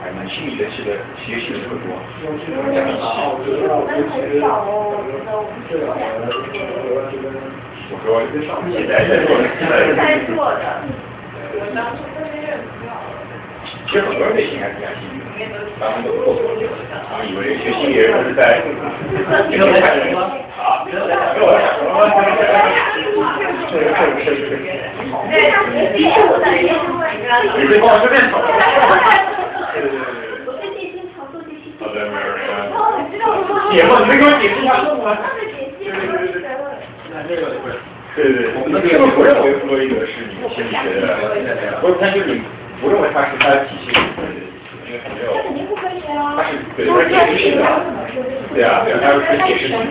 还蛮心理的，是的，学习的特多。我们很少哦，我觉得我们只有两个。我说现在在做，现在在做的。其实很多人对心理还挺感兴趣的，他们都做错了，他们以为学心理人是在这个没看什么啊，跟我讲什么？是是是是。对，他学习我的也是会。你对方是练手。对对对对。我在内心操作这些。好的，没。给我解释一下梦吗？他的解析不是在问。那这个。对对，我们是不是不认为弗洛伊德是你心理学的？不是，他就是你不认为他是他的体系，因为他没有。那肯定不科学啊。他是对，他是解释的。对啊，对啊，他是解释性的。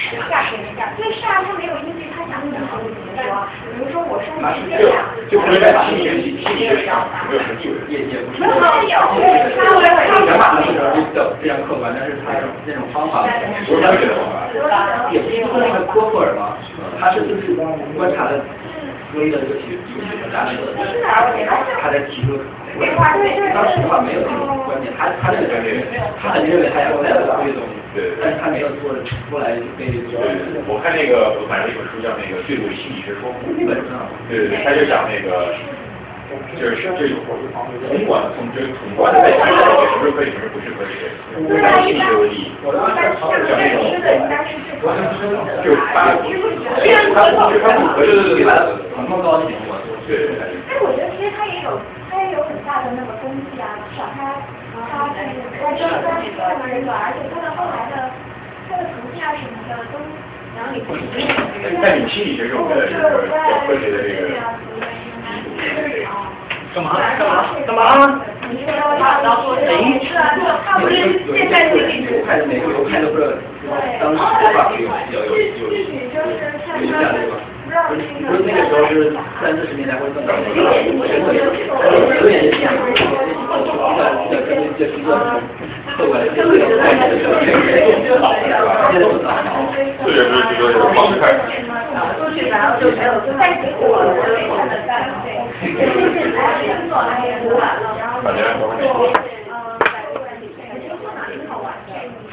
是下给人干，对是啊，他没有依据，他想怎么说就怎么说。比如说我说你是这样，就不是在心理学心理学上没有实际也也不是。没有，他我想法是非常客观，但是他那种方法不是科学的方法。也不是那个波普尔嘛，他是就是观察的所谓的这个体体学家那个，他在提出。当时的话没有这种观点，他他那个观点，他肯定认为他要再有这些东西，对，但是他没有做出来就被。对，我看那个我买了一本书叫那个《最后心理学说》，那本书对对对，他就讲那个，就是这有宏观从这个宏观的在讲什么是可以，什么不是可以，以心理学为例，讲那种，就是他，他他他不合适的，很高级，对。哎，我觉得其实他也有，他也有很大的那个功绩啊，至少他他是他真的是这么人格，而且他的后来的他的图片什么的都然后你不是在你心理学中的这个科学的这个。干嘛？干嘛？干嘛？谁？是啊，他不是现在心理学。看的每个我看都不知道，当时的话有有有有有印象对吧？不是那个时候是三四十年代或者更早，有点有点印象，比较比较比较比较客观的，这个有关系的，这个是老的，现在都是老的。这也是这个方式开始。出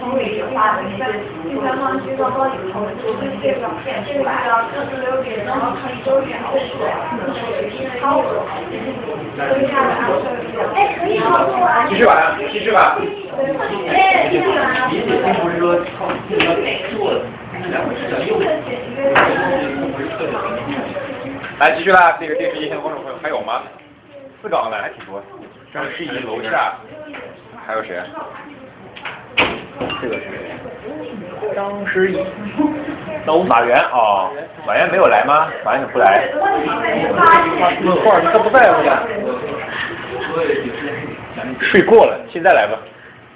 从理化的那些第三方机构帮你投资这个这个要四十六点，然后可以周点好数，超过，所以他的安哎，可以操作啊。继续吧，继续吧。不是说靠自己做的，是两回事，叫用。来继续啦，这个电视机前的观众朋友还有吗？四岗的还挺多。张诗怡楼下还有谁？这个是谁？张诗怡，马原哦，马原没有来吗？马原怎么不来？问话你可不在乎呀？睡过了，现在来吧。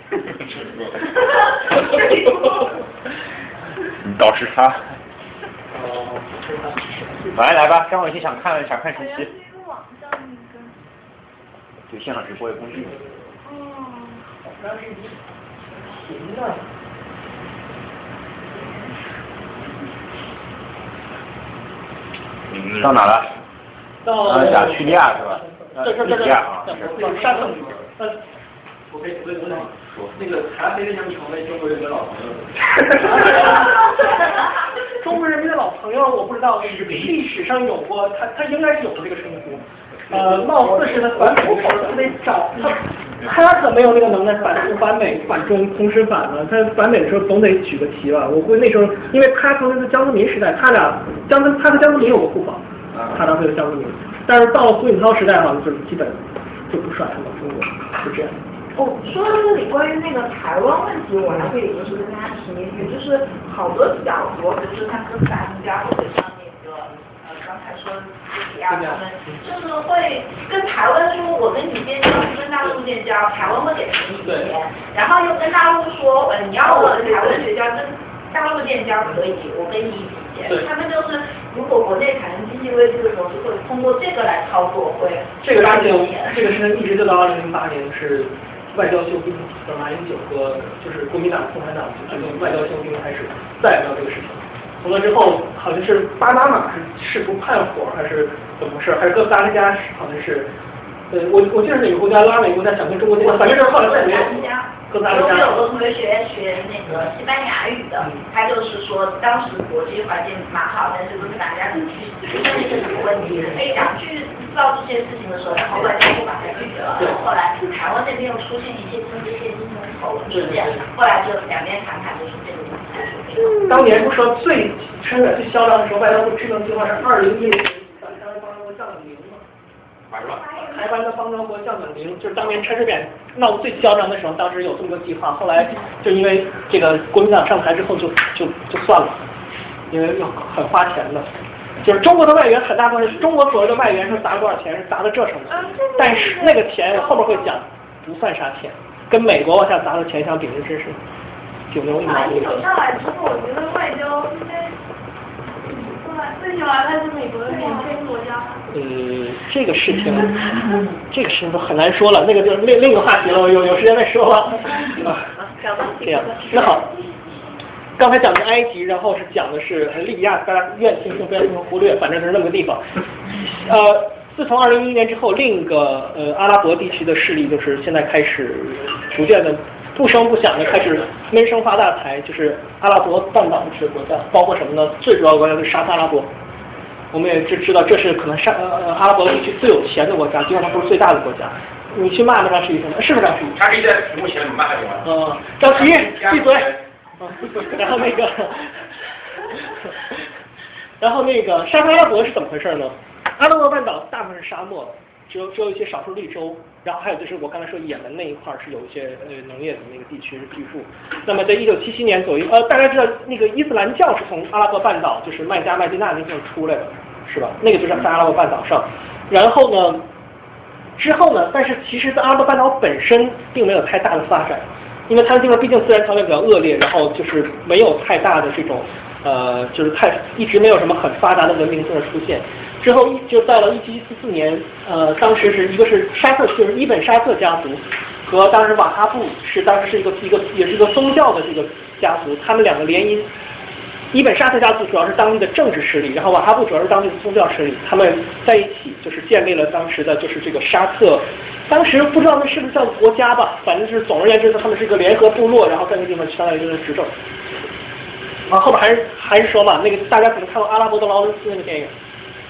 你导师他。马原来吧，张伟新想看想看晨曦。对，现场直播的工具。到哪了？到啊，亚叙利亚是吧？这这这这叙利亚啊，我说，那个韩非想成为中国人的老朋友。中国人民的老朋友，我不知道历史上有过，他他应该是有过这个称呼。呃，貌似是他反美的时候，他得找他，他可没有那个能耐反反美反中同时反了。他反美的时候总得举个旗吧。我估计那时候，因为他曾经是江泽民时代，他俩江泽他和江泽民有过互访，他当时的江泽民。但是到了胡锦涛时代，好像就是基本就不甩他了，中国就这样。哦，说到这里，关于那个台湾问题，我还会有就是跟大家提一句，就是好多角度，就是他跟咱们家或者像那个呃刚才说李亚他们，就是会跟台湾说，我跟你建交跟大陆建交，台湾会给你一笔钱，然后又跟大陆说，呃你要我台湾绝交跟大陆建交可以，我给你一笔钱，他们就是如果国内产生经济危机的时候，就会通过这个来操作，会这个事情，这个事情一直就到二零零八年是。外交休兵的马英九和就是国民党、共产党就决定外交休兵开始再也没有这个事情。从那之后，好像是巴拿马是试图叛火还是怎么回事？还是哥斯达黎加好像是，呃，我我记得是哪个国家拉美国家想跟中国建交，反正就是后来再没有。哥斯达黎加。有个同学学学那个西班牙语的，他就是说当时国际环境蛮好，但是不是大家地区出现一些什么问题，哎，想去知道这些事情的时候，然后外交部把他拒绝了。后来台湾那边又出现一些经济现金的丑闻事件，后来就两边谈判，就是这个问题。当年不说最深的、最嚣张的时候，外交部制定计划是二零一零年把台湾邦交国降等零吗？台湾的邦交国降等零，就是当年陈水扁闹得最嚣张的时候，当时有这么个计划，后来就因为这个国民党上台之后就就就算了，因为又很花钱的。就是中国的外援很大部分是中国所谓的外援是砸多少钱是砸到这程度，但是那个钱后面会讲不算啥钱，跟美国往下砸的钱相比，那真是九牛一毛。上来之后，我觉得外交应该。最起码他是美国的免费国家。呃，这个事情，这个事情都很难说了，那个就另另一个话题了，我有有时间再说吧。啊，这样，那好，刚才讲的埃及，然后是讲的是利比亚，大家愿听听不愿听忽略，反正就是那么个地方。呃，自从二零一一年之后，另一个呃阿拉伯地区的势力就是现在开始逐渐的。不声不响的开始闷声发大财，就是阿拉伯半岛的国家，包括什么呢？最主要的国家是沙特阿拉伯。我们也知知道，这是可能沙呃阿拉伯地区最有钱的国家，基本上不是最大的国家。你去骂骂张世玉，是不是？他是在屏幕前骂的吗？嗯，张世玉闭嘴。然后那个，然后那个沙特阿拉伯是怎么回事呢？阿拉伯半岛大部分是沙漠。只有只有一些少数绿洲，然后还有就是我刚才说也门那一块儿是有一些呃农业的那个地区是居住。那么在一九七七年左右，呃，大家知道那个伊斯兰教是从阿拉伯半岛，就是麦加、麦地那那地方出来的，是吧？那个就是在阿拉伯半岛上。然后呢，之后呢，但是其实，在阿拉伯半岛本身并没有太大的发展，因为它的地方毕竟自然条件比较恶劣，然后就是没有太大的这种呃，就是太一直没有什么很发达的文明在那出现。之后一就到了一七四四年，呃，当时是一个是沙特，就是伊本沙特家族和当时瓦哈布是当时是一个一个也是一个宗教的这个家族，他们两个联姻。伊本沙特家族主要是当地的政治势力，然后瓦哈布主要是当地的宗教势力，他们在一起就是建立了当时的就是这个沙特，当时不知道那是不是叫国家吧，反正是总而言之，他们是一个联合部落，然后在那地方相当于就是执政。啊，后面还是还是说吧，那个大家可能看过《阿拉伯的劳伦斯》那个电影，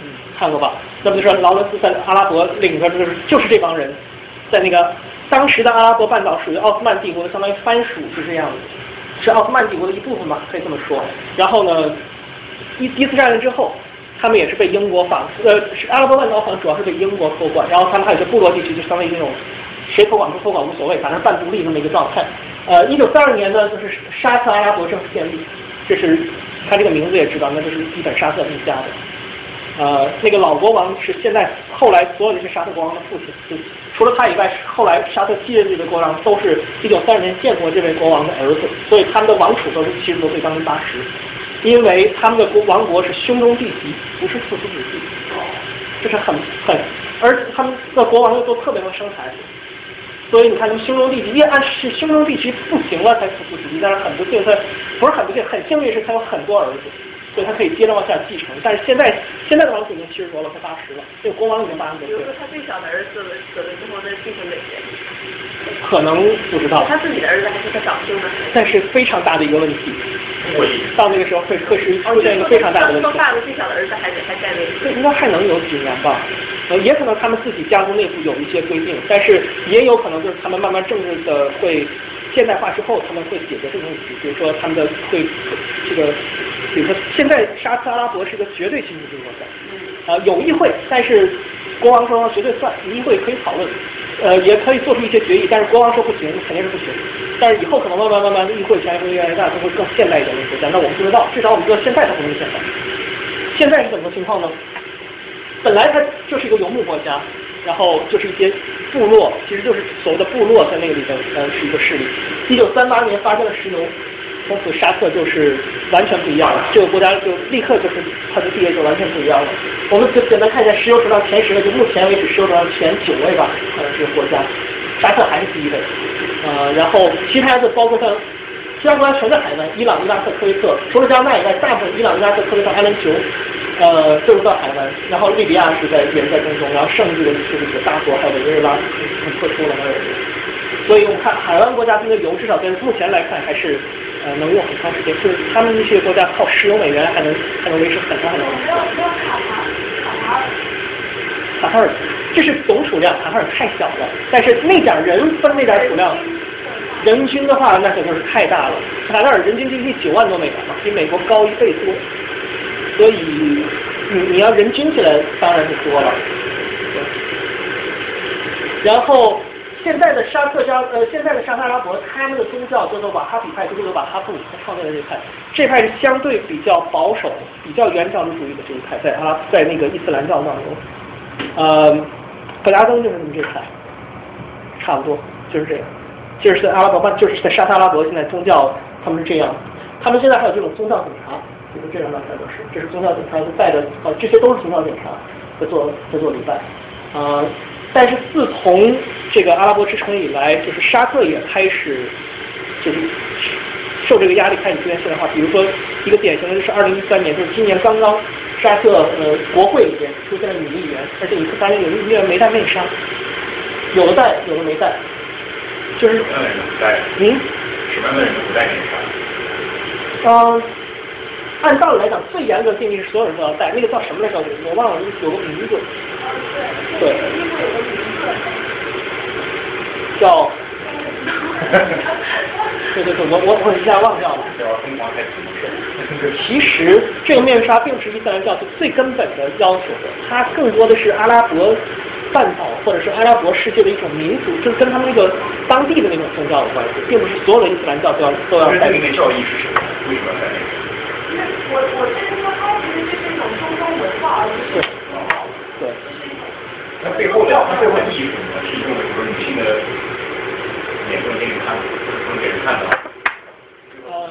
嗯，看过吧？那不就是劳伦斯在阿拉伯领着就是就是这帮人，在那个当时的阿拉伯半岛属于奥斯曼帝国的相当于藩属是这样的。是奥斯曼帝国的一部分吧，可以这么说。然后呢，一第一次战争之后，他们也是被英国反呃，是阿拉伯半岛好像主要是被英国托管。然后他们还有些部落地区，就相当于那种谁托管不托管无所谓，反正半独立那么一个状态。呃，一九三二年呢，就是沙特阿拉伯正式建立，这是他这个名字也知道，那就是伊本沙特一家的。呃，那个老国王是现在后来所有这些沙特国王的父亲，就除了他以外，后来沙特继任这个国王都是一九三二年建国这位国王的儿子，所以他们的王储都是七十多岁将近八十，因为他们的国王国是兄终弟及，不是父死子继，这是很很，而他们的国王又都特别能生孩子，所以你看，他们兄终弟及，越按是兄终弟及不行了才父死子继，但是很不幸，他不是很不幸，很幸运是他有很多儿子。所以他可以接着往下继承，但是现在现在的王储已经七十多了，快八十了，这个国王已经八十多岁。比如说他最小的儿子死了之后，那继承哪些？可能不知道。他自己的儿子还是他长兄呢？但是非常大的一个问题，到那个时候会会是出现一个非常大的问题。说大的最小的儿子还还在位？这应该还能有几年吧？呃，也可能他们自己家族内部有一些规定，但是也有可能就是他们慢慢政治的会。现代化之后，他们会解决这个问题，比如说他们的会这个，比如说现在沙特阿拉伯是个绝对亲属制国家，啊有议会，但是国王说绝对算，议会可以讨论，呃也可以做出一些决议，但是国王说不行，肯定是不行。但是以后可能慢慢慢慢议会权力会越来越大，就会更现代一点的国家。那我们不知道，至少我们知道现在它不是现代。现在是怎么个情况呢？本来它就是一个游牧国家。然后就是一些部落，其实就是所谓的部落在那个里边呃是一个势力。一九三八年发生了石油，从此沙特就是完全不一样了，这个国家就立刻就是它的地位就完全不一样了。我们就简单看一下石油史上前十位，就目前为止石油史上前九位吧，可能是国家，沙特还是第一位。呃，然后其他的包括像其他国家全在海湾，伊朗、伊拉克、科威特，除了加纳以外，大部分伊朗、伊拉克、科威特、埃兰酋。呃，就是到海湾，然后利比亚是在也是在中东，然后剩余的就是这个大国，还有委内瑞拉很特殊了，那有。所以我们看海湾国家这个油，至少在目前来看还是呃能用很长时间，就是他们这些国家靠石油美元还能还能维持很长很长时间。卡塔尔，这是总储量，卡塔尔太小了，但是那点人分那点储量，人均的话那可就是太大了。卡塔尔人均 GDP 九万多美元嘛，比美国高一倍多。所以，你你要人均起来当然是多了。然后，现在的沙特加呃，现在的沙特阿拉伯，他们的宗教叫做瓦哈比派，就是瓦哈布他创建的这派，这派是相对比较保守、比较原教旨主义的这一派，在阿拉在那个伊斯兰教当中，呃，格拉登就是这么这派，差不多就是这样，就是在阿拉伯半，就是在沙特阿拉伯现在宗教他们是这样，他们现在还有这种宗教警察。就是这两大块都是，这是宗教警察带的，呃，这些都是宗教警察在做在做礼拜，啊，但是自从这个阿拉伯之城以来，就是沙特也开始就是受这个压力开始出现现代化，比如说一个典型的就是二零一三年，就是今年刚刚沙特呃国会里边出现了女议员，而且你会发现有议员没戴面纱，有的戴，有的没戴，就是什么人不戴？嗯，什么样的人不戴面纱？嗯。按道理来讲，最严格的定义是所有人都要带，那个叫什么来着？我忘了，有个名字。对。叫。对对对，我我我一下忘掉了。其实这个面纱并不是伊斯兰教最根本的要求的，它更多的是阿拉伯半岛或者是阿拉伯世界的一种民族，就是跟他们那个当地的那种宗教有关系，并不是所有的伊斯兰教都要都要戴。那个教义是什么？为什么要戴那个？我我觉得说它其实就是一种中东文化，而不是对。那背后的它背后的意义是什么？是一种说女性的脸不能给你看，不能给人看到。呃，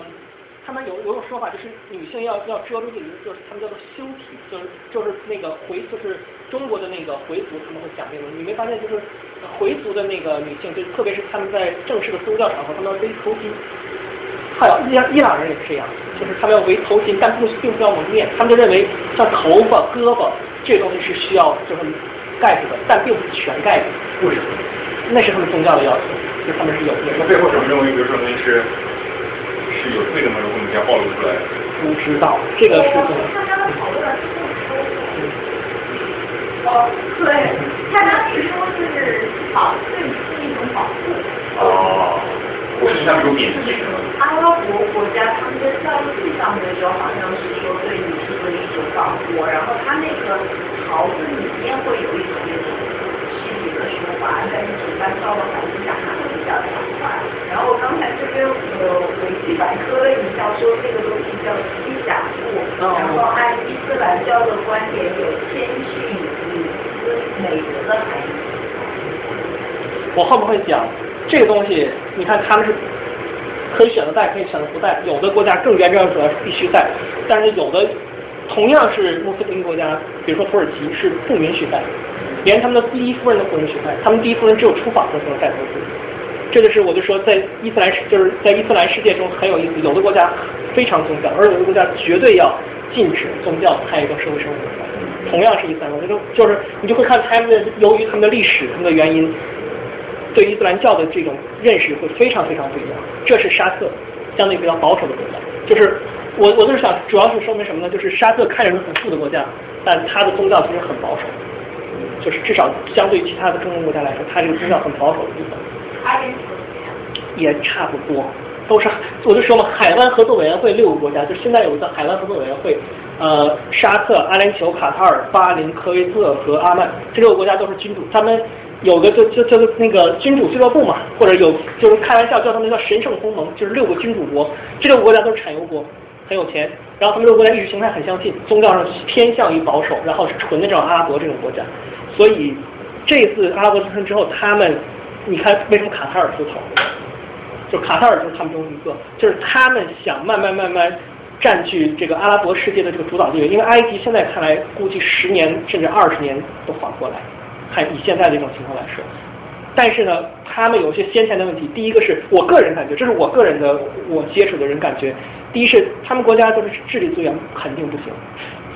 他们有有种说法就是女性要要遮住自己，就是他们叫做修体，就是就是那个回就是中国的那个回族他们会讲这个，你没发现就是回族的那个女性，就特别是他们在正式的宗教场合，他们要背头巾。还有伊朗伊朗人也是这样，就是他们要围头巾，但不并不要蒙面，他们就认为像头发、胳膊这东西是需要就是盖住的，但并不是全盖住。为什么？那是他们宗教的要求，就他们是有的。那背后什么认为，比如说那是是有罪的吗？如果你要暴露出来？不知道这个事情。哦，对，他当时说是保对是一种保护。哦。我是像有贬义的。阿拉伯国家他们在教育上面就好像是说对女性的一种保护，然后他那个袍子里面会有一种那种细节的说法，但是一般到了孩子讲他会比较凉快。然后刚才这边呃维基百科的一下说这个东西叫西甲布，然后按伊斯兰教的观点有谦逊、隐私、美德的含义。我会不会讲？这个东西，你看他们是可以选择戴，可以选择不戴。有的国家更严格要是必须戴，但是有的同样是穆斯林国家，比如说土耳其是不允许戴，连他们的第一夫人都不允许戴，他们第一夫人只有出访的时候戴头巾。这就是我就说，在伊斯兰世就是在伊斯兰世界中很有意思，有的国家非常宗教，而有的国家绝对要禁止宗教参与到社会生活。同样是伊斯兰，我觉得就是你就会看他们的由于他们的历史、他们的原因。对伊斯兰教的这种认识会非常非常不一样。这是沙特相对比较保守的国家，就是我我就是想主要是说明什么呢？就是沙特看着是很富的国家，但它的宗教其实很保守，就是至少相对其他的中东国家来说，它这个宗教很保守的地方。也差不多，都是我就说嘛，海湾合作委员会六个国家，就现在有一个海湾合作委员会，呃，沙特、阿联酋、卡塔尔、巴林、科威特和阿曼这六个国家都是君主，他们。有个就就就是那个君主俱乐部嘛，或者有就是开玩笑叫他们叫神圣同盟，就是六个君主国，这六个国家都是产油国，很有钱，然后他们六个国家意识形态很相近，宗教上偏向于保守，然后是纯的这种阿拉伯这种国家，所以这次阿拉伯之春之后，他们你看为什么卡塔尔出头？就卡塔尔就是他们中一个，就是他们想慢慢慢慢占据这个阿拉伯世界的这个主导地位，因为埃及现在看来估计十年甚至二十年都缓不过来。看以现在的这种情况来说，但是呢，他们有一些先前的问题。第一个是我个人感觉，这是我个人的我接触的人感觉。第一是他们国家都是智力资源肯定不行，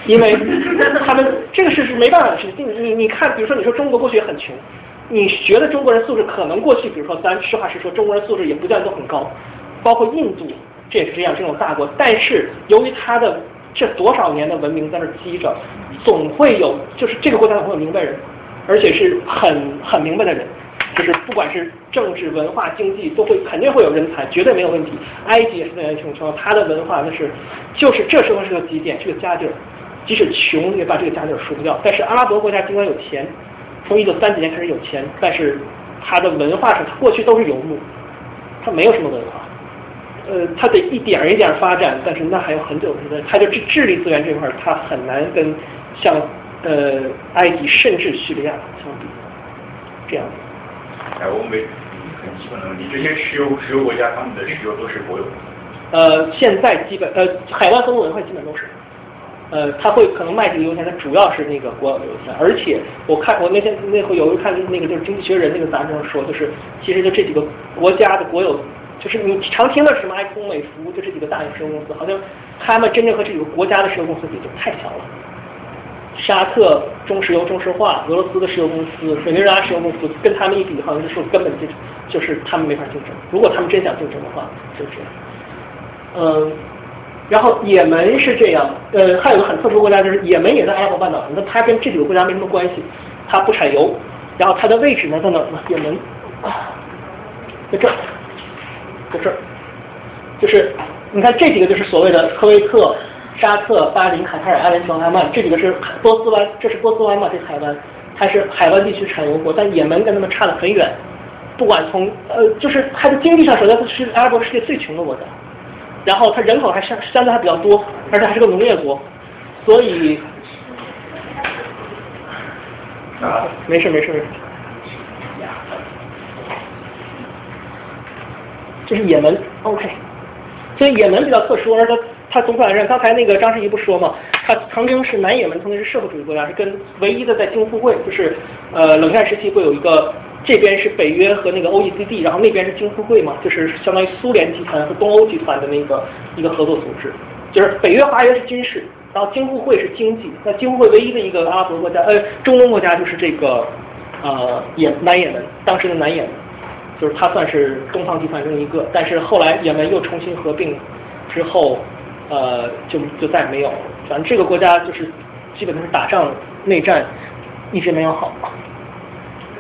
因为 他们这个事是没办法的事情。你你你看，比如说你说中国过去也很穷，你觉得中国人素质可能过去，比如说咱实话实说，中国人素质也不见得都很高，包括印度这也是这样，这种大国。但是由于他的这多少年的文明在那积着，总会有就是这个国家总会有明白人。而且是很很明白的人，就是不管是政治、文化、经济，都会肯定会有人才，绝对没有问题。埃及也是这样一种情况，他的文化那是就是这时候是个极点，是个家底儿，即使穷也把这个家底儿输不掉。但是阿拉伯国家尽管有钱，从一九三几年开始有钱，但是他的文化上，他过去都是游牧，他没有什么文化，呃，他得一点一点发展，但是那还有很久的，他就智智力资源这块儿，他很难跟像。呃，埃及甚至叙利亚相比，这样。哎，我们很基本的问题，这些石油石油国家，他们的石油都是国有。呃，现在基本呃，海外合作委员会基本都是。呃，他会可能卖这个油田，它主要是那个国有油田。而且我看我那天那会有一看那个就是《经济学人》那个杂志上说，就是其实就这几个国家的国有，就是你常听的什么埃克美孚，就这几个大型石油公司，好像他们真正和这几个国家的石油公司比，就太小了。沙特中石油、中石化、俄罗斯的石油公司、委内瑞拉石油公司，跟他们一比，好像就说根本就就是他们没法竞争。如果他们真想竞争的话，就这样。嗯，然后也门是这样，呃，还有个很特殊国家，就是也门也在阿拉伯半岛，那它跟这几个国家没什么关系，它不产油。然后它的位置呢在哪呢？也门在这儿，在这儿，就是你看这几个就是所谓的科威特。沙特、巴林、卡塔尔、阿联酋、阿曼这几个是波斯湾，这是波斯湾嘛？这海湾，它是海湾地区产油国，但也门跟他们差得很远。不管从呃，就是它的经济上，首先它是阿拉伯世界最穷的国家，然后它人口还相相对还比较多，而且还是个农业国，所以啊，没事没事没事，这是也门，OK。所以也门比较特殊，而且它总体来说，刚才那个张世仪不说嘛，它曾经是南也门，曾经是社会主义国家，是跟唯一的在京沪会，就是呃冷战时期会有一个这边是北约和那个 OECD，然后那边是京沪会嘛，就是相当于苏联集团和东欧集团的那个一个合作组织，就是北约华约是军事，然后京沪会是经济，那京沪会唯一的一个阿拉伯国家，呃中东国家就是这个呃也南也门，当时的南也门。就是它算是东方集团中一个，但是后来也门又重新合并之后，呃，就就再也没有。反正这个国家就是基本上是打仗内战一直没有好。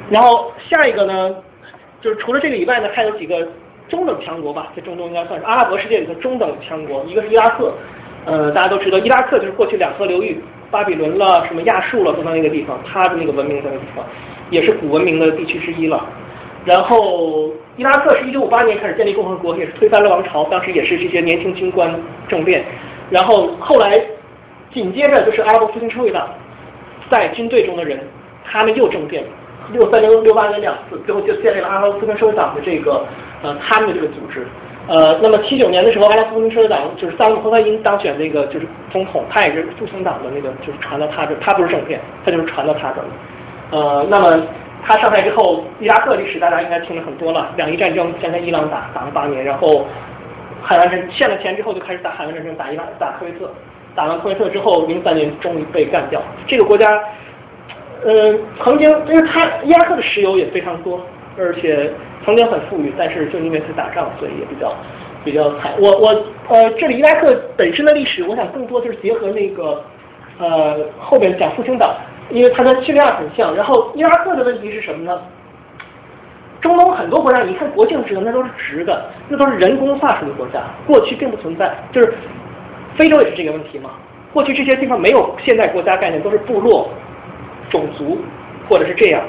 然后下一个呢，就是除了这个以外呢，还有几个中等强国吧，在中东应该算是阿拉伯世界里的中等强国。一个是伊拉克，呃，大家都知道伊拉克就是过去两河流域，巴比伦了、什么亚述了，都在那个地方，它的那个文明在那个地方，也是古文明的地区之一了。然后，伊拉克是一九五八年开始建立共和国，也是推翻了王朝，当时也是这些年轻军官政变。然后后来紧接着就是阿拉伯复兴社会党在军队中的人，他们又政变，六三年、六八年两次，最后就建立了阿拉伯复兴社会党的这个呃他们的这个组织。呃，那么七九年的时候，阿拉伯复兴社会党就是萨姆·赫菲因当选那个就是总统，他也是复兴党的那个，就是传到他这，他不是政变，他就是传到他这儿。呃，那么。他上台之后，伊拉克历史大家应该听了很多了。两伊战争先在伊朗打，打了八年，然后海湾战欠了钱之后就开始打海湾战争，打伊拉打科威特，打完科威特之后，零三年终于被干掉。这个国家，呃，曾经因为他伊拉克的石油也非常多，而且曾经很富裕，但是就因为是打仗，所以也比较比较惨。我我呃，这里伊拉克本身的历史，我想更多就是结合那个呃后面讲复兴党。因为它跟叙利亚很像，然后伊拉克的问题是什么呢？中东很多国家，你看国境直的那都是直的，那都是人工画出的国家，过去并不存在。就是非洲也是这个问题嘛，过去这些地方没有现代国家概念，都是部落、种族或者是这样。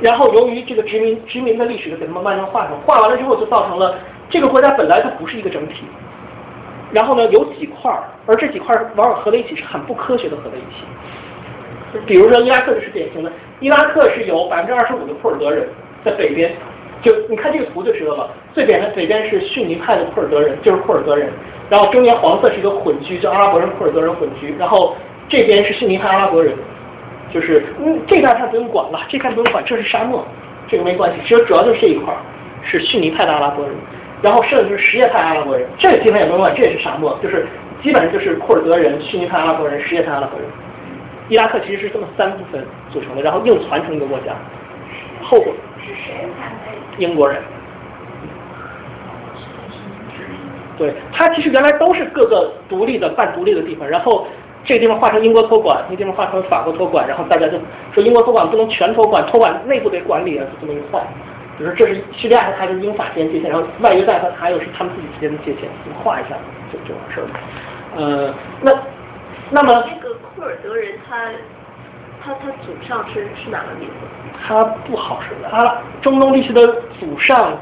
然后由于这个殖民殖民的历史给他们慢慢画上，画完了之后就造成了这个国家本来它不是一个整体。然后呢，有几块儿，而这几块儿往往合在一起是很不科学的合在一起。比如说伊拉克就是典型的，伊拉克是有百分之二十五的库尔德人在北边，就你看这个图就知道了。最北的北边是逊尼派的库尔德人，就是库尔德人。然后中间黄色是一个混居，叫阿拉伯人库尔德人混居。然后这边是逊尼派阿拉伯人，就是嗯这片他不用管了，这片不用管，这是沙漠，这个没关系。其实主要就是这一块是逊尼派的阿拉伯人，然后剩下就是什叶派阿拉伯人，这个地方也不用管，这也是沙漠，就是基本上就是库尔德人、逊尼派阿拉伯人、什叶派阿拉伯人。伊拉克其实是这么三部分组成的，然后硬传成一个国家。后果是谁英国人。对，它其实原来都是各个独立的、半独立的地方，然后这个地方划成英国托管，那地方划成法国托管，然后大家就说英国托管不能全托管，托管内部得管理啊，就这么一换。比如这是叙利亚和它跟英法之间界限，然后外约带和还有是他们自己之间的界限，画一下就就完事儿了。呃，那那么。库尔德人他他他祖上是是哪个民族？他不好说的。阿拉中东地区的祖上，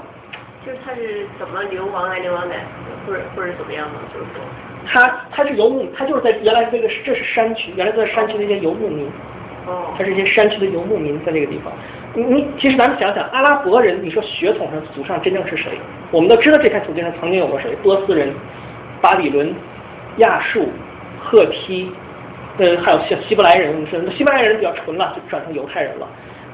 就是他是怎么流亡来流亡哪，或者或者怎么样呢？就是说，他他是游牧，他就是在原来这个这是山区，原来在山区那些游牧民。哦。他是一些山区的游牧民在这个地方。你你其实咱们想想，阿拉伯人，你说血统上祖上真正是谁？我们都知道这片土地上曾经有过谁？波斯人、巴比伦、亚述、赫梯。呃，还有像希伯来人，说希伯来人比较纯了，就转成犹太人了。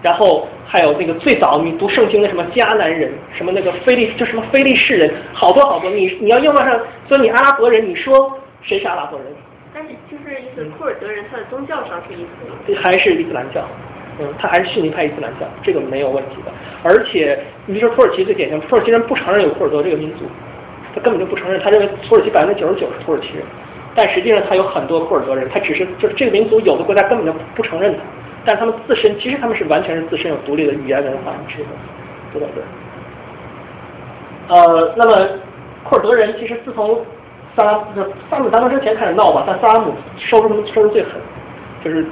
然后还有那个最早你读圣经的什么迦南人，什么那个菲利，就什么菲利士人，好多好多。你你要用到上，所以你阿拉伯人，你说谁是阿拉伯人？但是就是意思，库尔德人他的宗教上是伊斯兰，还是伊斯兰教？嗯，他还是逊尼派伊斯兰教，这个没有问题的。而且你说土耳其最典型，土耳其人不承认有库尔德这个民族，他根本就不承认，他认为土耳其百分之九十九是土耳其人。但实际上，他有很多库尔德人，他只是就是这个民族，有的国家根本就不承认他，但他们自身其实他们是完全是自身有独立的语言文化知的，对对对。呃，那么库尔德人其实自从萨拉萨姆达登之前开始闹吧，但萨拉姆收拾他们收拾最狠，就是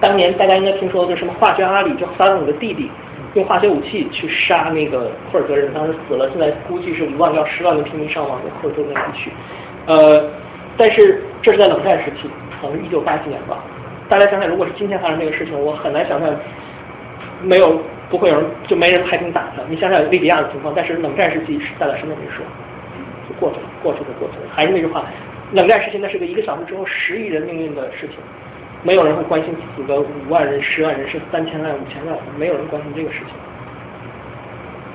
当年大家应该听说的什么化学阿里，就萨拉姆的弟弟，用化学武器去杀那个库尔德人，当时死了，现在估计是五万到十万的平民伤亡在库尔德那地区，呃。但是这是在冷战时期，可能一九八几年吧。大家想想，如果是今天发生这个事情，我很难想象没有不会有人就没人派兵打他。你想想利比亚的情况，但是冷战时期是在了什么没说，就过去了。过去就过去了。还是那句话，冷战时期那是个一个小时之后十亿人命运的事情，没有人会关心死个五万人、十万人、是三千万、五千万，没有人关心这个事情。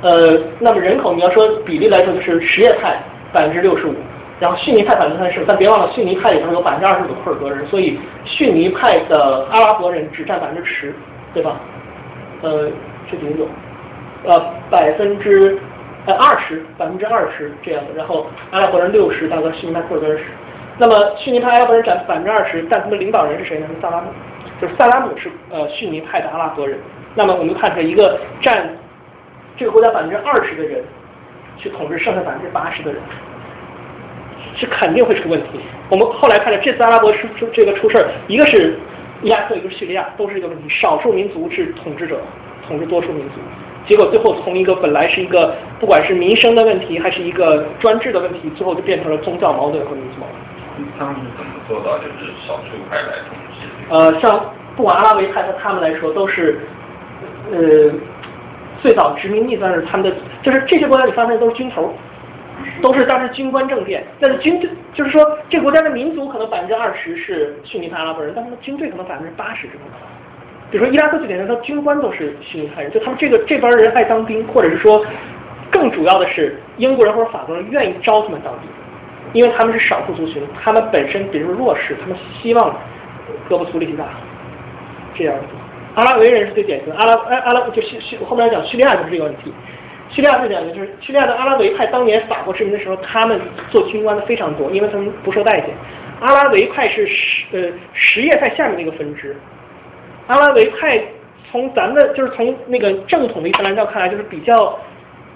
呃，那么人口你要说比例来说，就是什叶派百分之六十五，然后逊尼派百分之三十，但别忘了逊尼派里头有百分之二十五的库尔德人，所以逊尼派的阿拉伯人只占百分之十，对吧？呃，这里有，呃，百分之呃二十，百分之二十这样的，然后阿拉伯人六十，大概逊尼派库尔德人十。那么逊尼派阿拉伯人占百分之二十，但他们领导人是谁呢？是萨拉姆，就是萨拉姆是呃逊尼派的阿拉伯人。那么我们看出来一个占这个国家百分之二十的人去统治剩下百分之八十的人，是肯定会出问题。我们后来看到这次阿拉伯出出这个出事儿，一个是伊拉克，一个是叙利亚，都是一个问题。少数民族是统治者，统治多数民族，结果最后从一个本来是一个不管是民生的问题，还是一个专制的问题，最后就变成了宗教矛盾和民族矛盾。他们是怎么做到就是少数派来统治？呃，像不管阿拉维派和他们来说，都是呃最早殖民地算是他们的，就是这些国家你发现都是军头，都是当时军官政变。但是军队就是说，这国家的民族可能百分之二十是逊尼派阿拉伯人，但他们军队可能百分之八十这种。比如说伊拉克最典型，他军官都是逊尼派人，就他们这个这帮人爱当兵，或者是说更主要的是英国人或者法国人愿意招他们当兵。因为他们是少数族群，他们本身比如说弱势，他们希望胳膊粗力气大，这样子。阿拉维人是最典型的，阿拉阿阿拉就叙叙后面讲叙利亚就是这个问题。叙利亚最典型就是叙利亚的阿拉维派，当年法国殖民的时候，他们做军官的非常多，因为他们不受待见。阿拉维派是什呃什叶派下面的一个分支。阿拉维派从咱们就是从那个正统的伊斯兰教看来，就是比较。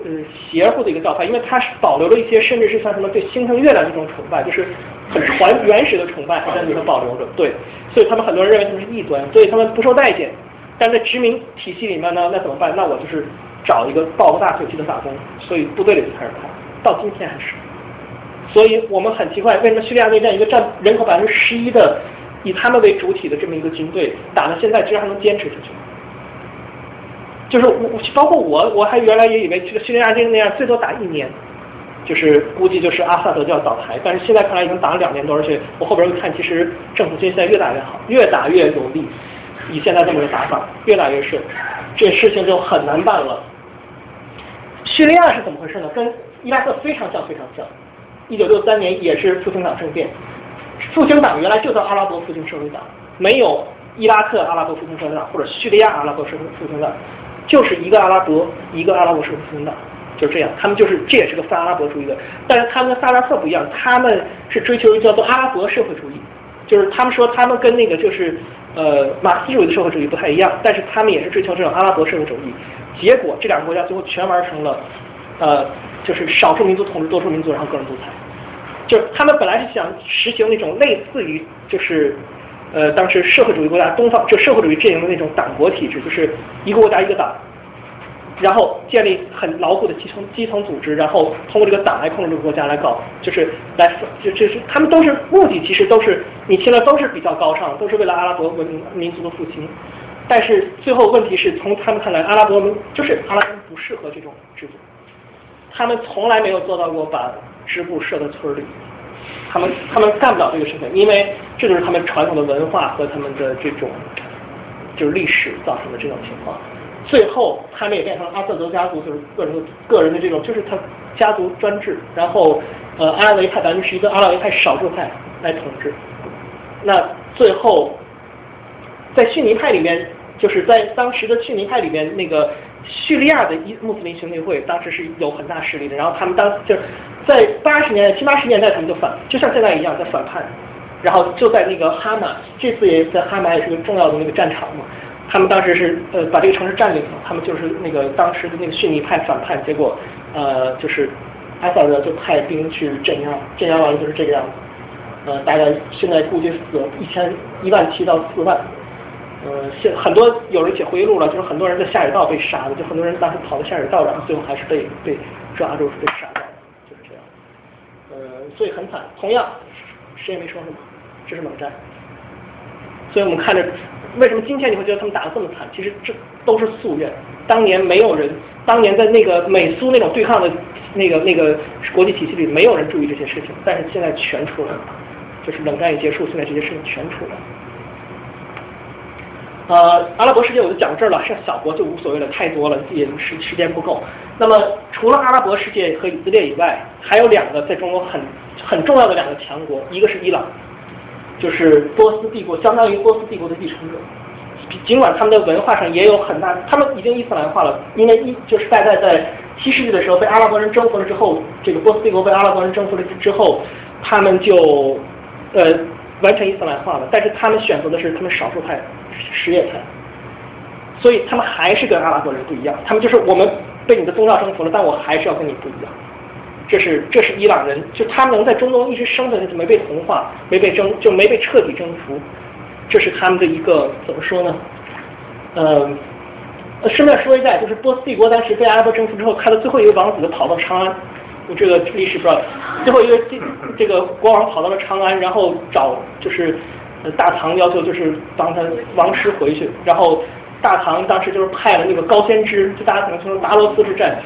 呃，邪乎的一个教派，因为它是保留了一些，甚至是像什么对星辰月亮这种崇拜，就是很传原始的崇拜，还在里面保留着。对，所以他们很多人认为他们是异端，所以他们不受待见。但在殖民体系里面呢，那怎么办？那我就是找一个抱个大腿去的打工，所以部队里就开始派，到今天还是。所以我们很奇怪，为什么叙利亚内战一个占人口百分之十一的，以他们为主体的这么一个军队，打到现在居然还能坚持下去？就是我，包括我，我还原来也以为这个叙利亚这个那样，最多打一年，就是估计就是阿萨德就要倒台。但是现在看来已经打了两年多，而且我后边又看，其实政府军现在越打越好，越打越有利。以现在这么个打法，越打越顺，这事情就很难办了。叙利亚是怎么回事呢？跟伊拉克非常像，非常像。一九六三年也是复兴党政变，复兴党原来就叫阿拉伯复兴社会党，没有伊拉克阿拉伯复兴社会党或者叙利亚阿拉伯社会复兴党。就是一个阿拉伯，一个阿拉伯社会复兴党，就是这样。他们就是这也是个泛阿拉伯主义的，但是他们跟萨拉赫不一样，他们是追求一个叫做阿拉伯社会主义，就是他们说他们跟那个就是呃马克思主义的社会主义不太一样，但是他们也是追求这种阿拉伯社会主义。结果这两个国家最后全玩成了呃就是少数民族统治多数民族，然后个人独裁。就是他们本来是想实行那种类似于就是。呃，当时社会主义国家东方就社会主义阵营的那种党国体制，就是一个国家一个党，然后建立很牢固的基层基层组织，然后通过这个党来控制这个国家来搞，就是来就就是他们都是目的，其实都是你听了都是比较高尚，都是为了阿拉伯文明民族的复兴。但是最后问题是从他们看来，阿拉伯民就是阿拉伯不适合这种制度，他们从来没有做到过把支部设在村里。他们他们干不了这个事情，因为这就是他们传统的文化和他们的这种就是历史造成的这种情况。最后他们也变成了阿瑟德家族，就是个人的个人的这种，就是他家族专制。然后呃，阿拉维派咱们是一个阿拉维派少数派来统治。那最后在逊尼派里面，就是在当时的逊尼派里面那个。叙利亚的伊穆斯林兄弟会当时是有很大势力的，然后他们当就是在八十年代七八十年代，他们就反，就像现在一样在反叛，然后就在那个哈马，这次也在哈马也是个重要的那个战场嘛，他们当时是呃把这个城市占领了，他们就是那个当时的那个逊尼派反叛，结果呃就是阿萨德就派兵去镇压，镇压完了就是这个样子，呃大概现在估计死了一千一万七到四万。呃，现很多有人写回忆录了，就是很多人在下水道被杀的，就很多人当时跑到下水道，然后最后还是被被抓住，被杀掉的，就是这样。呃，所以很惨。同样，谁也没说什么，这是冷战。所以我们看着，为什么今天你会觉得他们打的这么惨？其实这都是夙愿，当年没有人，当年在那个美苏那种对抗的那个那个国际体系里，没有人注意这些事情，但是现在全出来了，就是冷战一结束，现在这些事情全出来了。呃，阿拉伯世界我就讲这儿了，剩小国就无所谓了，太多了，也时时间不够。那么除了阿拉伯世界和以色列以外，还有两个在中国很很重要的两个强国，一个是伊朗，就是波斯帝国，相当于波斯帝国的继承者。尽管他们的文化上也有很大，他们已经伊斯兰化了，因为一就是大概在七世纪的时候被阿拉伯人征服了之后，这个波斯帝国被阿拉伯人征服了之后，他们就呃完全伊斯兰化了，但是他们选择的是他们少数派什叶派，所以他们还是跟阿拉伯人不一样，他们就是我们被你的宗教征服了，但我还是要跟你不一样。这是这是伊朗人，就他们能在中东一直生存下去，没被同化，没被征，就没被彻底征服。这是他们的一个怎么说呢？呃，顺便说一下，就是波斯帝国当时被阿拉伯征服之后，他的最后一个王子就跑到长安，这个历史不知道，最后一个这个国王跑到了长安，然后找就是大唐要求就是帮他王师回去，然后大唐当时就是派了那个高仙芝，就大家可能听说达罗斯之战，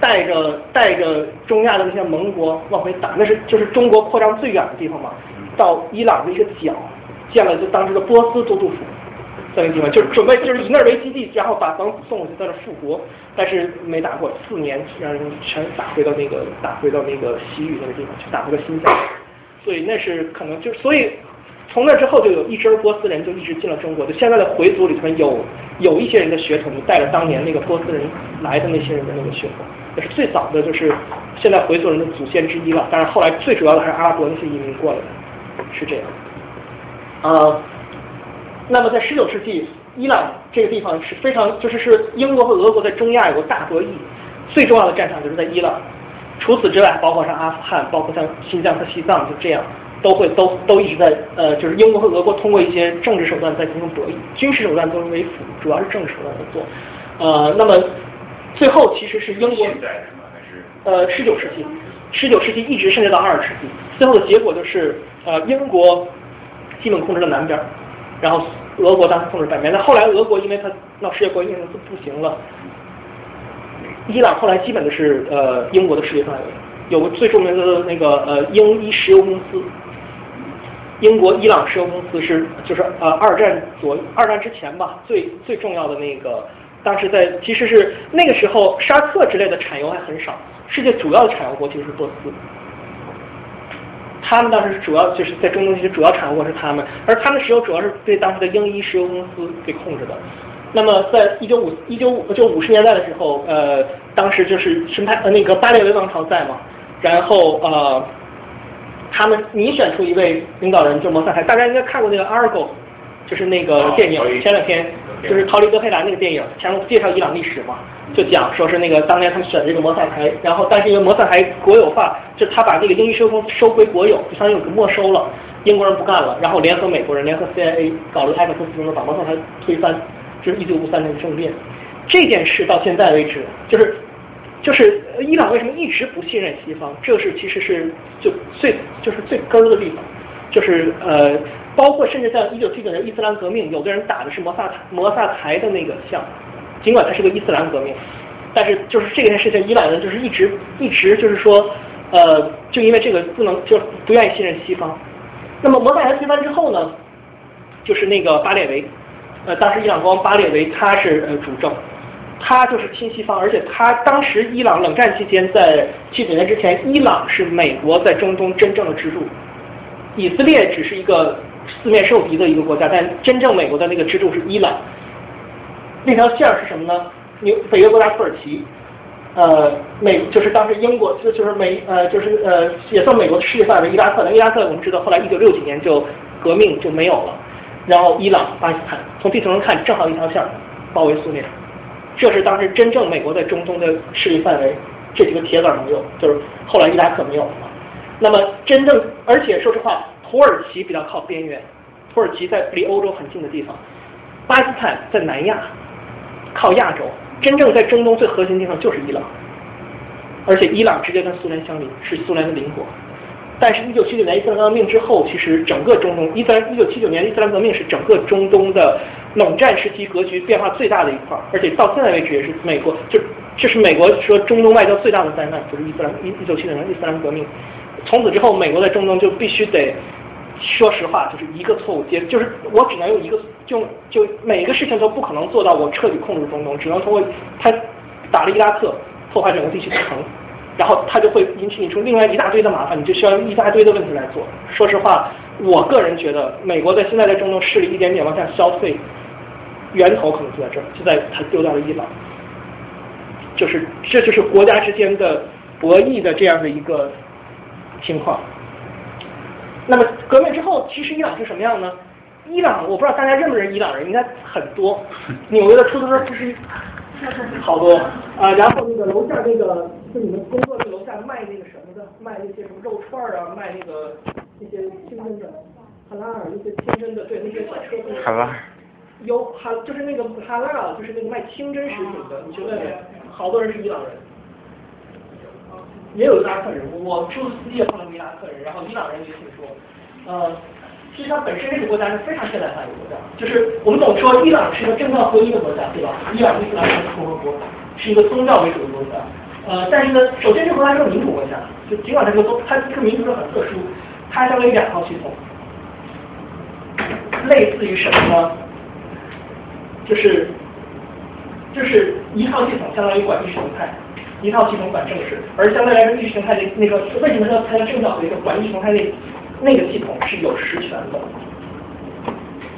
带着带着中亚的那些盟国往回打，那是就是中国扩张最远的地方嘛，到伊朗的一个角。建了就当时的波斯都督府在那个地方，就是准备就是以那儿为基地，然后把王子送过去，在那复国，但是没打过，四年让人全打回到那个打回到那个西域那个地方去，打回了新疆，所以那是可能就所以从那之后就有一支波斯人就一直进了中国，就现在的回族里头有有一些人的血统就带着当年那个波斯人来的那些人的那个血统，也是最早的就是现在回族人的祖先之一了，但是后来最主要的还是阿拉伯那些移民过来的，是这样。呃，那么在十九世纪，伊朗这个地方是非常，就是是英国和俄国在中亚有个大博弈，最重要的战场就是在伊朗。除此之外，包括像阿富汗，包括像新疆和西藏，就这样都会都都一直在呃，就是英国和俄国通过一些政治手段在进行博弈，军事手段都是为辅，主要是政治手段在做。呃，那么最后其实是英国，呃，十九世纪，十九世纪一直甚至到二十世纪，最后的结果就是呃，英国。基本控制了南边，然后俄国当时控制北边。那后来俄国因为它闹世界国际不不行了，伊朗后来基本的是呃英国的势力范围。有个最著名的那个呃英伊石油公司，英国伊朗石油公司是就是呃二战左二战之前吧最最重要的那个，当时在其实是那个时候沙特之类的产油还很少，世界主要的产油国其实是波斯。他们当时主要就是在中东地区主要产油国是他们，而他们石油主要是被当时的英伊石油公司给控制的。那么在一九五一九五就五十年代的时候，呃，当时就是什派呃那个巴列维王朝在嘛，然后呃，他们你选出一位领导人，就摩萨台，大家应该看过那个《Argo》，就是那个电影，前两天就是逃离德黑兰那个电影，前面介绍伊朗历史嘛。就讲说是那个当年他们选这个摩萨台，然后但是因为摩萨台国有化，就他把这个英伊石油收归国有，就相当于没收了，英国人不干了，然后联合美国人，联合 CIA 搞了埃克森斯公把摩萨台推翻，这是一九五三年的政变。这件事到现在为止，就是就是伊朗为什么一直不信任西方？这是其实是就最就是最根儿的地方，就是呃，包括甚至在一九七九年伊斯兰革命，有的人打的是摩萨摩萨台的那个像。尽管它是个伊斯兰革命，但是就是这件事情，伊朗人就是一直一直就是说，呃，就因为这个不能就不愿意信任西方。那么摩萨台推翻之后呢，就是那个巴列维，呃，当时伊朗国王巴列维他是呃主政，他就是亲西方，而且他当时伊朗冷战期间在七九年之前，伊朗是美国在中东真正的支柱，以色列只是一个四面受敌的一个国家，但真正美国的那个支柱是伊朗。那条线是什么呢？纽北约国家土耳其，呃，美就是当时英国就就是美呃就是呃也算美国的世界范围。伊拉克的伊拉克我们知道后来一九六几年就革命就没有了。然后伊朗、巴基斯坦从地图上看正好一条线包围苏联，这是当时真正美国在中东的势力范围。这几个铁杆没有，就是后来伊拉克没有了嘛。那么真正而且说实话，土耳其比较靠边缘，土耳其在离欧洲很近的地方，巴基斯坦在南亚。靠亚洲，真正在中东最核心地方就是伊朗，而且伊朗直接跟苏联相邻，是苏联的邻国。但是，一九七九年伊斯兰革命之后，其实整个中东，伊斯兰一九七九年伊斯兰革命是整个中东的冷战时期格局变化最大的一块，而且到现在为止也是美国，就这是美国说中东外交最大的灾难，就是伊斯兰一一九七零年伊斯兰革命。从此之后，美国在中东就必须得说实话，就是一个错误接，就是我只能用一个，就就每一个事情都不可能做到我彻底控制中东，只能通过他打了伊拉克，破坏整个地区平衡。然后他就会引起你出另外一大堆的麻烦，你就需要用一大堆的问题来做。说实话，我个人觉得，美国在现在在中东势力一点点往下消退，源头可能就在这儿，就在他丢掉了伊朗，就是这就是国家之间的博弈的这样的一个情况。那么革命之后，其实伊朗是什么样呢？伊朗我不知道大家认不认识伊朗人，应该很多。纽约的出租车司机 好多啊，然后那个楼下那个就你们工作的楼下卖那个什么的，卖那些什么肉串啊，卖那个那些清真的哈拉尔那些清真的，对那些小车子。哈拉有哈就是那个哈拉尔，就是那个卖清真食品的，你觉得好多人是伊朗人，也有伊拉克人，我出租司机也碰到过伊拉克人，然后伊朗人也听说，呃。其实它本身这个国家是非常现代化的国家，就是我们总说伊朗是一个政教合一的国家，对吧？伊朗伊斯兰共和国是一个宗教为主的国家，呃，但是呢，首先这个国家是个民主国家，就尽管它这个宗，它这个民主是很特殊，它相当于两套系统，类似于什么呢？就是就是一套系统相当于管意识形态，一套系统管政治，而相对来说意识形态的那个为什么说它叫政教的一个？管意识形态那。那个系统是有实权的，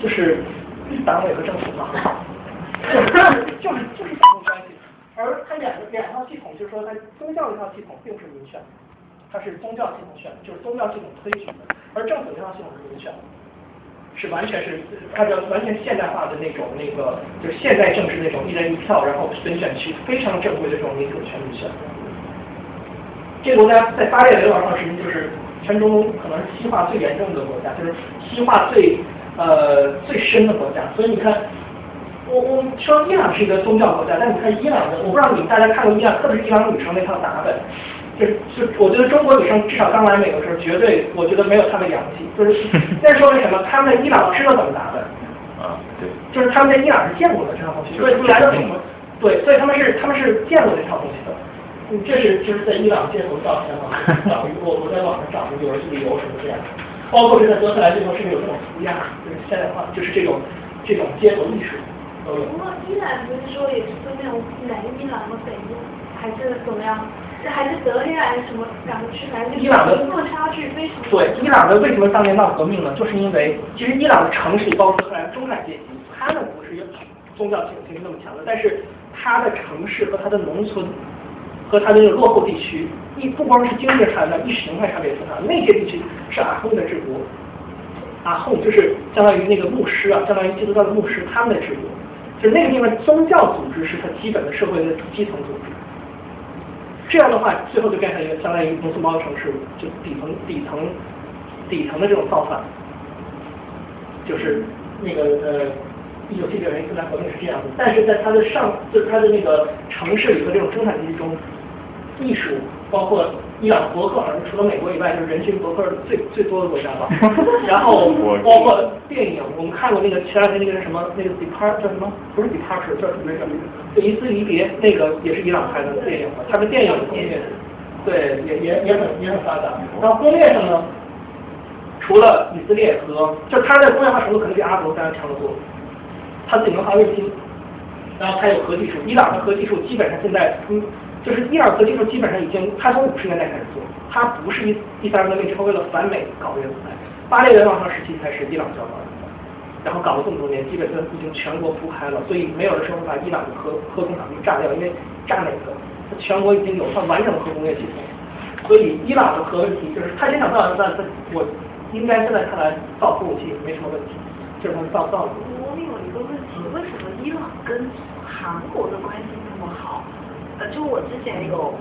就是党委和政府嘛，就是就是就是这种关系。而它两个两套系统，就是说它宗教一套系统并不是民选，它是宗教系统选，就是宗教系统推举的，而政府这套系统是民选的，是完全是按照完全现代化的那种那个，就是现代政治那种一人一票，然后分选区非常正规的这种民主权民选。这个国家在巴列维王朝时期就是。全中东可能是西化最严重的国家，就是西化最呃最深的国家。所以你看，我我说伊朗是一个宗教国家，但你看伊朗的，我不知道你们大家看过伊朗，特别是伊朗女生那套打扮，就是就我觉得中国女生至少刚来美国时候，绝对我觉得没有她们洋气。就是 那是说明什么？他们在伊朗知道怎么打的。啊，对。就是他们在伊朗是见过的这套东西，所以来到美国，对，所以他们是他们是见过这套东西的。这是就是在伊朗街头照相嘛，找一我我在网上找的，有人去旅游什么这样，包括是在德克兰街头，甚至有这种涂鸦，就是现代化，就是这种这种街头艺术都有。不过伊朗不是说也是分那种南伊朗和北伊朗，还是怎么样？还是德黑兰什么两个区？反正伊朗的落差距非常。对，伊朗的为什么当年闹革命呢？就是因为其实伊朗的城市里，包括德黑兰中产阶级，他们不是宗教性性那么强的，但是他的城市和他的农村。和他的那个落后地区，一不光是经济差别，意识形态差别也挺大。那些地区是阿訇的治国，阿訇就是相当于那个牧师啊，相当于基督教的牧师，他们的治国，就是那个地方宗教组织是他基本的社会的基层组织。这样的话，最后就变成一个相当于农村包城市，就底层底层底层的这种造反，就是那个呃。一九七九年伊斯兰革命是这样的，但是在它的上，就是它的那个城市里和这种生产阶级中，艺术包括伊朗博客，好像除了美国以外，就是人均博客最最多的国家吧。然后包括电影，我们看过那个前两天那个什么？那个 Depart 叫什么？不是 Departure，叫什么？就一次离别，那个也是伊朗拍的电影，他的电影工业，对，也也也很也很发达。然后工业上呢，除了以色列和，就它在工业化程度可能比阿拉伯国家强得多。它自己能发卫星，然后它有核技术。伊朗的核技术基本上现在，嗯，就是伊朗核技术基本上已经，他从五十年代开始做，他不是一第三革命之后为了反美搞这个东巴列维王朝时期才是伊朗教导的，然后搞了这么多年，基本上已经全国铺开了，所以没有人说会把伊朗的核核工厂给炸掉，因为炸哪个，它全国已经有它完整的核工业系统，所以伊朗的核问题就是他先想造，那他我应该现在看来造核武器没什么问题，就是他们造造的。一个问题，为什么伊朗跟韩国的关系那么好？呃，就我之前有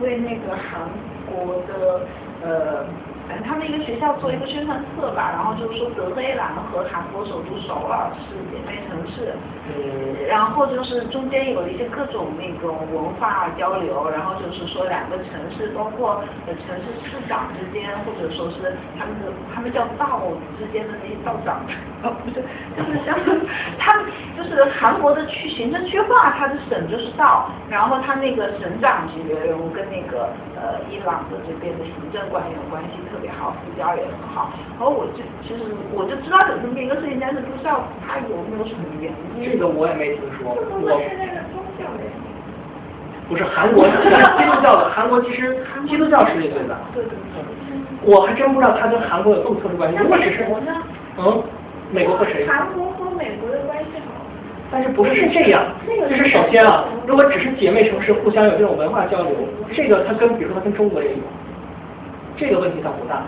为那个韩国的呃反正他们一个学校做一个宣传册吧，然后就是说德黑兰和韩国首都首尔是姐妹城市，呃，然后就是中间有一些各种那种文化交流，然后就是说两个城市，包括呃城市市长之间，或者说是他们的他们叫道之间的那些道长，哦 不是，就是像 他们就是韩国的区行政区划，它的省就是道，然后他那个省长级别人物跟那个呃伊朗的这边的行政官员关系特别好，私交也很好。然后我就其实我就知道有这么一个事情，但是不知道他有没有什么原因。这个我也没听说，我是那个宗教的。不是韩国基督教的，韩国其实基督教是一对的。对对对。我还真不知道他跟韩国有这么特殊关系，如果只是呢？嗯，美国和谁？韩国和美国的关系好。但是不是是这样？就是首先啊，如果只是姐妹城市互相有这种文化交流，这个它跟比如说它跟中国也有，这个问题倒不大。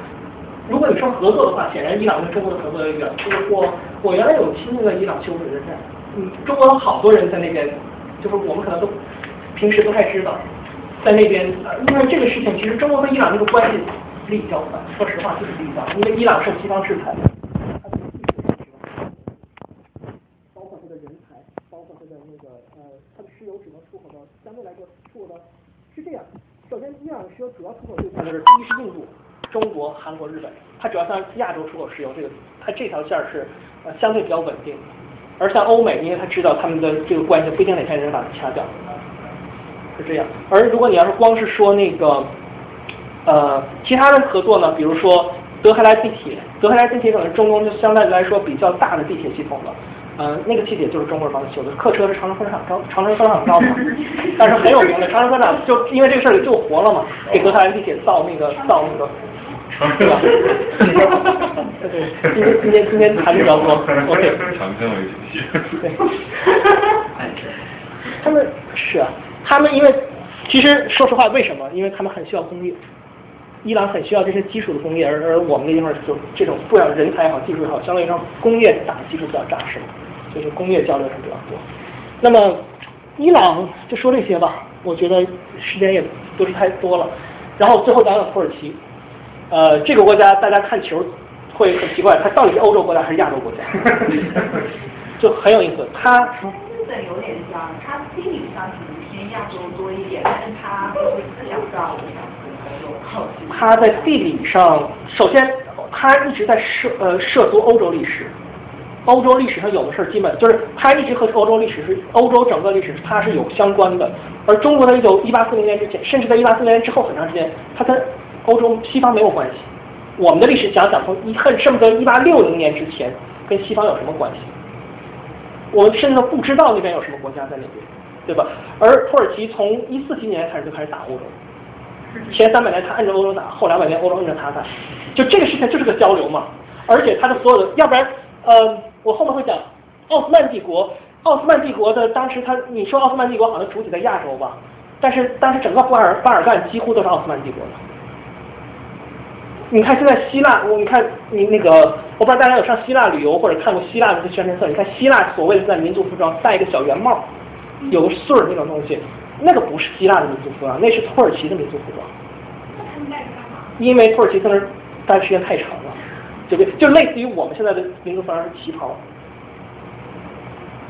如果你说合作的话，显然伊朗跟中国的合作有远。我我原来有亲戚在伊朗修火车站，嗯，中国有好多人在那边，就是我们可能都平时不太知道，在那边，因为这个事情其实中国和伊朗这个关系利益交，说实话就是利益交，因为伊朗受西方制裁。包括它的人才，包括它的那个呃，它的石油只能出口到相对来说出口到是这样。首先，伊朗石油主要出口对象就是第一是印度、中国、韩国、日本，它主要向亚洲出口石油，这个它这条线是呃相对比较稳定。而像欧美，因为他知道他们的这个关系不一定哪天能把它掐掉，是这样。而如果你要是光是说那个呃其他的合作呢，比如说德黑兰地铁，德黑兰地铁可能中东就相对来说比较大的地铁系统了。呃，那个地铁就是中国人帮他修的，客车是长城分厂招，长城分厂招的，但是很有名的，长城分厂就因为这个事儿给救活了嘛，给德黑兰地铁造那个造那个，对吧？对，今天今天今天谈的比较多，OK。长城为主题。对。他们是啊，他们因为其实说实话，为什么？因为他们很需要工业，伊朗很需要这些基础的工业，而而我们那地方就这种不管人才也好，技术也好，相对来说工业打的基础比较扎实。就是工业交流是比较多。那么，伊朗就说这些吧，我觉得时间也不是太多了。然后最后讲讲土耳其，呃，这个国家大家看球会很奇怪，它到底是欧洲国家还是亚洲国家？就很有意思。它日本有点像，它地理上可能偏亚洲多一点，但是它思想上有靠近。它在地理上，首先它一直在涉呃涉足欧洲历史。欧洲历史上有的事儿，基本就是它一直和欧洲历史是欧洲整个历史它是有相关的，而中国在一九一八四零年之前，甚至在一八四零年之后很长时间，它跟欧洲西方没有关系。我们的历史讲讲从一恨恨不得一八六零年之前跟西方有什么关系，我们甚至都不知道那边有什么国家在那边，对吧？而土耳其从一四七年开始就开始打欧洲，前三百年他按照欧洲打，后两百年欧洲按照他打，就这个事情就是个交流嘛。而且它的所有的，要不然呃。我后面会讲奥斯曼帝国，奥斯曼帝国的当时他，你说奥斯曼帝国好像主体在亚洲吧，但是当时整个巴尔巴尔干几乎都是奥斯曼帝国的。你看现在希腊，我你看你那个，我不知道大家有上希腊旅游或者看过希腊的宣传册，你看希腊所谓的在民族服装戴一个小圆帽，有个穗儿那种东西，那个不是希腊的民族服装，那是土耳其的民族服装。因为土耳其在那儿待的时间太长了。对不对？就类似于我们现在的民族服装是旗袍，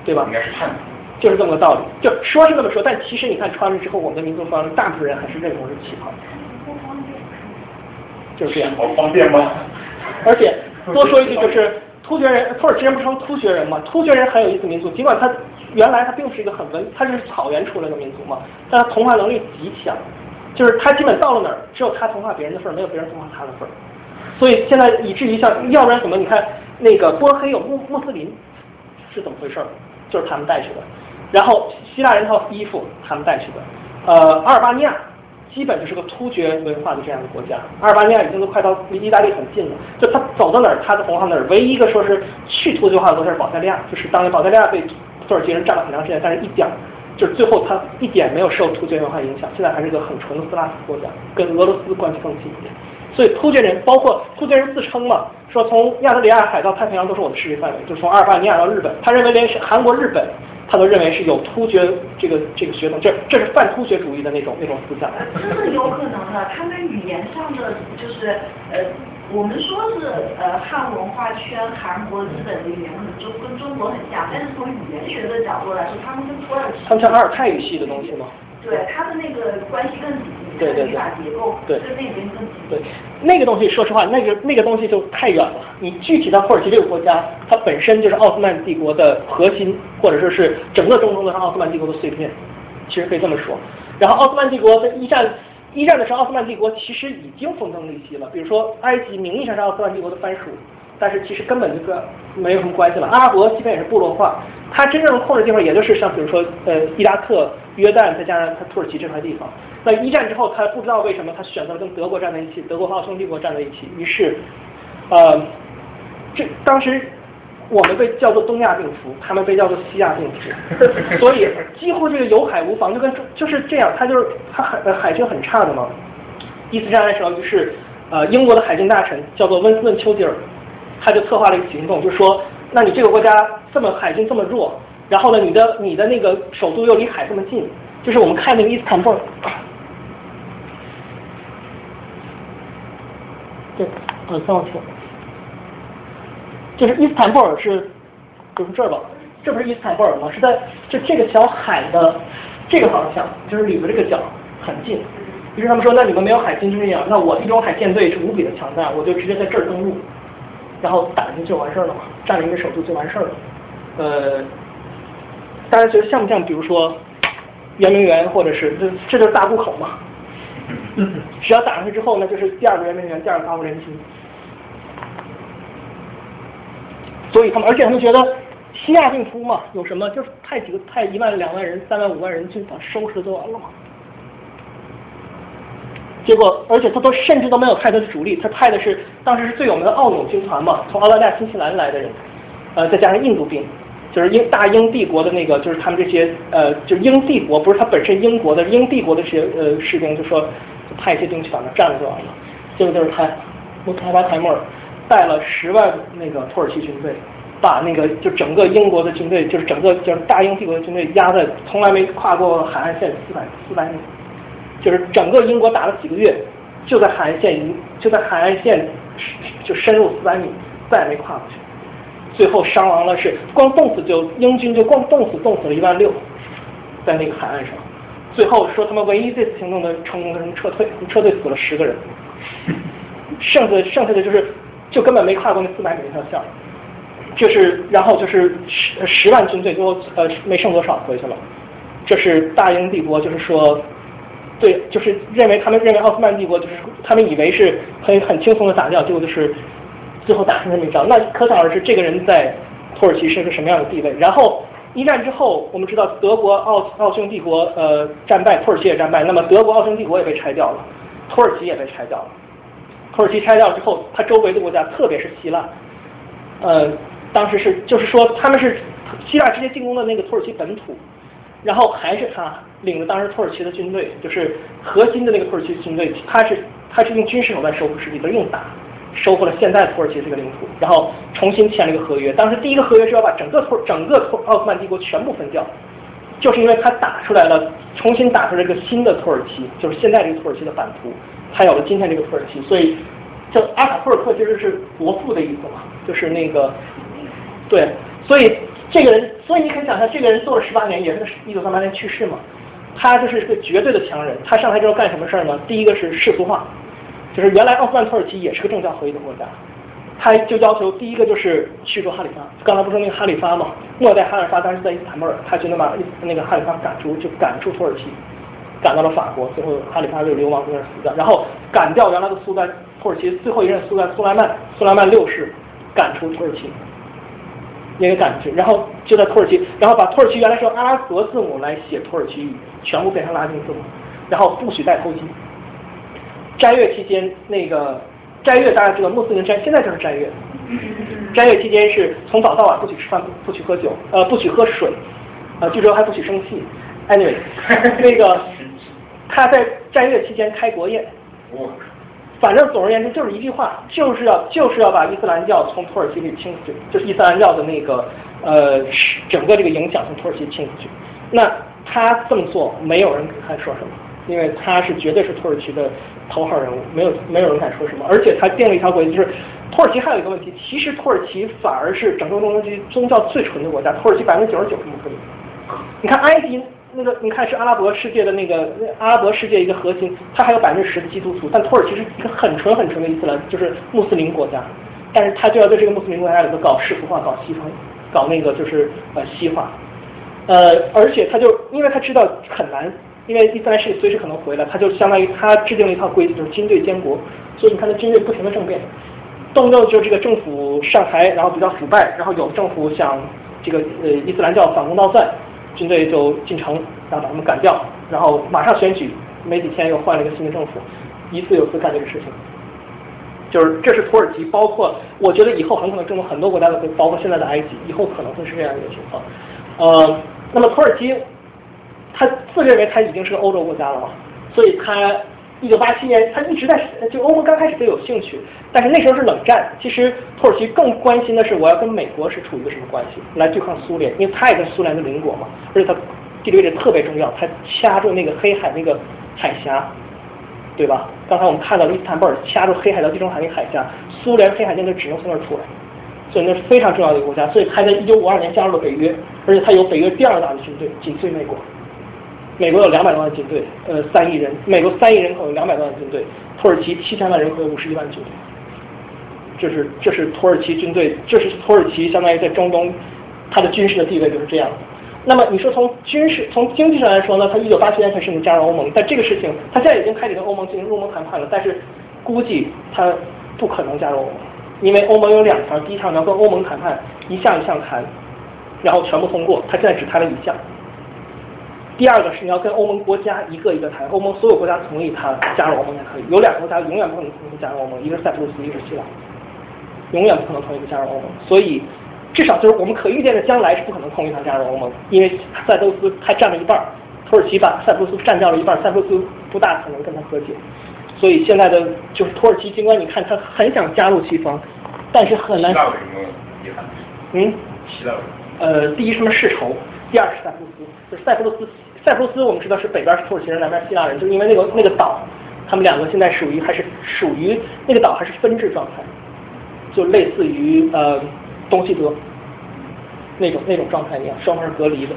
对吧？应该是汉服。就是这么个道理。就说是这么说，但其实你看穿了之后，我们的民族服装大部分人还是认同是旗袍。就是这样。好方便吗？而且多说一句，就是突厥人，土耳其人不称突厥人吗？突厥人很有意思民族，尽管他原来他并不是一个很文，他是草原出来的民族嘛，但他同化能力极强，就是他基本到了哪儿，只有他同化别人的份儿，没有别人同化他的份儿。所以现在以至于像，要不然怎么？你看那个波黑有穆穆斯林是怎么回事？就是他们带去的。然后希腊人套衣服他们带去的。呃，阿尔巴尼亚基本就是个突厥文化的这样的国家。阿尔巴尼亚已经都快到离意大利很近了。就他走到哪儿，他的红化哪儿。唯一一个说是去突厥化的国家是保加利亚，就是当年保加利亚被土耳其人占了很长时间，但是一点就是最后他一点没有受突厥文化影响，现在还是个很纯的斯拉夫国家，跟俄罗斯关系更近一点。所以突厥人，包括突厥人自称嘛，说从亚得里亚海到太平洋都是我的势力范围，就是从阿尔巴尼亚到日本，他认为连韩国、日本，他都认为是有突厥这个这个血统，这这是泛突厥主义的那种那种思想。这是有可能的，他们语言上的就是呃，我们说是呃汉文化圈韩国、日本的语言可能中跟中国很像，但是从语言学的角度来说，他们跟土耳其他们像阿尔泰语系的东西吗？对他的那个关系更紧密，对对对法结构对跟那边更紧密。对，那个东西，说实话，那个那个东西就太远了。你具体到土耳其这个国家，它本身就是奥斯曼帝国的核心，或者说是整个中东的奥斯曼帝国的碎片，其实可以这么说。然后奥斯曼帝国在一战一战的时候，奥斯曼帝国其实已经风生水起了。比如说埃及名义上是奥斯曼帝国的藩属，但是其实根本就跟没有什么关系了。阿拉伯基本也是部落化，它真正控制地方也就是像比如说呃伊拉克、约旦，再加上他土耳其这块地方。那一战之后，他不知道为什么他选择了跟德国站在一起，德国和奥匈帝国站在一起，于是，呃，这当时我们被叫做东亚病夫，他们被叫做西亚病夫，所以几乎这个有海无防，就跟就是这样，他就是他海呃海军很差的嘛。一次战的时候，于是呃英国的海军大臣叫做温斯顿丘吉尔，他就策划了一个行动，就说，那你这个国家这么海军这么弱，然后呢，你的你的那个首都又离海这么近，就是我们看那个伊斯坦布尔。对，呃，再往前，就是伊斯坦布尔是，就是这儿吧？这不是伊斯坦布尔吗？是在就这个小海的这个方向，就是里边这个角很近。于是他们说，那你们没有海军就这样，那我地中海舰队是无比的强大，我就直接在这儿登陆，然后打进去就完事儿了嘛，占领这首都就完事儿了。呃，大家觉得像不像？比如说圆明园，或者是这这就是大渡口嘛？只要打上去之后，那就是第二个圆明园，第二个高屋人群。所以他们，而且他们觉得西亚病夫嘛，有什么就是派几个派一万两万人、三万五万人去把收拾就完了嘛。结果，而且他都甚至都没有派他的主力，他派的是当时是最有名的奥纽军团嘛，从澳大利亚、新西兰来的人，呃，再加上印度兵，就是英大英帝国的那个，就是他们这些呃，就是英帝国，不是他本身英国的，英帝国的这些呃士兵，就说就派一些兵去把那占了就完了。结果就是他穆斯塔巴凯莫尔带了十万那个土耳其军队，把那个就整个英国的军队，就是整个就是大英帝国的军队压在从来没跨过海岸线四百四百米。就是整个英国打了几个月，就在海岸线，就在海岸线就深入四百米，再也没跨过去。最后伤亡了是光冻死就英军就光冻死冻死了一万六，在那个海岸上。最后说他们唯一这次行动的成功的什么撤退，撤退死了十个人，剩下剩下的就是就根本没跨过那四百米那条线。就是然后就是十十万军队最后呃没剩多少回去了。这是大英帝国，就是说。对，就是认为他们认为奥斯曼帝国就是他们以为是很很轻松的打掉，结果就是最后打成这么一仗。那可想而知，这个人在土耳其是个什么样的地位。然后一战之后，我们知道德国奥奥匈帝国呃战败，土耳其也战败，那么德国奥匈帝国也被拆掉了，土耳其也被拆掉了。土耳其拆掉之后，它周围的国家，特别是希腊，呃，当时是就是说他们是希腊直接进攻的那个土耳其本土。然后还是他领着当时土耳其的军队，就是核心的那个土耳其军队，他是他是用军事手段收复失地，不是用打，收复了现在土耳其这个领土，然后重新签了一个合约。当时第一个合约是要把整个土整个土奥斯曼帝国全部分掉，就是因为他打出来了，重新打出来一个新的土耳其，就是现在这个土耳其的版图，才有了今天这个土耳其。所以，这阿塔图尔克其实是国父的意思嘛，就是那个，对，所以。这个人，所以你可以想象，这个人做了十八年，也是一九三八年去世嘛。他就是个绝对的强人。他上台之后干什么事儿呢？第一个是世俗化，就是原来奥斯曼土耳其也是个政教合一的国家，他就要求第一个就是驱逐哈里发。刚才不是那个哈里发嘛？末代哈里发当时在伊斯坦布尔，他就能把那个哈里发赶出，就赶出土耳其，赶到了法国。最后哈里发就流亡在那儿死的。然后赶掉原来的苏丹土耳其最后一任苏丹苏莱曼，苏莱曼六世赶出土耳其。那个感觉，然后就在土耳其，然后把土耳其原来是用阿拉伯字母来写土耳其语，全部变成拉丁字母，然后不许戴头巾。斋月期间，那个斋月大家知道，穆斯林斋现在就是斋月。斋月期间是从早到晚不许吃饭，不许喝酒，呃，不许喝水，呃，据说还不许生气。Anyway，那个他在斋月期间开国宴。反正总而言之就是一句话，就是要就是要把伊斯兰教从土耳其里清除，就是伊斯兰教的那个呃，整个这个影响从土耳其清出去。那他这么做，没有人敢说什么，因为他是绝对是土耳其的头号人物，没有没有人敢说什么。而且他定了一条规矩，就是土耳其还有一个问题，其实土耳其反而是整个中东区宗教最纯的国家，土耳其百分之九十九是穆斯林。你看埃及那个，你看是阿拉伯世界的那个阿拉伯世界一个核心，它还有百分之十的基督徒，但土耳其是一个很纯很纯的伊斯兰，就是穆斯林国家，但是他就要对这个穆斯林国家里头搞世俗化，搞西方，搞那个就是呃西化，呃，而且他就因为他知道很难，因为伊斯兰世界随时可能回来，他就相当于他制定了一套规则，就是军队监国，所以你看他军队不停的政变，动不动就这个政府上台，然后比较腐败，然后有政府想这个呃伊斯兰教反攻倒算。军队就进城，然后把他们赶掉，然后马上选举，没几天又换了一个新的政府，一次又一次干这个事情。就是这是土耳其，包括我觉得以后很可能中东很多国家都会，包括现在的埃及，以后可能会是这样一个情况。呃，那么土耳其，他自认为他已经是个欧洲国家了嘛，所以他。一九八七年，他一直在就欧盟刚开始都有兴趣，但是那时候是冷战。其实土耳其更关心的是我要跟美国是处于一个什么关系来对抗苏联，因为他也是苏联的邻国嘛，而且他地理位置特别重要，他掐住那个黑海那个海峡，对吧？刚才我们看到伊斯坦布尔掐住黑海到地中海那个海峡，苏联黑海舰队只能从那儿出来，所以那是非常重要的一个国家。所以他在一九五二年加入了北约，而且他有北约第二大的军队，仅次于美国。美国有两百多万军队，呃，三亿人。美国三亿人口有两百多万军队，土耳其七千万人口有五十一万军队。这是这是土耳其军队，这是土耳其相当于在中东，它的军事的地位就是这样。那么你说从军事从经济上来说呢？它一九八七年才申请加入欧盟，但这个事情它现在已经开始跟欧盟进行入盟谈判了，但是估计它不可能加入欧盟，因为欧盟有两条，第一条你要跟欧盟谈判，一项一项谈，然后全部通过，它现在只谈了一项。第二个是你要跟欧盟国家一个一个谈，欧盟所有国家同意他加入欧盟才可以。有两个国家永远不可能同意加入欧盟，一个是塞浦路斯，一个是希腊，永远不可能同意加入欧盟。所以至少就是我们可预见的将来是不可能同意他加入欧盟，因为塞浦路斯还占了一半，土耳其把塞浦路斯占掉了一半，塞浦路斯不大可能跟他和解。所以现在的就是土耳其，尽管你看他很想加入西方，但是很难。希腊为什么遗憾？嗯，希腊。呃，第一什么世仇，第二是塞浦路斯，就是塞浦路斯。塞浦斯我们知道是北边是土耳其人，南边希腊人，就是因为那个那个岛，他们两个现在属于还是属于那个岛还是分治状态，就类似于呃东西德那种那种状态一样，双方是隔离的，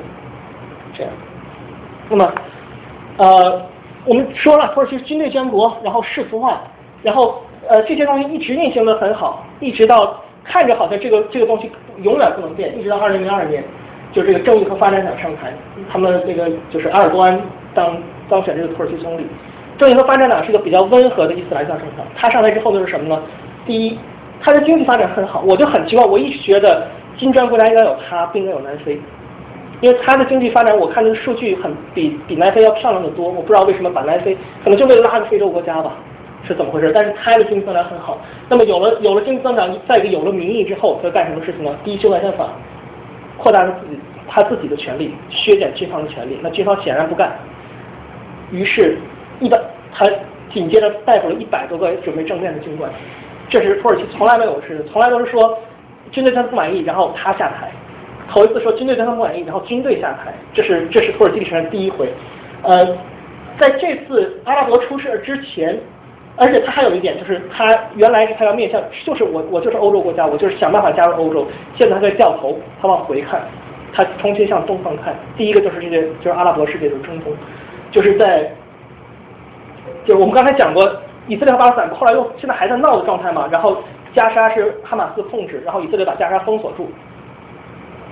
这样。那么呃我们说了土耳其军队监国，然后世俗化，然后呃这些东西一直运行的很好，一直到看着好像这个这个东西永远不能变，一直到二零零二年。就这个正义和发展党上台，他们那个就是埃尔多安当当选这个土耳其总理。正义和发展党是一个比较温和的伊斯兰教政党，他上台之后就是什么呢？第一，他的经济发展很好，我就很奇怪，我一直觉得金砖国家应该有他，不应该有南非，因为他的经济发展我看那个数据很比比南非要漂亮的多，我不知道为什么把南非可能就为了拉个非洲国家吧，是怎么回事？但是他的经济增长很好，那么有了有了经济增长，再一个有了民意之后，他干什么事情呢？第一，修改宪法。扩大他自己他自己的权利，削减军方的权利。那军方显然不干，于是，一百他紧接着逮捕了一百多个准备政变的军官。这是土耳其从来没有是，从来都是说军队对他不满意，然后他下台。头一次说军队对他不满意，然后军队下台，这是这是土耳其历史上第一回。呃，在这次阿拉伯出事之前。而且他还有一点，就是他原来是他要面向，就是我我就是欧洲国家，我就是想办法加入欧洲。现在他在掉头，他往回看，他重新向东方看。第一个就是这些，就是阿拉伯世界的中东，就是在，就是我们刚才讲过，以色列和巴勒斯坦后来又现在还在闹的状态嘛。然后加沙是哈马斯控制，然后以色列把加沙封锁住。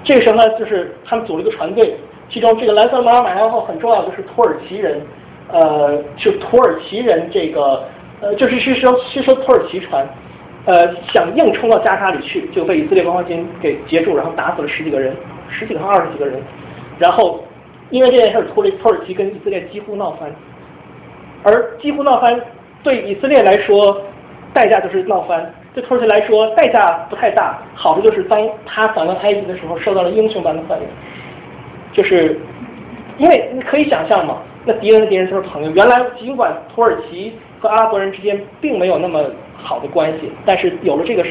这个时候呢，就是他们组了一个船队，其中这个蓝色马尔马然后很重要的就是土耳其人，呃，是土耳其人这个。呃，就是是说，是说土耳其船，呃，想硬冲到加沙里去，就被以色列国防军给截住，然后打死了十几个人，十几个二十几个人。然后因为这件事，土耳土耳其跟以色列几乎闹翻，而几乎闹翻对以色列来说，代价就是闹翻；对土耳其来说，代价不太大，好处就是当他反问埃及的时候，受到了英雄般的欢迎。就是因为你可以想象嘛，那敌人的敌人都是朋友。原来尽管土耳其。和阿拉伯人之间并没有那么好的关系，但是有了这个，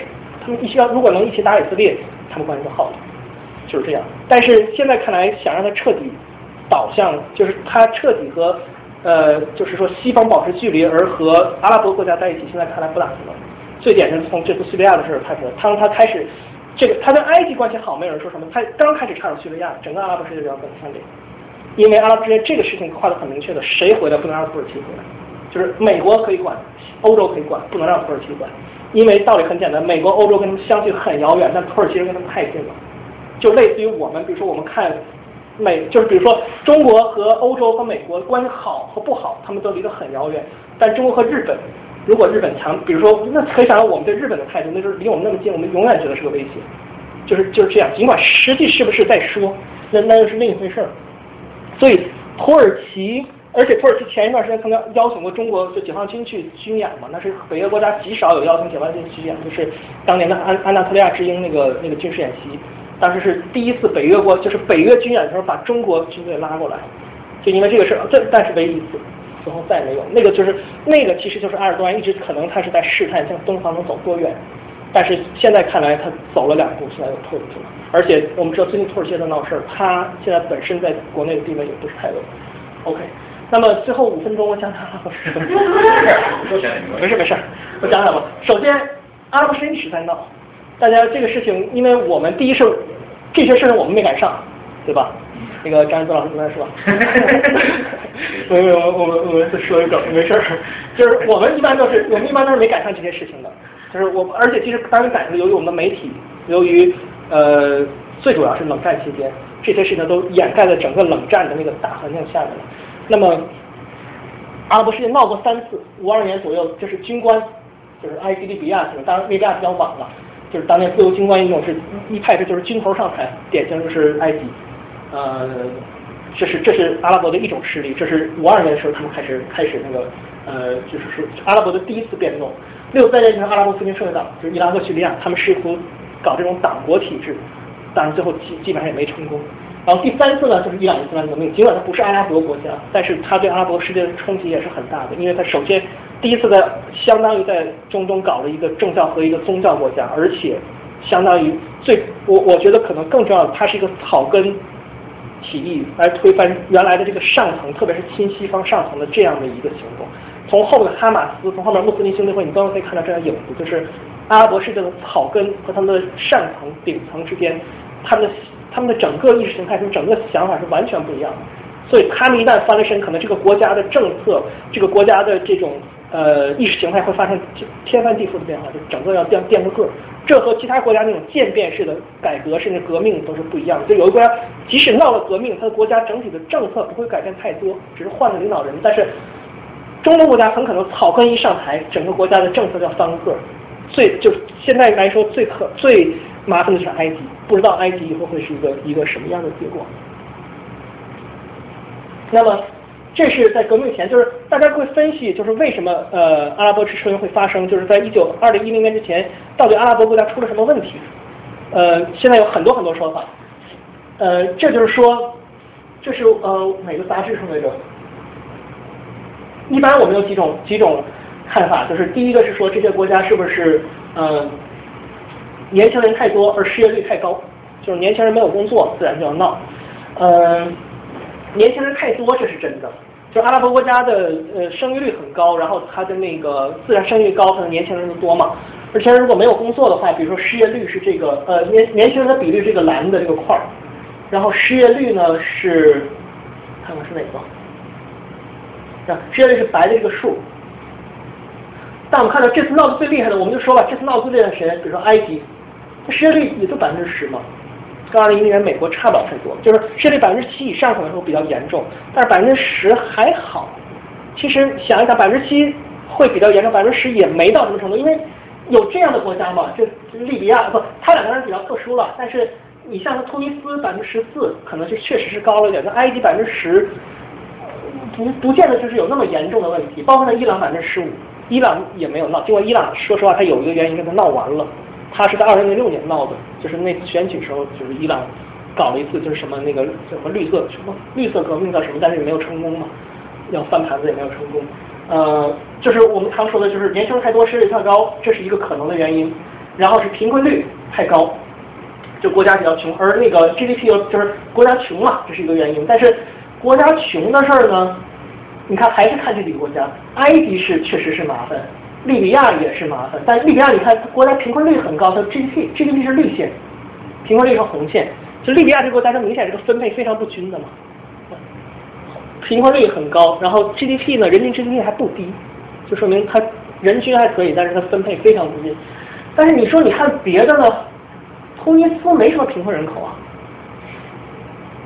他们一需要如果能一起打以色列，他们关系就好了。就是这样。但是现在看来，想让他彻底倒向，就是他彻底和呃，就是说西方保持距离，而和阿拉伯国家在一起，现在看来不大可能。最典型的从这次叙利亚的事儿开始，当他开始这个他跟埃及关系好，没有人说什么。他刚开始插手叙利亚，整个阿拉伯世界就要跟上这个，因为阿拉伯之间这个事情画的很明确的，谁回来不能让土耳其回来，就是美国可以管，欧洲可以管，不能让土耳其管。因为道理很简单，美国、欧洲跟他们相距很遥远，但土耳其人跟他们太近了，就类似于我们，比如说我们看美，就是比如说中国和欧洲和美国关系好和不好，他们都离得很遥远，但中国和日本，如果日本强，比如说那可以想象我们对日本的态度，那就是离我们那么近，我们永远觉得是个威胁，就是就是这样。尽管实际是不是在说，那那又是另一回事儿。所以土耳其。而且土耳其前一段时间曾经邀请过中国就解放军去军演嘛，那是北约国家极少有邀请解放军去军演，就是当年的安安纳特利亚之鹰那个那个军事演习，当时是第一次北约国就是北约军演的时候把中国军队拉过来，就因为这个事儿，这但是唯一一次，之后再也没有。那个就是那个其实就是埃尔多安一直可能他是在试探向东方能走多远，但是现在看来他走了两步，现在又退出了。而且我们知道最近土耳其在闹事儿，他现在本身在国内的地位也不是太稳。OK。那么最后五分钟，我讲讲。没事没事，我讲讲吧。首先，阿拉伯事一直在闹，大家这个事情，因为我们第一是这些事情我们没赶上，对吧？那个张一泽老师刚才说，我我我我再说一个没事儿，就是我们一般都是我们一般都是没赶上这些事情的，就是我而且其实当时赶上，由于我们的媒体，由于呃最主要是冷战期间，这些事情都掩盖在整个冷战的那个大环境下面了。那么，阿拉伯世界闹过三次，五二年左右，就是军官，就是埃及利比亚，当然利比亚比较晚了，就是当年自由军官运动是一派，这就是军头上台，典型就是埃及，呃，这是这是阿拉伯的一种势力，这是五二年的时候他们开始开始那个呃，就是说阿拉伯的第一次变动。六三年就是阿拉伯复兴社会党，就是伊拉克、叙利亚，他们试图搞这种党国体制，但是最后基基本上也没成功。然后第三次呢，就是伊朗伊斯兰革命。尽管它不是阿拉伯国家，但是它对阿拉伯世界的冲击也是很大的。因为它首先第一次在相当于在中东搞了一个政教和一个宗教国家，而且相当于最我我觉得可能更重要的，它是一个草根起义来推翻原来的这个上层，特别是亲西方上层的这样的一个行动。从后面哈马斯，从后面穆斯林兄弟会，你都可以看到这样影子，就是阿拉伯世界的草根和他们的上层顶层之间，他们的。他们的整个意识形态跟整个想法是完全不一样的，所以他们一旦翻了身，可能这个国家的政策，这个国家的这种呃意识形态会发生天翻地覆的变化，就整个要变变个个儿。这和其他国家那种渐变式的改革甚至革命都是不一样的。就有的国家即使闹了革命，它的国家整体的政策不会改变太多，只是换了领导人。但是中东国家很可能草根一上台，整个国家的政策要翻个个。最就现在来说最可最。麻烦的是埃及，不知道埃及以后会是一个一个什么样的结果。那么，这是在革命前，就是大家会分析，就是为什么呃阿拉伯之春会发生，就是在一九二零一零年之前，到底阿拉伯国家出了什么问题？呃，现在有很多很多说法。呃，这就是说，这是呃哪个杂志上来着？一般我们有几种几种看法，就是第一个是说这些国家是不是呃。年轻人太多，而失业率太高，就是年轻人没有工作，自然就要闹。嗯，年轻人太多，这是真的。就阿拉伯国家的呃生育率很高，然后它的那个自然生育率高，可能年轻人就多嘛。而且如果没有工作的话，比如说失业率是这个呃年年轻人的比例这个蓝的这个块儿，然后失业率呢是看看是哪个？啊，失业率是白的这个数。但我们看到这次闹得最厉害的，我们就说吧，这次闹得最厉害的谁？比如说埃及。失业率也就百分之十嘛，跟二零一零年美国差不了太多，就是失业率百分之七以上可能会比较严重，但是百分之十还好。其实想一想，百分之七会比较严重，百分之十也没到什么程度，因为有这样的国家嘛，就利比亚不，他两个人比较特殊了。但是你像突尼斯百分之十四，可能就确实是高了一点，那埃及百分之十，不不见得就是有那么严重的问题。包括那伊朗百分之十五，伊朗也没有闹，尽管伊朗说实话，它有一个原因，跟它闹完了。他是在二零零六年闹的，就是那次选举时候，就是伊朗搞了一次，就是什么那个什么绿色什么绿色革命叫什么，但是也没有成功嘛，要翻盘子也没有成功。呃，就是我们常说的，就是年轻人太多，失业率太高，这是一个可能的原因。然后是贫困率太高，就国家比较穷，而那个 GDP 又就是国家穷嘛，这是一个原因。但是国家穷的事儿呢，你看还是看这几个国家，埃及是确实是麻烦，利比亚也是麻烦，但利比亚你看国家贫困率很高，它 GDP GDP 是绿线，贫困率是红线，就利比亚这个国家它明显这个分配非常不均的嘛，贫困率很高，然后 GDP 呢人均 GDP 还不低，就说明它人均还可以，但是它分配非常不均。但是你说你看别的呢？突尼斯没什么贫困人口啊，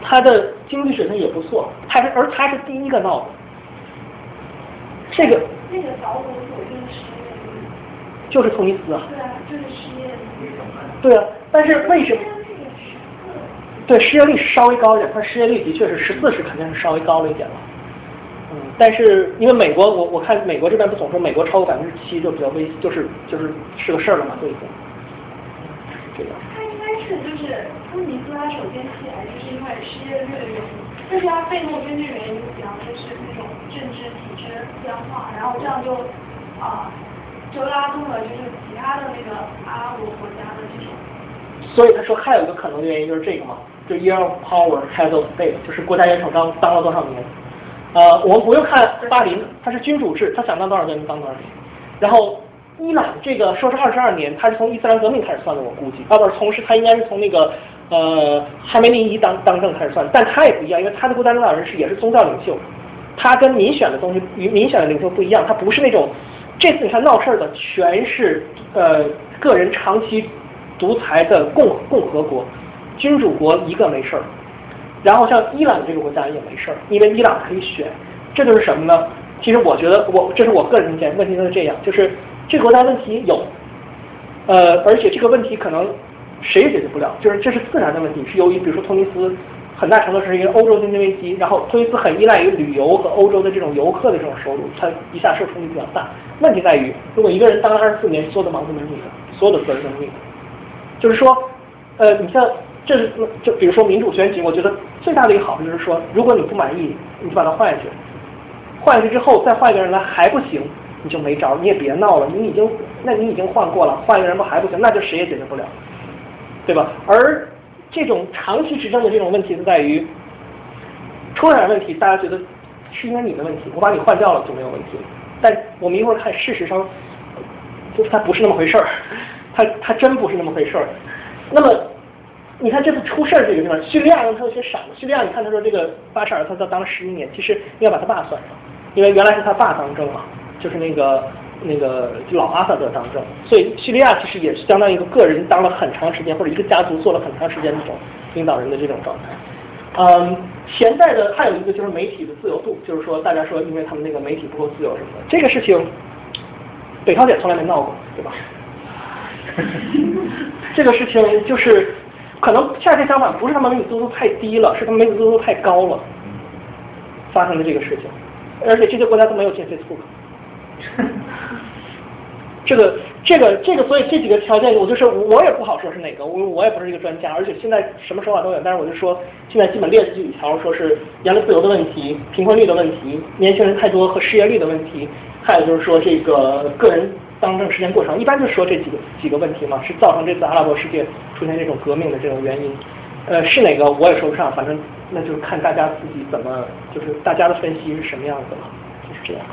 它的经济水平也不错，它是而它是第一个闹的。这个那个导火索就是失业。就是突尼斯啊。对啊，就是失业率。对啊，但是为什么？对，失业率是稍微高一点，它失业率的确是十四，是肯定是稍微高了一点了。嗯，但是因为美国，我我看美国这边不总说美国超过百分之七就比较危，就是就是是个事儿了嘛，就已经。这样。它应该是就是突尼斯，它首先起来就是因为失业率的原因，但是它背后真正原因，比方说是那种政治体制变化，然后这样就啊就拉动了就是其他的那个阿拉伯国家的这种。所以他说还有一个可能的原因就是这个嘛，就 year of power head of state，就是国家元首当当了多少年。呃，我们不用看巴林，他是君主制，他想当多少年就当多少年。然后伊朗这个说是二十二年，他是从伊斯兰革命开始算的，我估计，啊不是从是他应该是从那个呃哈梅内伊当当政开始算，但他也不一样，因为他的国家领导人是也是宗教领袖，他跟民选的东西与民选的领袖不一样，他不是那种这次你看闹事儿的全是呃个人长期独裁的共共和国，君主国一个没事儿。然后像伊朗这个国家也没事儿，因为伊朗可以选，这就是什么呢？其实我觉得我这是我个人意见，问题就是这样，就是这个国家问题有，呃，而且这个问题可能谁也解决不了，就是这是自然的问题，是由于比如说突尼斯很大程度是因为欧洲经济危机，然后突尼斯很依赖于旅游和欧洲的这种游客的这种收入，它一下受冲击比较大。问题在于，如果一个人当了二十四年，所有的忙都没你的，所有的责任都是你的，就是说，呃，你像。这是就比如说民主选举，我觉得最大的一个好处就是说，如果你不满意，你就把它换下去，换下去之后再换一个人来还不行，你就没招，你也别闹了，你已经那你已经换过了，换一个人不还不行，那就谁也解决不了，对吧？而这种长期执政的这种问题就在于，出了点问题，大家觉得是因为你的问题，我把你换掉了就没有问题，但我们一会儿看事实上，就是它不是那么回事儿，它它真不是那么回事儿，那么。你看这次出事儿这个地方，叙利亚呢，他有些傻。叙利亚，你看他说这个巴沙尔他当了十一年，其实应该把他爸算上，因为原来是他爸当政嘛，就是那个那个老阿萨德当政，所以叙利亚其实也是相当于一个个人当了很长时间，或者一个家族做了很长时间这种领导人的这种状态。嗯，潜在的还有一个就是媒体的自由度，就是说大家说因为他们那个媒体不够自由什么的，这个事情北朝鲜从来没闹过，对吧？这个事情就是。可能恰恰相反，不是他们媒体自由度太低了，是他们媒体自由度太高了，发生的这个事情。而且这些国家都没有进 Facebook。这个这个这个，所以这几个条件，我就是我也不好说是哪个，我我也不是一个专家。而且现在什么说法都有，但是我就说，现在基本列举几条，说是言论自由的问题、贫困率的问题、年轻人太多和失业率的问题，还有就是说这个个人。当政时间过长，一般就说这几个几个问题嘛，是造成这次阿拉伯世界出现这种革命的这种原因。呃，是哪个我也说不上，反正那就是看大家自己怎么，就是大家的分析是什么样子了，就是这样。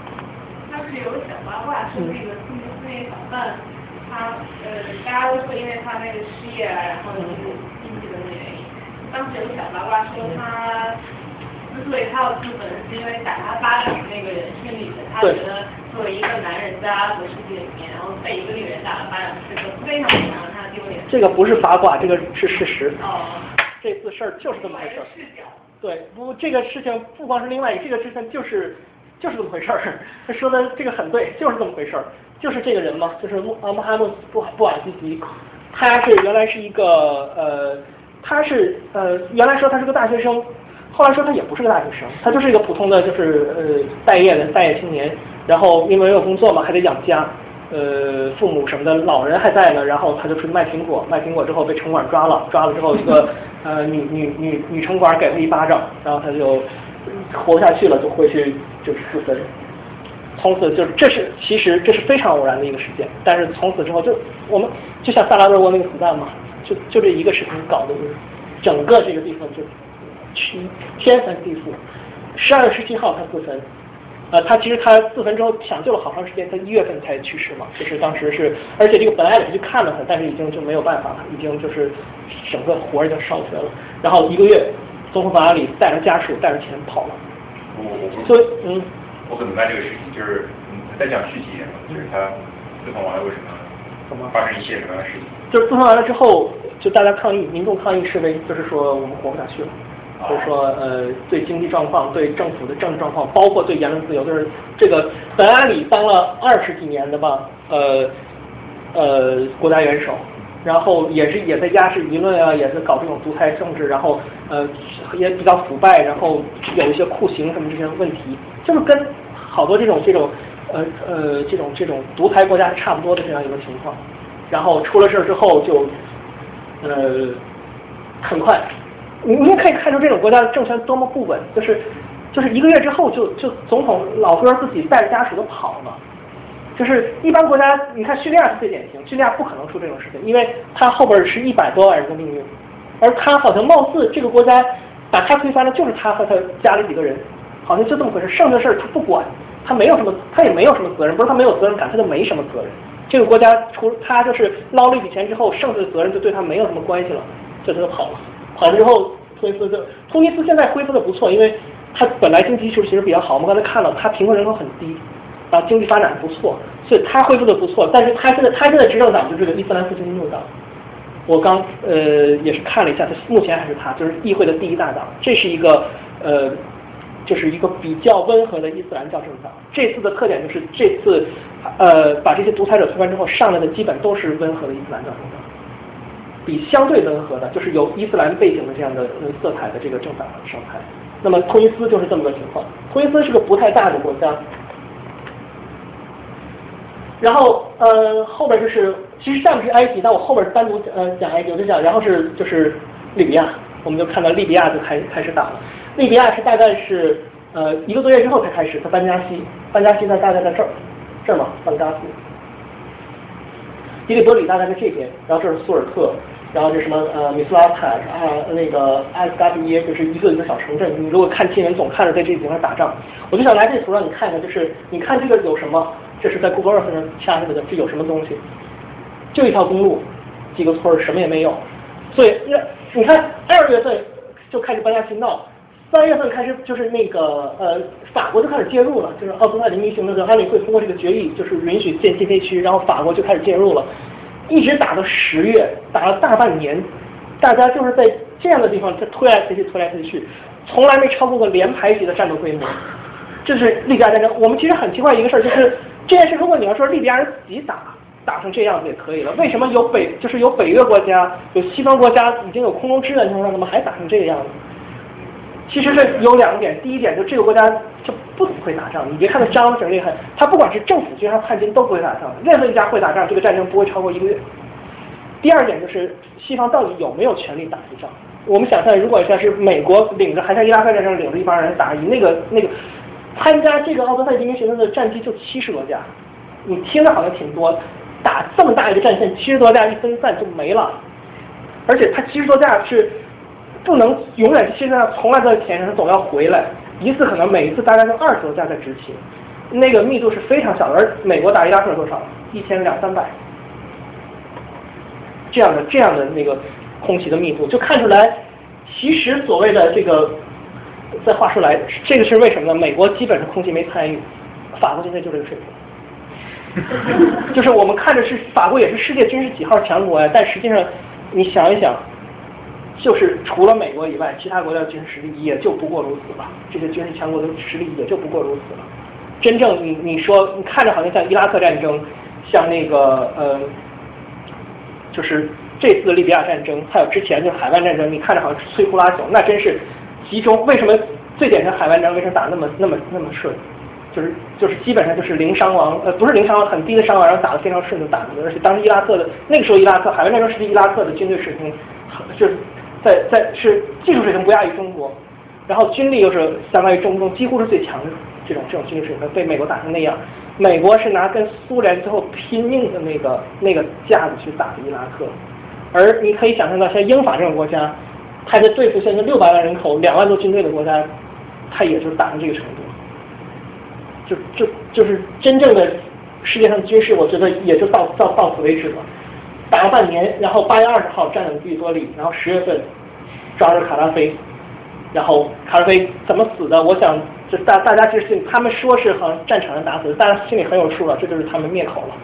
是有小八卦，说那个突尼斯那个小贩，他呃，大家都说因为他那个失业，然后就是经济的原因。当时有小八卦说他。之所以他要出门，是因为打他巴掌的那个人心里的，他觉得作为一个男人在阿拉伯世界里面，然后被一个女人打了巴掌，是个非常非常让他丢脸。这个不是八卦，这个是事实。哦。这次事儿就是这么回事儿。对，不，这个事情不光是另外一个，这个事情就是就是这么回事儿。他说的这个很对，就是这么回事儿，就是这个人嘛，就是穆啊穆罕默布布尔基吉，他是原来是一个呃，他是呃原来说他是个大学生。后来说他也不是个大学生，他就是一个普通的，就是呃待业的待业青年，然后因为没有工作嘛，还得养家，呃父母什么的，老人还在呢，然后他就出去卖苹果，卖苹果之后被城管抓了，抓了之后一个呃女女女女城管给了一巴掌，然后他就活不下去了，就回去就是自焚，从此就这是其实这是非常偶然的一个事件，但是从此之后就我们就像萨拉热窝那个子弹嘛，就就这一个事情搞得整个这个地方就天翻地覆。十二月十七号他自焚，呃，他其实他自焚之后抢救了好长时间，他一月份才去世嘛，就是当时是，而且这个本来里去看了他，但是已经就没有办法了，已经就是整个火已经烧起来了。然后一个月，总统法拉里带着家属带着钱跑了。我我所以嗯，我很明白这个事情，就是嗯再讲具体一点嘛，就是他自焚完了为什么怎么发生一些什么样的事情？就是自从完了之后，就大家抗议，民众抗议示威，就是说我们活不下去了。就是说，呃，对经济状况、对政府的政治状况，包括对言论自由，就是这个本阿里当了二十几年的吧，呃呃国家元首，然后也是也在压制舆论啊，也是搞这种独裁政治，然后呃也比较腐败，然后有一些酷刑什么这些问题，就是跟好多这种这种呃呃这种这种独裁国家是差不多的这样一个情况。然后出了事儿之后就呃很快。你你也可以看出这种国家的政权多么不稳，就是就是一个月之后就就总统老哥自己带着家属都跑了，就是一般国家，你看叙利亚是最典型，叙利亚不可能出这种事情，因为他后边是一百多万人的命运，而他好像貌似这个国家把他推翻了，就是他和他家里几个人，好像就这么回事，剩下的事儿他不管，他没有什么，他也没有什么责任，不是他没有责任感，他就没什么责任。这个国家除他就是捞了一笔钱之后，剩下的责任就对他没有什么关系了，就他就跑了。跑了之后，突尼斯就突尼斯现在恢复的不错，因为它本来经济基础其实比较好。我们刚才看到，它贫困人口很低，然后经济发展不错，所以他恢复的不错。但是他现在他现在执政党就是这个伊斯兰复兴运动党。我刚呃也是看了一下，他目前还是他，就是议会的第一大党。这是一个呃，就是一个比较温和的伊斯兰教政党。这次的特点就是这次呃把这些独裁者推翻之后，上来的基本都是温和的伊斯兰教政党。比相对温和的，就是有伊斯兰背景的这样的色彩的这个政党上台。那么突尼斯就是这么个情况。突尼斯是个不太大的国家。然后呃后边就是其实上是埃及，但我后边单独呃讲埃及，我就讲，然后是就是利比亚，我们就看到利比亚就开开始打了。利比亚是大概是呃一个多月之后才开始，它班加西，班加西在大概在这儿，这儿嘛，班加西。伊利伯里大概在这边，然后这是苏尔特，然后这什么呃米斯拉坦啊那个埃斯加比耶，就是一个一个小城镇。你如果看新闻，总看着在这地方打仗。我就想来这图让你看看，就是你看这个有什么？这是在 Google Earth 上掐下来的，这有什么东西？就一条公路，几个村儿，什么也没有。所以，你看二月份就开始班加西闹。三月份开始就是那个呃，法国就开始介入了，就是奥斯曼民行的这个安理会通过这个决议，就是允许建新飞区，然后法国就开始介入了，一直打到十月，打了大半年，大家就是在这样的地方在推来推去，推来推去，从来没超过过连排级的战斗规模。这是利比亚战争。我们其实很奇怪一个事儿，就是这件事，如果你要说利比亚人自己打，打成这样子也可以了，为什么有北就是有北约国家，有西方国家已经有空中支援情况下，怎么还打成这个样子？其实是有两个点，第一点就这个国家就不怎么会打仗，你别看它张挺厉害，它不管是政府军还是叛军都不会打仗，任何一家会打仗，这个战争不会超过一个月。第二点就是西方到底有没有权利打这仗？我们想象，如果像是美国领着，还像伊拉克战争领着一帮人打，以那个那个参加这个奥德赛进行行动的战机就七十多架，你听着好像挺多，打这么大一个战线，七十多架一分散就没了，而且它七十多架是。不能永远现在从来都在田上，总要回来一次，可能每一次大概就二十多架在执勤，那个密度是非常小的。而美国打伊拉克多少？一千两三百，这样的这样的那个空袭的密度，就看出来，其实所谓的这个，再话说来，这个是为什么呢？美国基本上空袭没参与，法国现在就这个水平，就是我们看着是法国也是世界军事几号强国呀，但实际上你想一想。就是除了美国以外，其他国家的军事实力也就不过如此了。这些军事强国的实力也就不过如此了。真正你你说你看着好像像伊拉克战争，像那个呃，就是这次利比亚战争，还有之前就是海湾战争，你看着好像摧枯拉朽，那真是集中。为什么最典型海湾战争为什么打那么那么那么顺？就是就是基本上就是零伤亡，呃不是零伤亡，很低的伤亡，然后打得非常顺就打的。而且当时伊拉克的那个时候伊拉克海湾战争时期伊拉克的军队水平就是。在在是技术水平不亚于中国，然后军力又是相当于中东，几乎是最强的这种这种军事水平，被美国打成那样。美国是拿跟苏联最后拼命的那个那个架子去打的伊拉克，而你可以想象到，像英法这种国家，他在对付现在六百万人口、两万多军队的国家，他也就打成这个程度。就就就是真正的世界上军事，我觉得也就到到到此为止了。打了半年，然后八月二十号占领第多利，然后十月份抓住卡拉菲，然后卡拉菲怎么死的？我想就大大家就是他们说是好像战场上打死的，大家心里很有数了，这就是他们灭口了。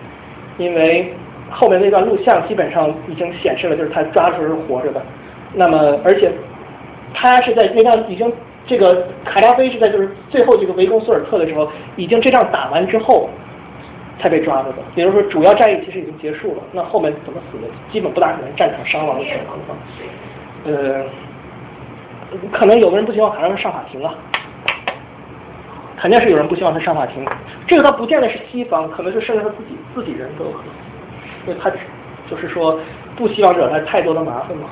因为后面那段录像基本上已经显示了，就是他抓的时候是活着的。那么而且他是在那仗已经。这个卡扎菲是在就是最后这个围攻苏尔特的时候，已经这仗打完之后才被抓着的。也就是说，主要战役其实已经结束了。那后面怎么死的，基本不大可能战场伤亡的情况。呃，可能有的人不希望卡扎菲上法庭啊，肯定是有人不希望他上法庭。这个倒不见得是西方，可能是甚至他自己自己人都有可能，因为他就是说不希望惹来太多的麻烦嘛。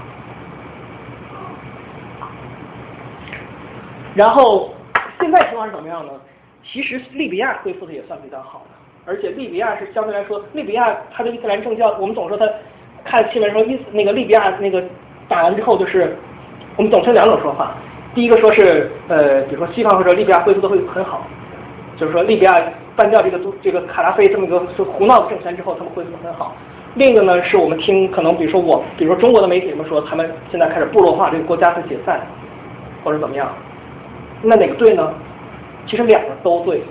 然后现在情况是怎么样呢？其实利比亚恢复的也算比较好的，而且利比亚是相对来说，利比亚它的伊斯兰政教，我们总说它看新闻说伊那个利比亚那个打完之后就是，我们总称两种说法，第一个说是呃，比如说西方或者利比亚恢复的会很好，就是说利比亚搬掉这个这个卡拉菲这么一个是胡闹的政权之后，他们恢复的很好。另一个呢是我们听可能比如说我，比如说中国的媒体们说他们现在开始部落化，这个国家会解散或者怎么样。那哪个对呢？其实两个都对，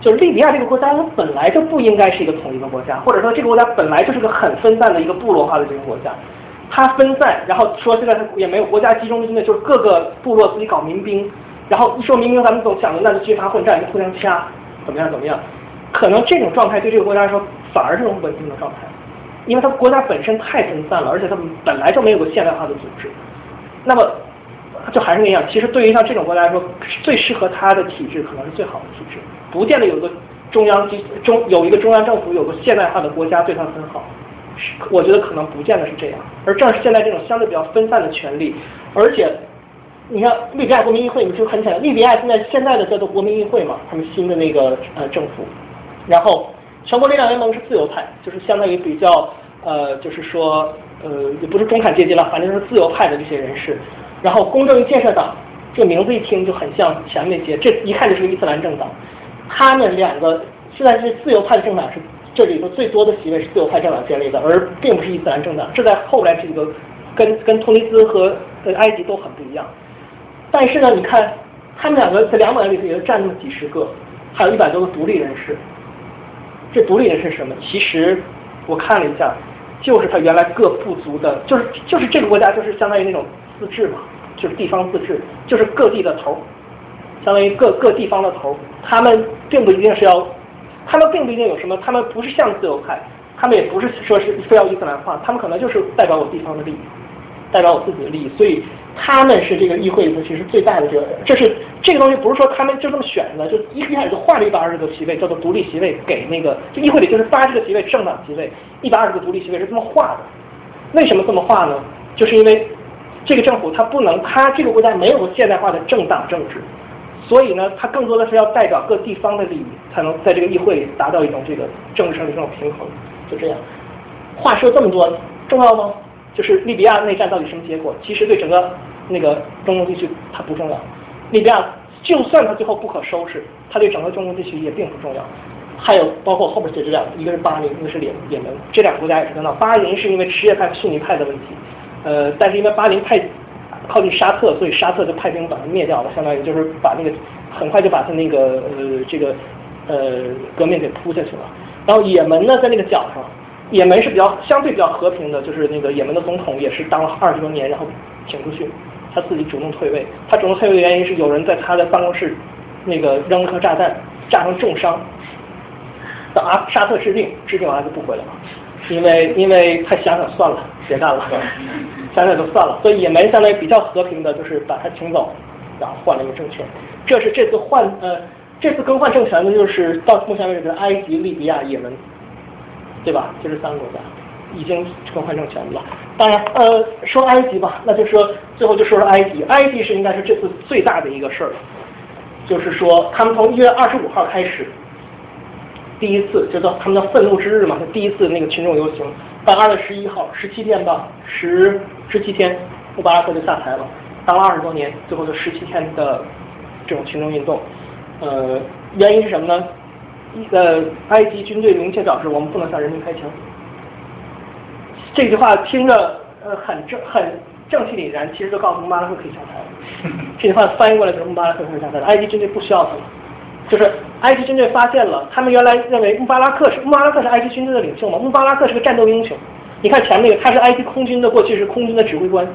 就是利比亚这个国家，它本来就不应该是一个统一的国家，或者说这个国家本来就是个很分散的一个部落化的这个国家。它分散，然后说现在它也没有国家集中军的，就是各个部落自己搞民兵，然后一说民兵，咱们总想着那就军阀混战，就互相掐，怎么样怎么样？可能这种状态对这个国家来说反而是种稳定的状态，因为它国家本身太分散了，而且它本来就没有个现代化的组织。那么。就还是那样，其实对于像这种国家来说，最适合它的体制可能是最好的体制，不见得有个中央机中有一个中央政府，有个现代化的国家对它很好，我觉得可能不见得是这样。而正是现在这种相对比较分散的权利，而且你看利比亚国民议会，你就很简单，利比亚现在现在的叫做国民议会嘛，他们新的那个呃政府，然后全国力量联盟是自由派，就是相当于比较呃就是说呃也不是中产阶级了，反正是自由派的这些人士。然后公正建设党这个名字一听就很像前面那些，这一看就是个伊斯兰政党。他们两个现在是自由派政党，是这里头最多的席位是自由派政党建立的，而并不是伊斯兰政党。这在后来这个跟跟突尼斯和埃及都很不一样。但是呢，你看他们两个在两百里头也就占那么几十个，还有一百多个独立人士。这独立人士是什么？其实我看了一下，就是他原来各部族的，就是就是这个国家就是相当于那种。自治嘛，就是地方自治，就是各地的头，相当于各各地方的头，他们并不一定是要，他们并不一定有什么，他们不是像自由派，他们也不是说是非要伊斯兰化，他们可能就是代表我地方的利益，代表我自己的利益，所以他们是这个议会里头其实最大的这个，这是这个东西不是说他们就这么选的，就一开始就划了一百二十个席位，叫做独立席位给那个，就议会里就是八十个席位政党席位，一百二十个独立席位是这么划的，为什么这么划呢？就是因为。这个政府它不能，它这个国家没有现代化的政党政治，所以呢，它更多的是要代表各地方的利益，才能在这个议会里达到一种这个政治上的这种平衡。就这样，话说这么多，重要吗？就是利比亚内战到底什么结果？其实对整个那个中东地区它不重要。利比亚就算它最后不可收拾，它对整个中东地区也并不重要。还有包括后边这两个，一个是巴林，一个是也也门，这两个国家也是跟到。巴林是因为什叶派和、逊尼派的问题。呃，但是因为巴林太靠近沙特，所以沙特就派兵把它灭掉了，相当于就是把那个很快就把他那个呃这个呃革命给扑下去了。然后也门呢在那个角上，也门是比较相对比较和平的，就是那个也门的总统也是当了二十多年，然后请出去，他自己主动退位。他主动退位的原因是有人在他的办公室那个扔了颗炸弹，炸成重伤。等阿沙特治病，治病完了就不回来了。因为因为他想想算了，别干了，想想就算了，所以也门相当于比较和平的，就是把他请走，然后换了一个政权。这是这次换呃这次更换政权的，就是到目前为止的埃及、利比亚、也门，对吧？这是三个国家已经更换政权了。当然呃说埃及吧，那就说最后就说说埃及，埃及是应该是这次最大的一个事儿，就是说他们从一月二十五号开始。第一次叫做他们的愤怒之日嘛，就第一次那个群众游行，到二月十一号，十七天吧，十十七天，穆巴拉克就下台了，当了二十多年，最后就十七天的这种群众运动，呃，原因是什么呢？一呃，埃及军队明确表示我们不能向人民开枪。这句话听着呃很正很正气凛然，其实就告诉穆巴拉克可以下台了。这句话翻译过来就是穆巴拉克可以下台了，埃及军队不需要他了。就是埃及军队发现了，他们原来认为穆巴拉克是穆巴拉克是埃及军队的领袖嘛，穆巴拉克是个战斗英雄。你看前面那个，他是埃及空军的，过去是空军的指挥官，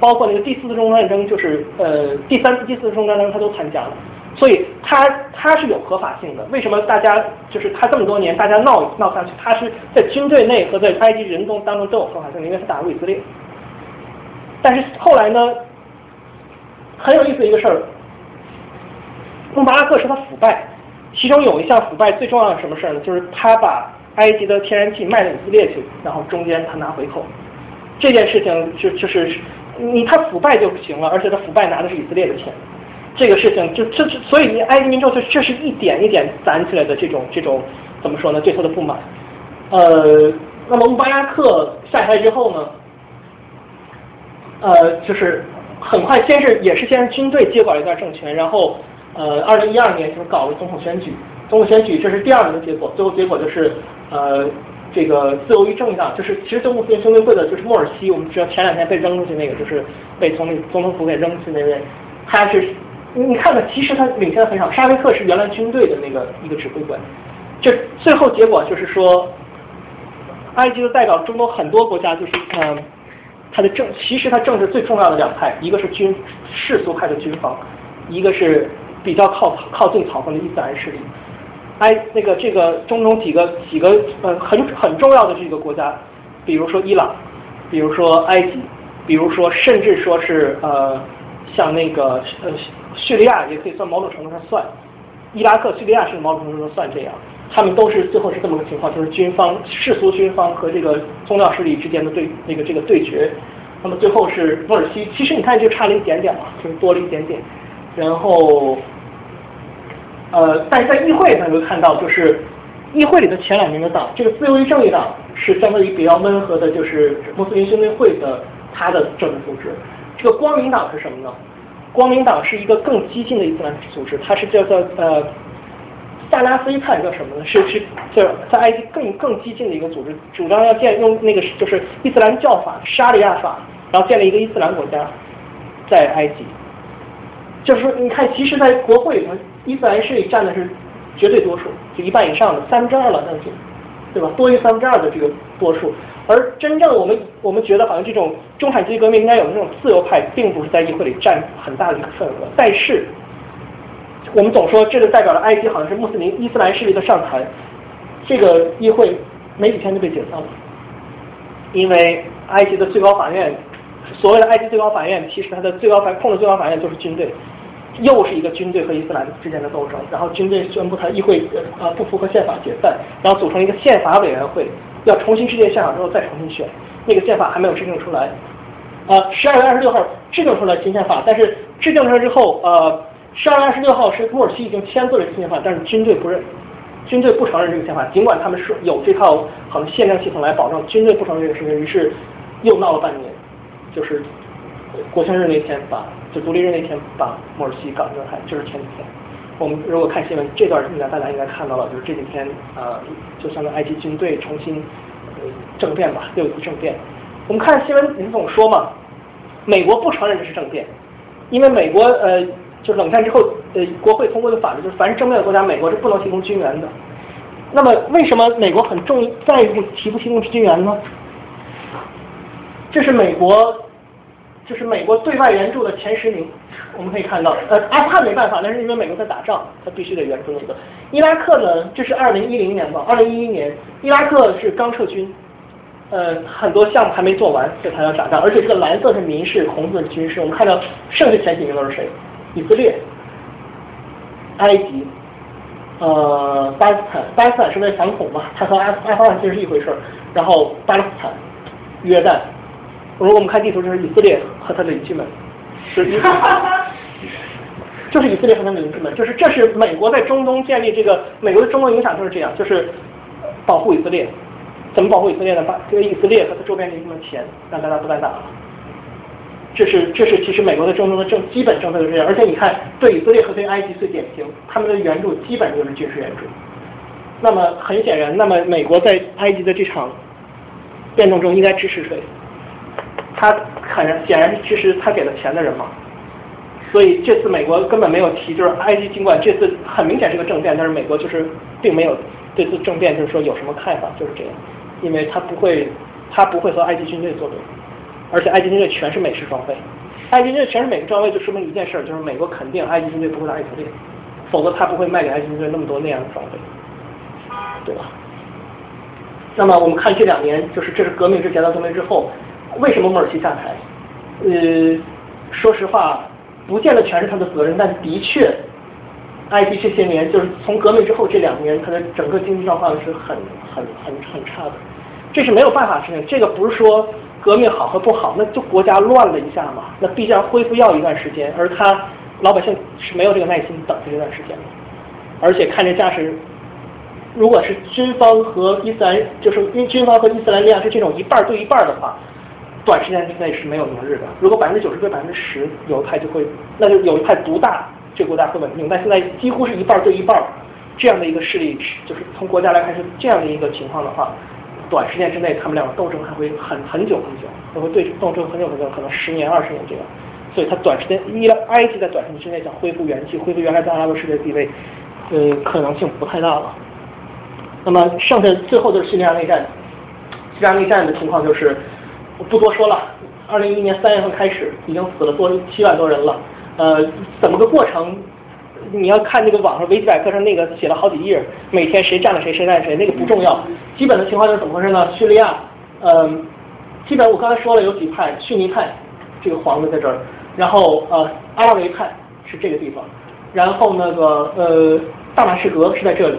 包括那个第四次中东战争，就是呃第三次、第四次中东战争他都参加了。所以他他是有合法性的。为什么大家就是他这么多年大家闹闹下去？他是在军队内和在埃及人中当中都有合法性，因为他打过以色列。但是后来呢，很有意思的一个事儿，穆巴拉克说他腐败，其中有一项腐败最重要的什么事儿呢？就是他把埃及的天然气卖到以色列去，然后中间他拿回扣。这件事情就就是你他腐败就不行了，而且他腐败拿的是以色列的钱。这个事情就这这，所以埃及民众就这是一点一点攒起来的这种这种怎么说呢？对他的不满。呃，那么穆巴拉克下台之后呢，呃，就是很快先是也是先军队接管了一段政权，然后呃，二零一二年就搞了总统选举，总统选举这是第二轮的结果，最后结果就是呃这个自由与正义党，就是其实就穆斯林兄弟会的就是莫尔西，我们知道前两天被扔出去那个，就是被从那总统府给扔出去那位，他是。你看看，其实他领先的很少。沙维克是原来军队的那个一个指挥官，这最后结果就是说，埃及的代表中东很多国家就是嗯，他的政其实他政治最重要的两派，一个是军世俗派的军方，一个是比较靠靠近草根的伊斯兰势力。埃那个这个中东几个几个呃很很重要的这个国家，比如说伊朗，比如说埃及，比如说甚至说是呃像那个呃。叙利亚也可以算某种程度上算，伊拉克、叙利亚是某种程度上算这样，他们都是最后是这么个情况，就是军方世俗军方和这个宗教势力之间的对那个这个对决，那么最后是土耳其，其实你看就差了一点点嘛，就是多了一点点，然后，呃，但是在议会能够看到，就是议会里的前两名的党，这个自由与正义党是相对于比较温和的，就是穆斯林兄弟会的他的政治组织，这个光明党是什么呢？光明党是一个更激进的伊斯兰组织，它是叫做呃萨拉菲派叫什么呢？是是就是在埃及更更激进的一个组织，主张要建用那个就是伊斯兰教法沙利亚法，然后建立一个伊斯兰国家在埃及。就是说，你看，其实，在国会里头，伊斯兰势力占的是绝对多数，就一半以上的三分之二了，将近，对吧？多于三分之二的这个多数。而真正我们我们觉得好像这种中产阶级革命应该有的这种自由派，并不是在议会里占很大的一个份额。但是我们总说这个代表了埃及好像是穆斯林伊斯兰势力的上台，这个议会没几天就被解散了，因为埃及的最高法院，所谓的埃及最高法院，其实它的最高法控制最高法院就是军队，又是一个军队和伊斯兰之间的斗争。然后军队宣布他议会呃不符合宪法解散，然后组成一个宪法委员会。要重新制定宪法之后再重新选，那个宪法还没有制定出来。呃，十二月二十六号制定出来新宪法，但是制定出来之后，呃，十二月二十六号是土耳其已经签字了新宪法，但是军队不认，军队不承认这个宪法，尽管他们是有这套好像宪政系统来保证，军队不承认这个事情，于是又闹了半年，就是国庆日那天把，就独立日那天把土耳其赶上台，就是前几天。我们如果看新闻，这段应该大家应该看到了，就是这几天呃，就相当于埃及军队重新政变吧，又一次政变。我们看新闻，你总说嘛，美国不承认这是政变，因为美国呃，就冷战之后呃，国会通过的法律就是，凡是政变的国家，美国是不能提供军援的。那么为什么美国很重在乎提不提供军援呢？这是美国。就是美国对外援助的前十名，我们可以看到，呃，阿富汗没办法，那是因为美国在打仗，他必须得援助那个。伊拉克呢，这是二零一零年吧，二零一一年，伊拉克是刚撤军，呃，很多项目还没做完，所以他要打仗，而且这个蓝色是民事，红色是军事。我们看到剩下前几名都是谁？以色列、埃及、呃，巴基斯坦，巴基斯坦是为了反恐嘛，它和阿阿富汗其实是一回事儿。然后巴勒斯坦、约旦。如果我们看地图，就是以色列和他的邻居们，是，就是以色列和他的邻居们，就是这是美国在中东建立这个美国的中东影响就是这样，就是保护以色列，怎么保护以色列呢？把这个以色列和他周边邻居们钱让大家不再打了。这是这是其实美国的中东的政基本政策就是这样，而且你看对以色列和对埃及最典型，他们的援助基本就是军事援助。那么很显然，那么美国在埃及的这场变动中应该支持谁？他很显然其实他给了钱的人嘛。所以这次美国根本没有提，就是埃及尽管这次很明显是个政变，但是美国就是并没有这次政变就是说有什么看法，就是这样，因为他不会他不会和埃及军队作对。而且埃及军队全是美式装备，埃及军队全是美式装备，就说明一件事，就是美国肯定埃及军队不会打以色列，否则他不会卖给埃及军队那么多那样的装备，对吧？那么我们看这两年，就是这是革命之前到革命之后，为什么穆尔西下台？呃，说实话，不见得全是他的责任，但的确，埃及这些年就是从革命之后这两年，它的整个经济状况是很很很很差的，这是没有办法的事情，这个不是说。革命好和不好，那就国家乱了一下嘛，那必然恢复要一段时间，而他老百姓是没有这个耐心等这段时间的，而且看这架势，如果是军方和伊斯兰，就是因军方和伊斯兰力量是这种一半对一半的话，短时间之内是没有明日的。如果百分之九十对百分之十，有一派就会，那就有一派独大，这个国家会稳定。但现在几乎是一半对一半，这样的一个势力，就是从国家来看是这样的一个情况的话。短时间之内，他们两个斗争还会很很久很久，还会对斗争很久很久，可能十年二十年这样。所以，他短时间一埃及在短时间之内想恢复元气，恢复原来在阿拉伯世界地位，呃，可能性不太大了。那么，剩下最后就是叙利亚内战。叙利亚内战的情况就是，我不多说了。二零一一年三月份开始，已经死了多七万多人了。呃，怎么个过程？你要看那个网上维基百科上那个写了好几页，每天谁占了谁，谁占谁，那个不重要。基本的情况就是怎么回事呢？叙利亚，嗯，基本我刚才说了有几派，逊尼派，这个黄的在这儿，然后呃阿拉维派是这个地方，然后那个呃大马士革是在这里，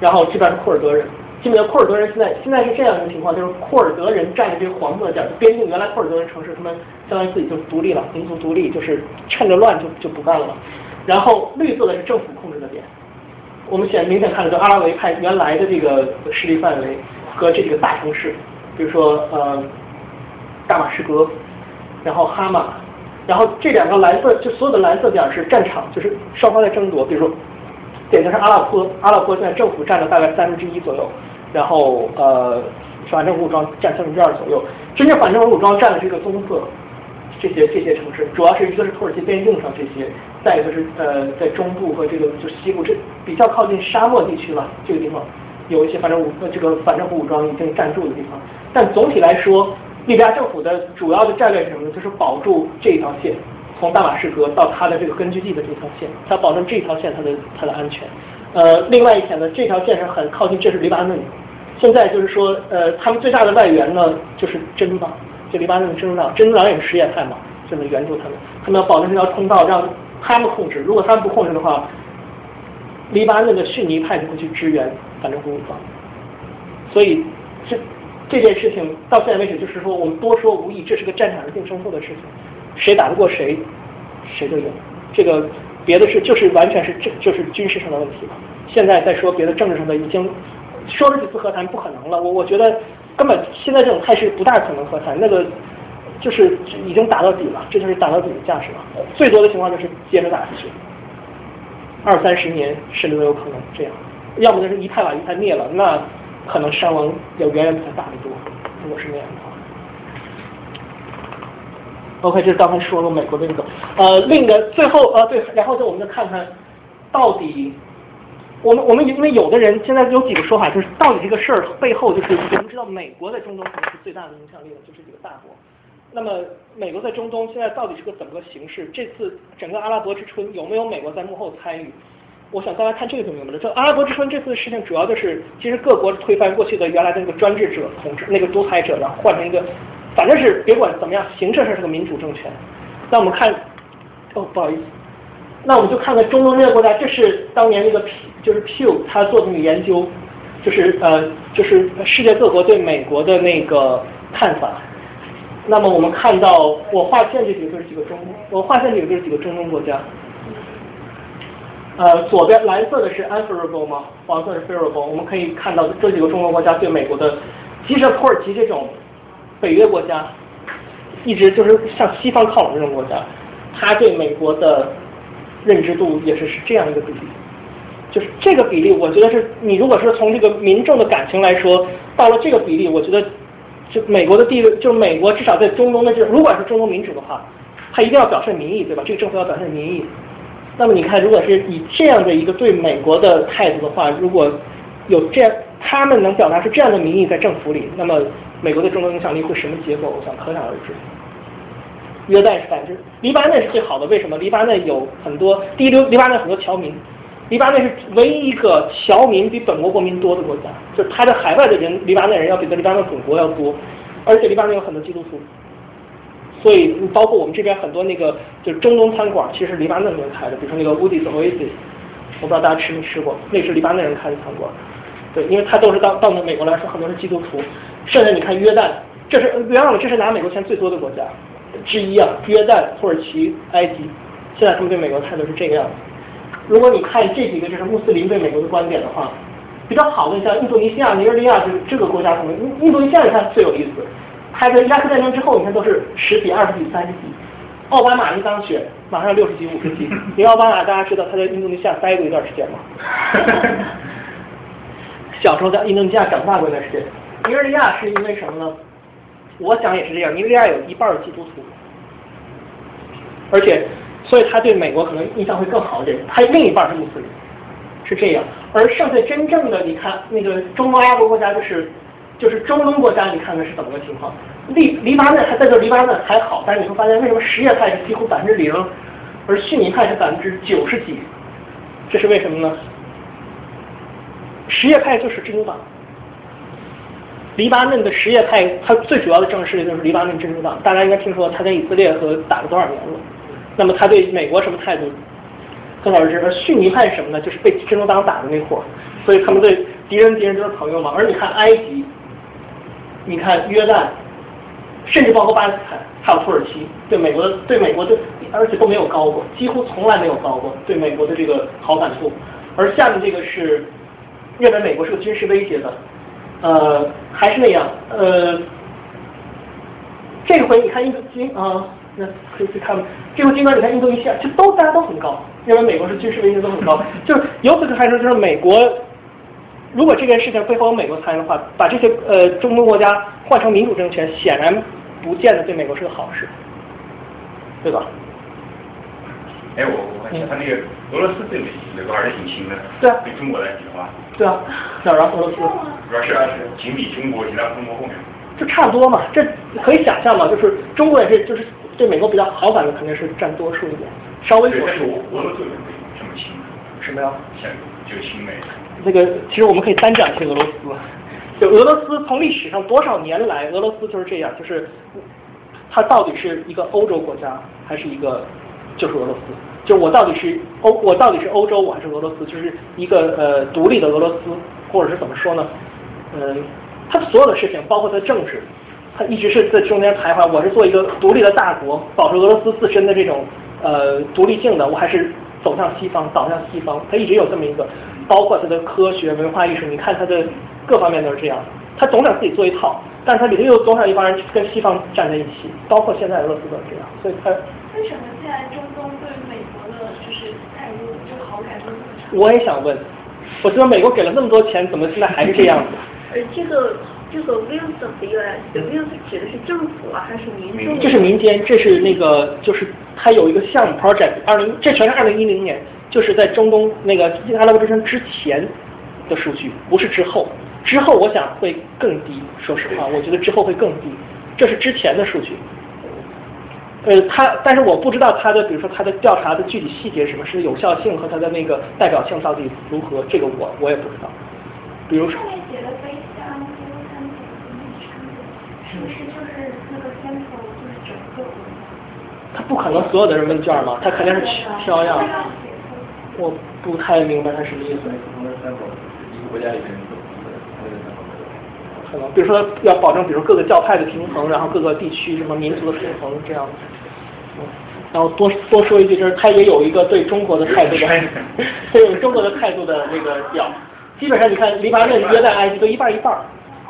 然后这边是库尔德人。基本的库尔德人现在现在是这样一个情况，就是库尔德人占的这个黄色点，边境原来库尔德人城市，他们相当于自己就独立了，民族独立，就是趁着乱就就不干了。然后绿色的是政府控制的点，我们显明显看得到阿拉维派原来的这个势力范围和这几个大城市，比如说呃大马士革，然后哈马，然后这两个蓝色就所有的蓝色点是战场，就是双方在争夺，比如说典型是阿拉坡，阿拉坡现在政府占了大概三分之一左右，然后呃反政府武装占三分之二左右，真正反政府武装占的是一个棕色。这些这些城市，主要是一个是土耳其边境上这些，再一个是呃在中部和这个就西部这比较靠近沙漠地区了，这个地方有一些反正武这个反政府武装已经站住的地方。但总体来说，利比亚政府的主要的战略是什么呢？就是保住这一条线，从大马士革到它的这个根据地的这条线，它保证这条线它的它的安全。呃，另外一条呢，这条线是很靠近，这是黎巴嫩。现在就是说，呃，他们最大的外援呢就是真吧。就黎巴嫩的真主党，真主党也是什叶派嘛，就能援助他们，他们要保证这条通道让他们控制。如果他们不控制的话，黎巴嫩的逊尼派就会去支援反政府武装。所以这这件事情到现在为止，就是说我们多说无益，这是个战场上定胜负的事情，谁打得过谁，谁就赢。这个别的事就是完全是这就是军事上的问题了。现在再说别的政治上的，已经说了几次和谈不可能了。我我觉得。根本现在这种态势不大可能和谈，那个就是已经打到底了，这就是打到底的架势了。最多的情况就是接着打下去，二三十年甚至都有可能这样。要么就是一派把一派灭了，那可能伤亡要远远比他大得多。如果是那样的话，OK，这是刚才说了美国的那个，呃，另一个最后呃对，然后就我们再看看到底。我们我们因为有的人现在有几个说法，就是到底这个事儿背后就是我们知道美国在中东可能是最大的影响力的，就是这个大国。那么美国在中东现在到底是个怎么个形式？这次整个阿拉伯之春有没有美国在幕后参与？我想大家看这个就明白了。这阿拉伯之春这次的事情主要就是其实各国推翻过去的原来的那个专制者统治那个独裁者，然后换成一个反正是别管怎么样，形式上是个民主政权。那我们看，哦不好意思。那我们就看看中东这个国家，这是当年那个 P 就是 Pew 他做的那个研究，就是呃就是世界各国对美国的那个看法。那么我们看到我划线这几个就是几个中，我划线这个就是几个中东国家。呃，左边蓝色的是 unfavorable 吗？黄色是 favorable。我们可以看到这几个中东国家对美国的即使土耳其这种北约国家，一直就是向西方靠拢这种国家，他对美国的认知度也是是这样一个比例。就是这个比例，我觉得是你如果是从这个民众的感情来说，到了这个比例，我觉得就美国的地位，就是美国至少在中东的这，如果是中东民主的话，他一定要表现民意，对吧？这个政府要表现民意。那么你看，如果是以这样的一个对美国的态度的话，如果有这样，他们能表达出这样的民意在政府里，那么美国的中东影响力会什么结果？我想可想而知。约旦是百分之，黎巴嫩是最好的，为什么？黎巴嫩有很多，第一，黎黎巴嫩很多侨民。黎巴嫩是唯一一个侨民比本国国民多的国家，就是他的海外的人，黎巴嫩人要比在黎巴嫩本国要多，而且黎巴嫩有很多基督徒，所以包括我们这边很多那个就是中东餐馆，其实黎巴嫩人开的，比如说那个 Woody Oasis，我不知道大家吃没吃过，那是黎巴嫩人开的餐馆，对，因为他都是到到了美国来说，很多是基督徒，剩下你看约旦，这是别忘了这是拿美国钱最多的国家。之一啊，约旦、土耳其、埃及，现在他们对美国态度是这个样子。如果你看这几个就是穆斯林对美国的观点的话，比较好的像印度尼西亚、尼日利亚这这个国家，可能印印度尼西亚你看最有意思，它在伊拉克战争之后，你看都是十比二十比三十几。奥巴马一当选，马上六十几五十几。因为奥巴马大家知道他在印度尼西亚待过一段时间嘛，小时候在印度尼西亚长大过一段时间。尼日利亚是因为什么呢？我想也是这样，尼日利亚有一半基督徒，而且。所以他对美国可能印象会更好一点，他另一半是穆斯林，是这样。而剩下真正的，你看那个中东阿拉伯国家，就是就是中东国家，你看看是怎么个情况？黎黎巴嫩还在这，黎巴嫩还好，但是你会发现为什么什叶派是几乎百分之零，而逊尼派是百分之九十几？这是为什么呢？什叶派就是真主党，黎巴嫩的什叶派，它最主要的政治势力就是黎巴嫩真主党，大家应该听说他在以色列和打了多少年了。那么他对美国什么态度？更老实，而逊尼派什么呢？就是被真主党打的那伙，所以他们对敌人敌人都是朋友嘛。而你看埃及，你看约旦，甚至包括巴基斯坦，还有土耳其，对美国的对美国的，而且都没有高过，几乎从来没有高过对美国的这个好感度。而下面这个是认为美国是个军事威胁的，呃，还是那样，呃，这回你看印度军啊。那可以去看，这回尽管你看印度尼西亚，就都大家都很高，认为美国是军事威胁都很高。就是由此可看出，就是美国如果这件事情背后有美国参与的话，把这些呃中东国家换成民主政权，显然不见得对美国是个好事，对吧？哎，我我看他那个俄罗斯对美美国还是挺亲的。对啊。对中国来比的话。对啊。哪儿啊？俄罗斯。主要是紧比中国，紧在中国后面。就差不多嘛，这可以想象嘛，就是中国也是，就是对美国比较好感的肯定是占多数一点，稍微多数。俄罗斯这么亲？什么呀？像就亲美。那个其实我们可以单讲一些俄罗斯，就俄罗斯从历史上多少年来，俄罗斯就是这样，就是它到底是一个欧洲国家还是一个就是俄罗斯？就我到底是欧，我到底是欧洲，我还是俄罗斯？就是一个呃独立的俄罗斯，或者是怎么说呢？嗯。他所有的事情，包括他的政治，他一直是在中间徘徊。我是做一个独立的大国，保持俄罗斯自身的这种呃独立性的，我还是走向西方，倒向西方。他一直有这么一个，包括他的科学、文化艺术，你看他的各方面都是这样。他总想自己做一套，但是他里头又总想一帮人跟西方站在一起，包括现在俄罗斯都是这样。所以他为什么现在中东对美国的就是态度就好感度这么差？我也想问，我知道美国给了那么多钱，怎么现在还是这样子？呃，这个这个 views of the U.S.，views 指的是政府啊，还是民众？这是民间，这是那个，就是它有一个项目 project，二零，这全是二零一零年，就是在中东那个阿拉伯之春之前的数据，不是之后，之后我想会更低。说实话，我觉得之后会更低。这是之前的数据。呃，他，但是我不知道他的，比如说他的调查的具体细节什么，是有效性和他的那个代表性到底如何，这个我我也不知道。比如说。是不是就是那个先头就是整个？他不可能所有的人问卷嘛，他肯定是挑样。我不太明白他什么意思。可能，比如说要保证，比如各个教派的平衡，然后各个地区什么民族的平衡这样。然后多多说一句，就是他也有一个对中国的态度的，对中国的态度的那个表。基本上你看，黎巴嫩、约旦、埃及都一半一半。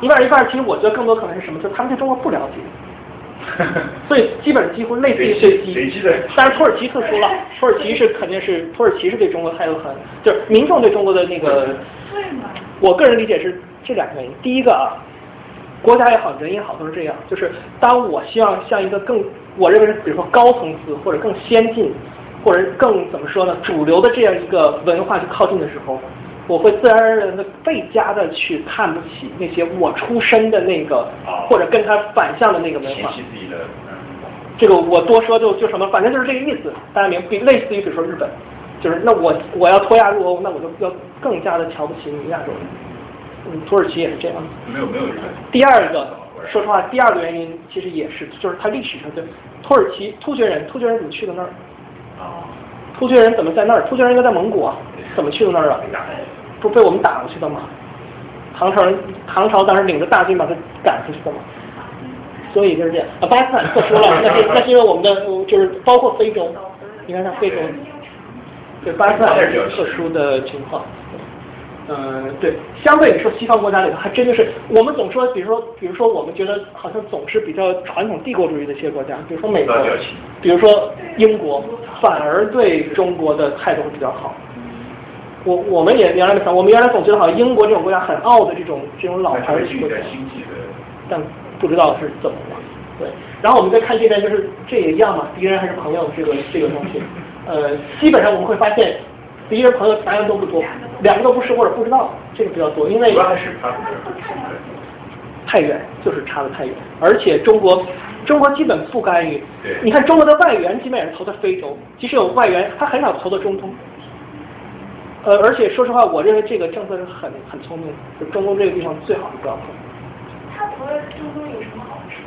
一半儿一半儿，其实我觉得更多可能是什么？就是他们对中国不了解，所以基本上几乎类似于随机。但是土耳其特殊了，土耳其是肯定是土耳其是对中国态度很，就是民众对中国的那个。我个人理解是这两个原因。第一个啊，国家也好，人也好，都是这样。就是当我希望向一个更，我认为是比如说高层次或者更先进，或者更怎么说呢，主流的这样一个文化去靠近的时候，我会自然而然的倍加的去看不起那些我出身的那个，或者跟他反向的那个文化。这个我多说就就什么，反正就是这个意思。大家明，比类似于比如说日本。就是那我我要脱亚入欧，那我就要更加的瞧不起你们亚洲人。嗯，土耳其也是这样。没有没有。第二个，说实话，第二个原因其实也是，就是它历史上对土耳其突厥人，突厥人怎么去的那儿？啊。突厥人怎么在那儿？突厥人应该在蒙古啊，怎么去的那儿啊？不被我们打过去的吗？唐朝人，唐朝当时领着大军把他赶出去的嘛。所以就是这样啊，巴基斯坦特殊了，那是那是因为我们的就是包括非洲，你看像非洲。对巴基斯坦是特殊的情况，嗯，对，相对来说西方国家里头，还真的是我们总说，比如说，比如说，我们觉得好像总是比较传统帝国主义的一些国家，比如说美国，比如说英国，反而对中国的态度比较好。我我们也原来没想，我们原来总觉得好像英国这种国家很傲的这种这种老牌的国家，但不知道是怎么了。对，然后我们再看这边，就是这也一样嘛，敌人还是朋友，这个这个东西。呃，基本上我们会发现，敌人朋友答案都不多，两个都不是或者不知道，这个比较多，因为太远，就是差的太远，而且中国中国基本不干预。你看中国的外援基本也是投在非洲，即使有外援，他很少投到中东。呃，而且说实话，我认为这个政策是很很聪明的，就中东这个地方最好是不要投。他投在中东有什么好处？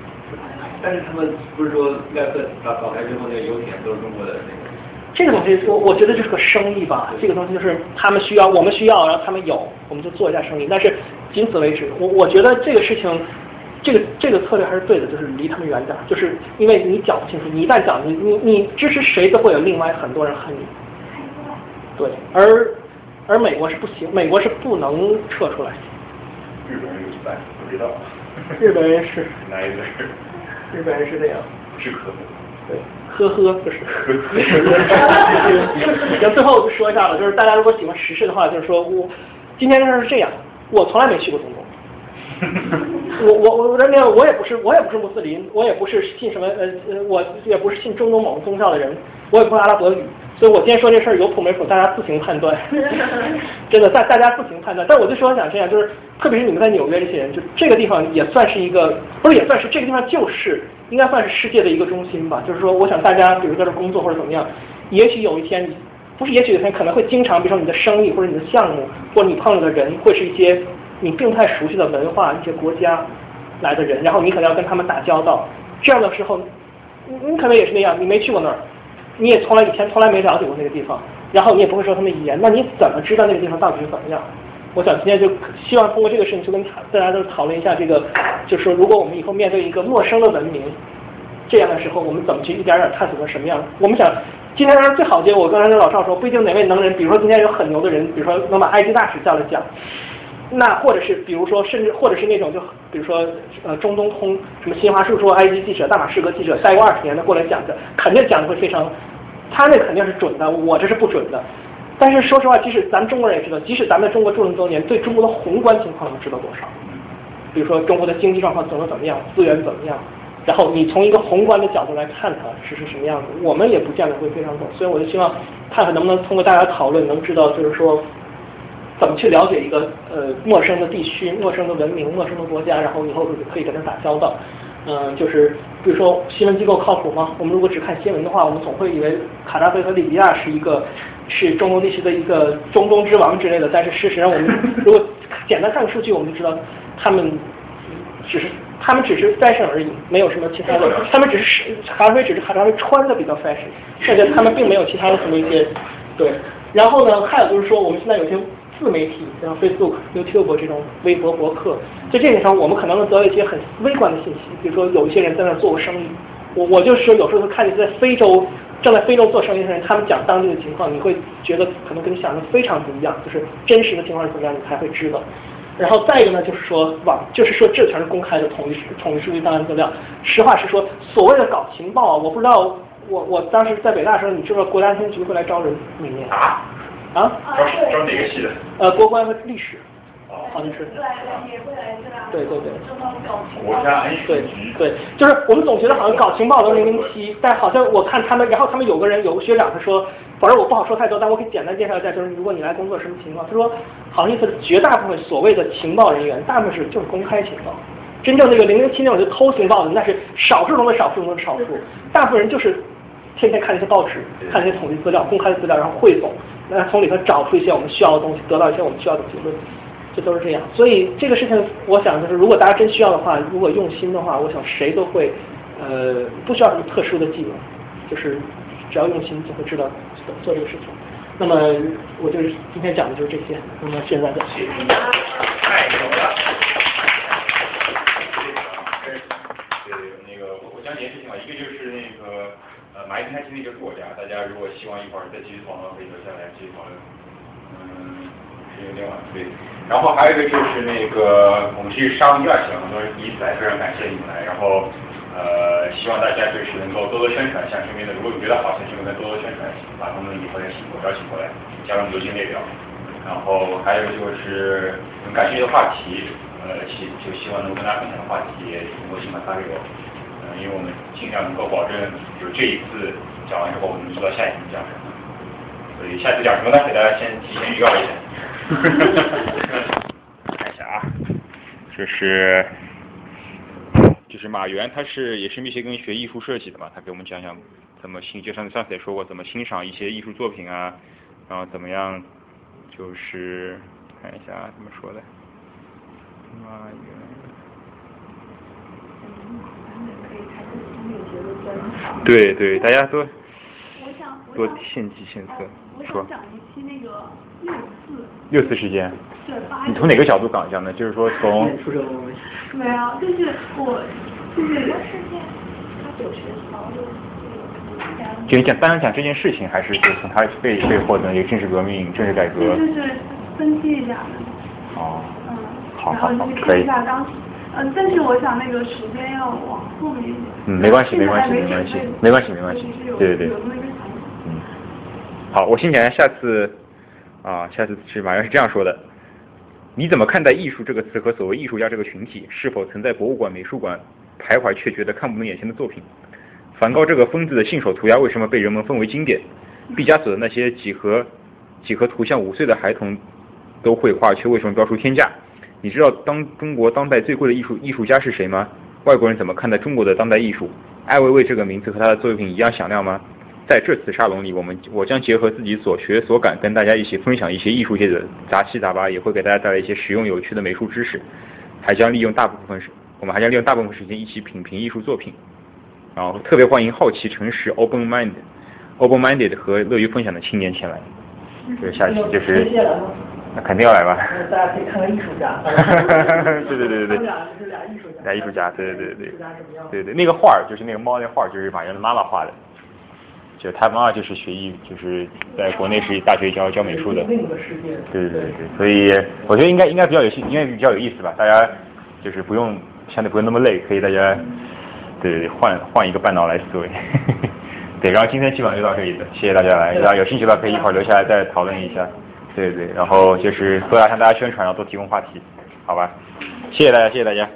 但是他们不是说那个搞搞开之后，那个油田都是中国的那个。这个东西，我我觉得就是个生意吧。这个东西就是他们需要，我们需要，然后他们有，我们就做一下生意。但是仅此为止。我我觉得这个事情，这个这个策略还是对的，就是离他们远点。就是因为你讲不清楚，你一旦讲，你你你支持谁都会有另外很多人恨你。对，而而美国是不行，美国是不能撤出来。日本人有一半不知道。日本人是。哪一个？日本人是这样。是可能。对，呵呵，就是。行，最后说一下吧，就是大家如果喜欢时事的话，就是说我今天是这样，我从来没去过中东。我我我我没有，我也不是我也不是穆斯林，我也不是信什么呃呃，我也不是信中东某个宗教的人，我也不会阿拉伯语，所以我今天说这事儿有谱没谱，大家自行判断。真的，大大家自行判断。但我就说想这样，就是特别是你们在纽约这些人，就这个地方也算是一个，不是也算是这个地方就是。应该算是世界的一个中心吧，就是说，我想大家，比如在这工作或者怎么样，也许有一天，不是也许有一天，可能会经常，比如说你的生意或者你的项目，或者你碰到的人，会是一些你并不太熟悉的文化、一些国家来的人，然后你可能要跟他们打交道。这样的时候，你你可能也是那样，你没去过那儿，你也从来以前从来没了解过那个地方，然后你也不会说他们语言，那你怎么知道那个地方到底是怎么样？我想今天就希望通过这个事情，就跟大家都讨论一下这个，就是说，如果我们以后面对一个陌生的文明这样的时候，我们怎么去一点点探索成什么样？我们想，今天当然最好结果，我刚才跟老赵说，不一定哪位能人，比如说今天有很牛的人，比如说能把埃及大使叫来讲，那或者是比如说甚至或者是那种就比如说呃中东通什么新华社说埃及记者、大马士革记者待过二十年的过来讲的，肯定讲的会非常，他那肯定是准的，我这是不准的。但是说实话，即使咱们中国人也知道，即使咱们在中国住了多年，对中国的宏观情况能知道多少？比如说中国的经济状况怎么怎么样，资源怎么样？然后你从一个宏观的角度来看它是是什么样子，我们也不见得会非常懂。所以我就希望看看能不能通过大家讨论，能知道就是说怎么去了解一个呃陌生的地区、陌生的文明、陌生的国家，然后以后可以跟他打交道。嗯，就是比如说新闻机构靠谱吗？我们如果只看新闻的话，我们总会以为卡扎菲和利比亚是一个是中东地区的一个中东之王之类的。但是事实上，我们 如果简单看数据，我们就知道他们只是他们只是 fashion 而已，没有什么其他的。他们只是卡扎菲只是卡扎菲穿的比较 fashion，剩下他们并没有其他的什么一些对。然后呢，还有就是说，我们现在有些。自媒体像 Facebook、YouTube 这种微博博客，在这个上我们可能能得到一些很微观的信息，比如说有一些人在那做过生意，我我就是有时候会看见在非洲正在非洲做生意的人，他们讲当地的情况，你会觉得可能跟你想的非常不一样，就是真实的情况是怎么样，你才会知道。然后再一个呢，就是说网，就是说这全是公开的统一统一数据档案资料。实话实说，所谓的搞情报啊，我不知道，我我当时在北大的时候，你知道国家安全局会来招人每年啊？招招哪个系的？呃，国关和历史，好像是。对对对。国家安全对对，就是我们总觉得好像搞情报都零零七，但好像我看他们，然后他们有个人有个学长他说，反正我不好说太多，但我可以简单介绍一下，就是如果你来工作什么情况，他说好像意思绝大部分所谓的情报人员，大部分是就是公开情报，真正那个零零七那种就偷情报的那是少数中的少数中的少数，大部分人就是天天看那些报纸，看那些统计资料、公开的资料，然后汇总，那从里头找出一些我们需要的东西，得到一些我们需要的结论。这都是这样，所以这个事情，我想就是，如果大家真需要的话，如果用心的话，我想谁都会，呃，不需要什么特殊的技能，就是只要用心就会知道怎么做这个事情。那么我就是今天讲的就是这些。那么现在的，太牛了。对，那个我讲几件事情吧，一个就是那个呃马云他其实一个作家，大家如果希望一会儿再继续讨论，可以留下来继续讨论。嗯。是有点晚，对。然后还有一个就是那个，我们是上第二期了，很多人第一次来，非常感谢你们来。然后呃，希望大家就是能够多多宣传，向身边的，如果你觉得好，向身边的多多宣传，把他们以后也请过邀请过来，加入流行列表。然后还有就是很感兴趣的话题，呃，希就希望能跟大家分享的话题，能够尽快发给我。因为我们尽量能够保证，就这一次讲完之后，我们知道下一次讲什么。所以下次讲什么呢？给大家先提前预告一下。看一下啊，这是就是马原，他是也是密歇根学艺术设计的嘛，他给我们讲讲怎么欣，就上次上次也说过怎么欣赏一些艺术作品啊，然后怎么样，就是看一下怎么说的，马原。对对，大家都多献计献策，说。讲一期那个六四。六次事件。对。你从哪个角度讲一下呢？就是说从。没有，就是我就是事件，他九十就你讲单单讲这件事情，还是就从他被被获得一个政治革命、政治改革？就是分析一下。哦。嗯。好好好，可以。一下当时，嗯，但是我想那个时间要往后面一点。嗯，没关系，没关系，没关系，没关系，没关系。对对对。嗯。好，我先讲一下下次。啊，下次是马原是这样说的：你怎么看待艺术这个词和所谓艺术家这个群体？是否曾在博物馆、美术馆徘徊，却觉得看不懂眼前的作品？梵高这个疯子的信手涂鸦为什么被人们奉为经典？毕加索的那些几何几何图像，五岁的孩童都会画，却为什么标出天价？你知道当中国当代最贵的艺术艺术家是谁吗？外国人怎么看待中国的当代艺术？艾薇薇这个名字和他的作品一样响亮吗？在这次沙龙里，我们我将结合自己所学所感，跟大家一起分享一些艺术界的杂七杂八，也会给大家带来一些实用有趣的美术知识，还将利用大部分时，我们还将利用大部分时间一起品评艺术作品。然后特别欢迎好奇、诚实、open mind、open minded 和乐于分享的青年前来。就下期就是，那肯定要来吧。大家可以看看艺术家。对对对对对。俩是俩艺术家。俩艺术家，对对对对。对对，那个画儿就是那个猫那画儿，就是马原的妈妈画的。就他妈妈就是学艺，就是在国内是大学教教美术的。另一个世界。对对对对，所以我觉得应该应该比较有兴，应该比较有意思吧。大家就是不用相对不用那么累，可以大家对换换一个半脑来思维。对，然后今天基本上就到这里了，谢谢大家来。大家有兴趣的话可以一会儿留下来再讨论一下。对对，然后就是多来向大家宣传，然后多提供话题，好吧？谢谢大家，谢谢大家。